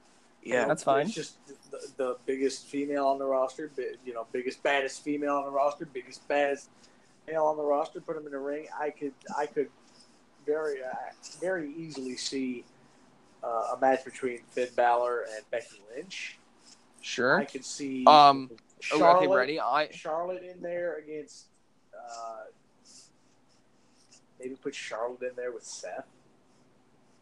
Yeah, That's fine. It's just the, the biggest female on the roster, you know, biggest baddest female on the roster, biggest baddest male on the roster. Put them in the ring. I could, I could very, uh, very easily see uh, a match between Finn Balor and Becky Lynch. Sure, I could see Um, Charlotte, okay, ready? I Charlotte in there against. Uh, maybe put Charlotte in there with Seth.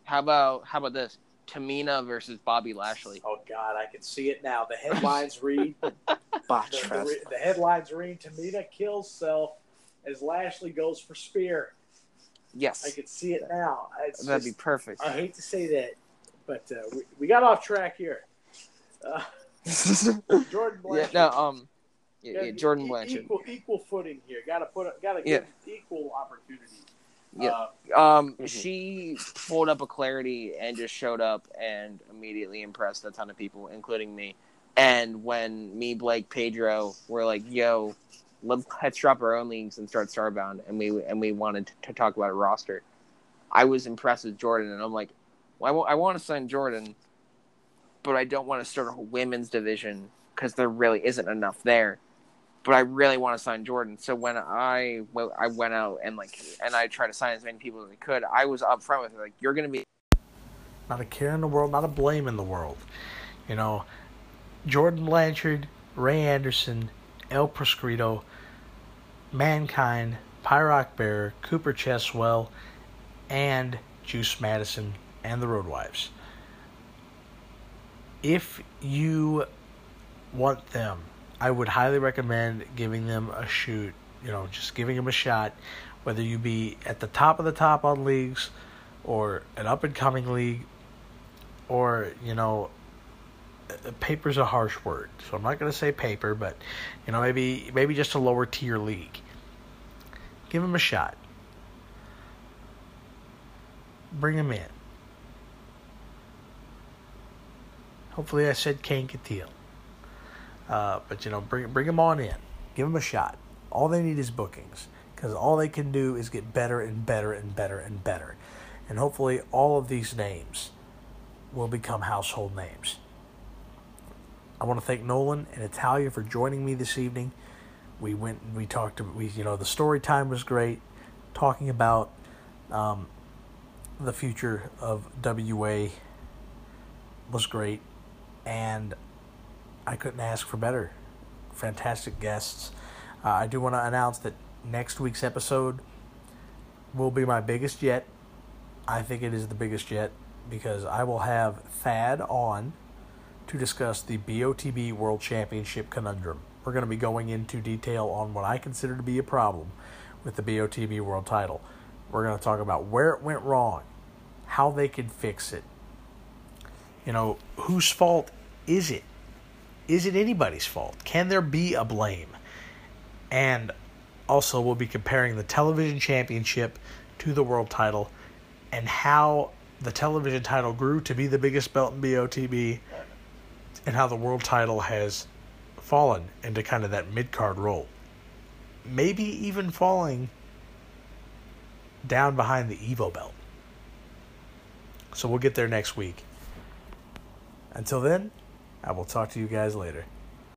how about how about this? Tamina versus Bobby Lashley. Oh God, I can see it now. The headlines read *laughs* botch the, fest. the, the headlines read Tamina kills self as Lashley goes for spear. Yes, I can see it now. It's that'd just- be perfect. I hate to say that, but uh, we, we got off track here. Uh, *laughs* Jordan yeah, Blanchard. no, um, yeah, Yeah, yeah, Jordan e- Blanchard. Equal, equal footing here. Got to put. Got to Yeah. give equal opportunity. Yeah. Uh, Um, Mhm. she pulled up a clarity and just showed up and immediately impressed a ton of people, including me. And when me, Blake, Pedro were like, "Yo, let's let's drop our own leagues and start Starbound," and we and we wanted to, to talk about a roster, I was impressed with Jordan, and I'm like, well, I want to sign Jordan, but I don't want to start a women's division because there really isn't enough there. But I really want to sign Jordan. So when I well, I went out and like and I tried to sign as many people as I could, I was upfront with it, like, "You're gonna be not a care in the world, not a blame in the world. You know, Jordan Blanchard, Ray Anderson, El Proscrito, Mankind, Pyrock Bear, Cooper Cheswell, and Juice Madison and the Roadwives. If you want them, I would highly recommend giving them a shoot, you know, just giving them a shot, whether you be at the top of the top on leagues or an up and coming league or you know paper's a harsh word so i'm not going to say paper but you know maybe maybe just a lower tier league. Give them a shot. Bring them in. Hopefully i said Kane Catil. Uh, but you know bring bring them on in give them a shot all they need is bookings because all they can do is get better and better and better and better and hopefully all of these names will become household names. I want to thank Nolan and Italia for joining me this evening. We went we talked. We you know the story time was great, talking about um, the future of WA was great, and I couldn't ask for better. Fantastic guests. Uh, I do want to announce that next week's episode will be my biggest yet. I think it is the biggest yet because I will have Thad on to discuss the BOTB World Championship conundrum. We're going to be going into detail on what I consider to be a problem with the BOTB World title. We're going to talk about where it went wrong, how they could fix it. You know, whose fault is it? Is it anybody's fault? Can there be a blame? And also, we'll be comparing the television championship to the world title and how the television title grew to be the biggest belt in BOTB and how the world title has fallen into kind of that mid card role. Maybe even falling down behind the Evo belt. So we'll get there next week. Until then, I will talk to you guys later.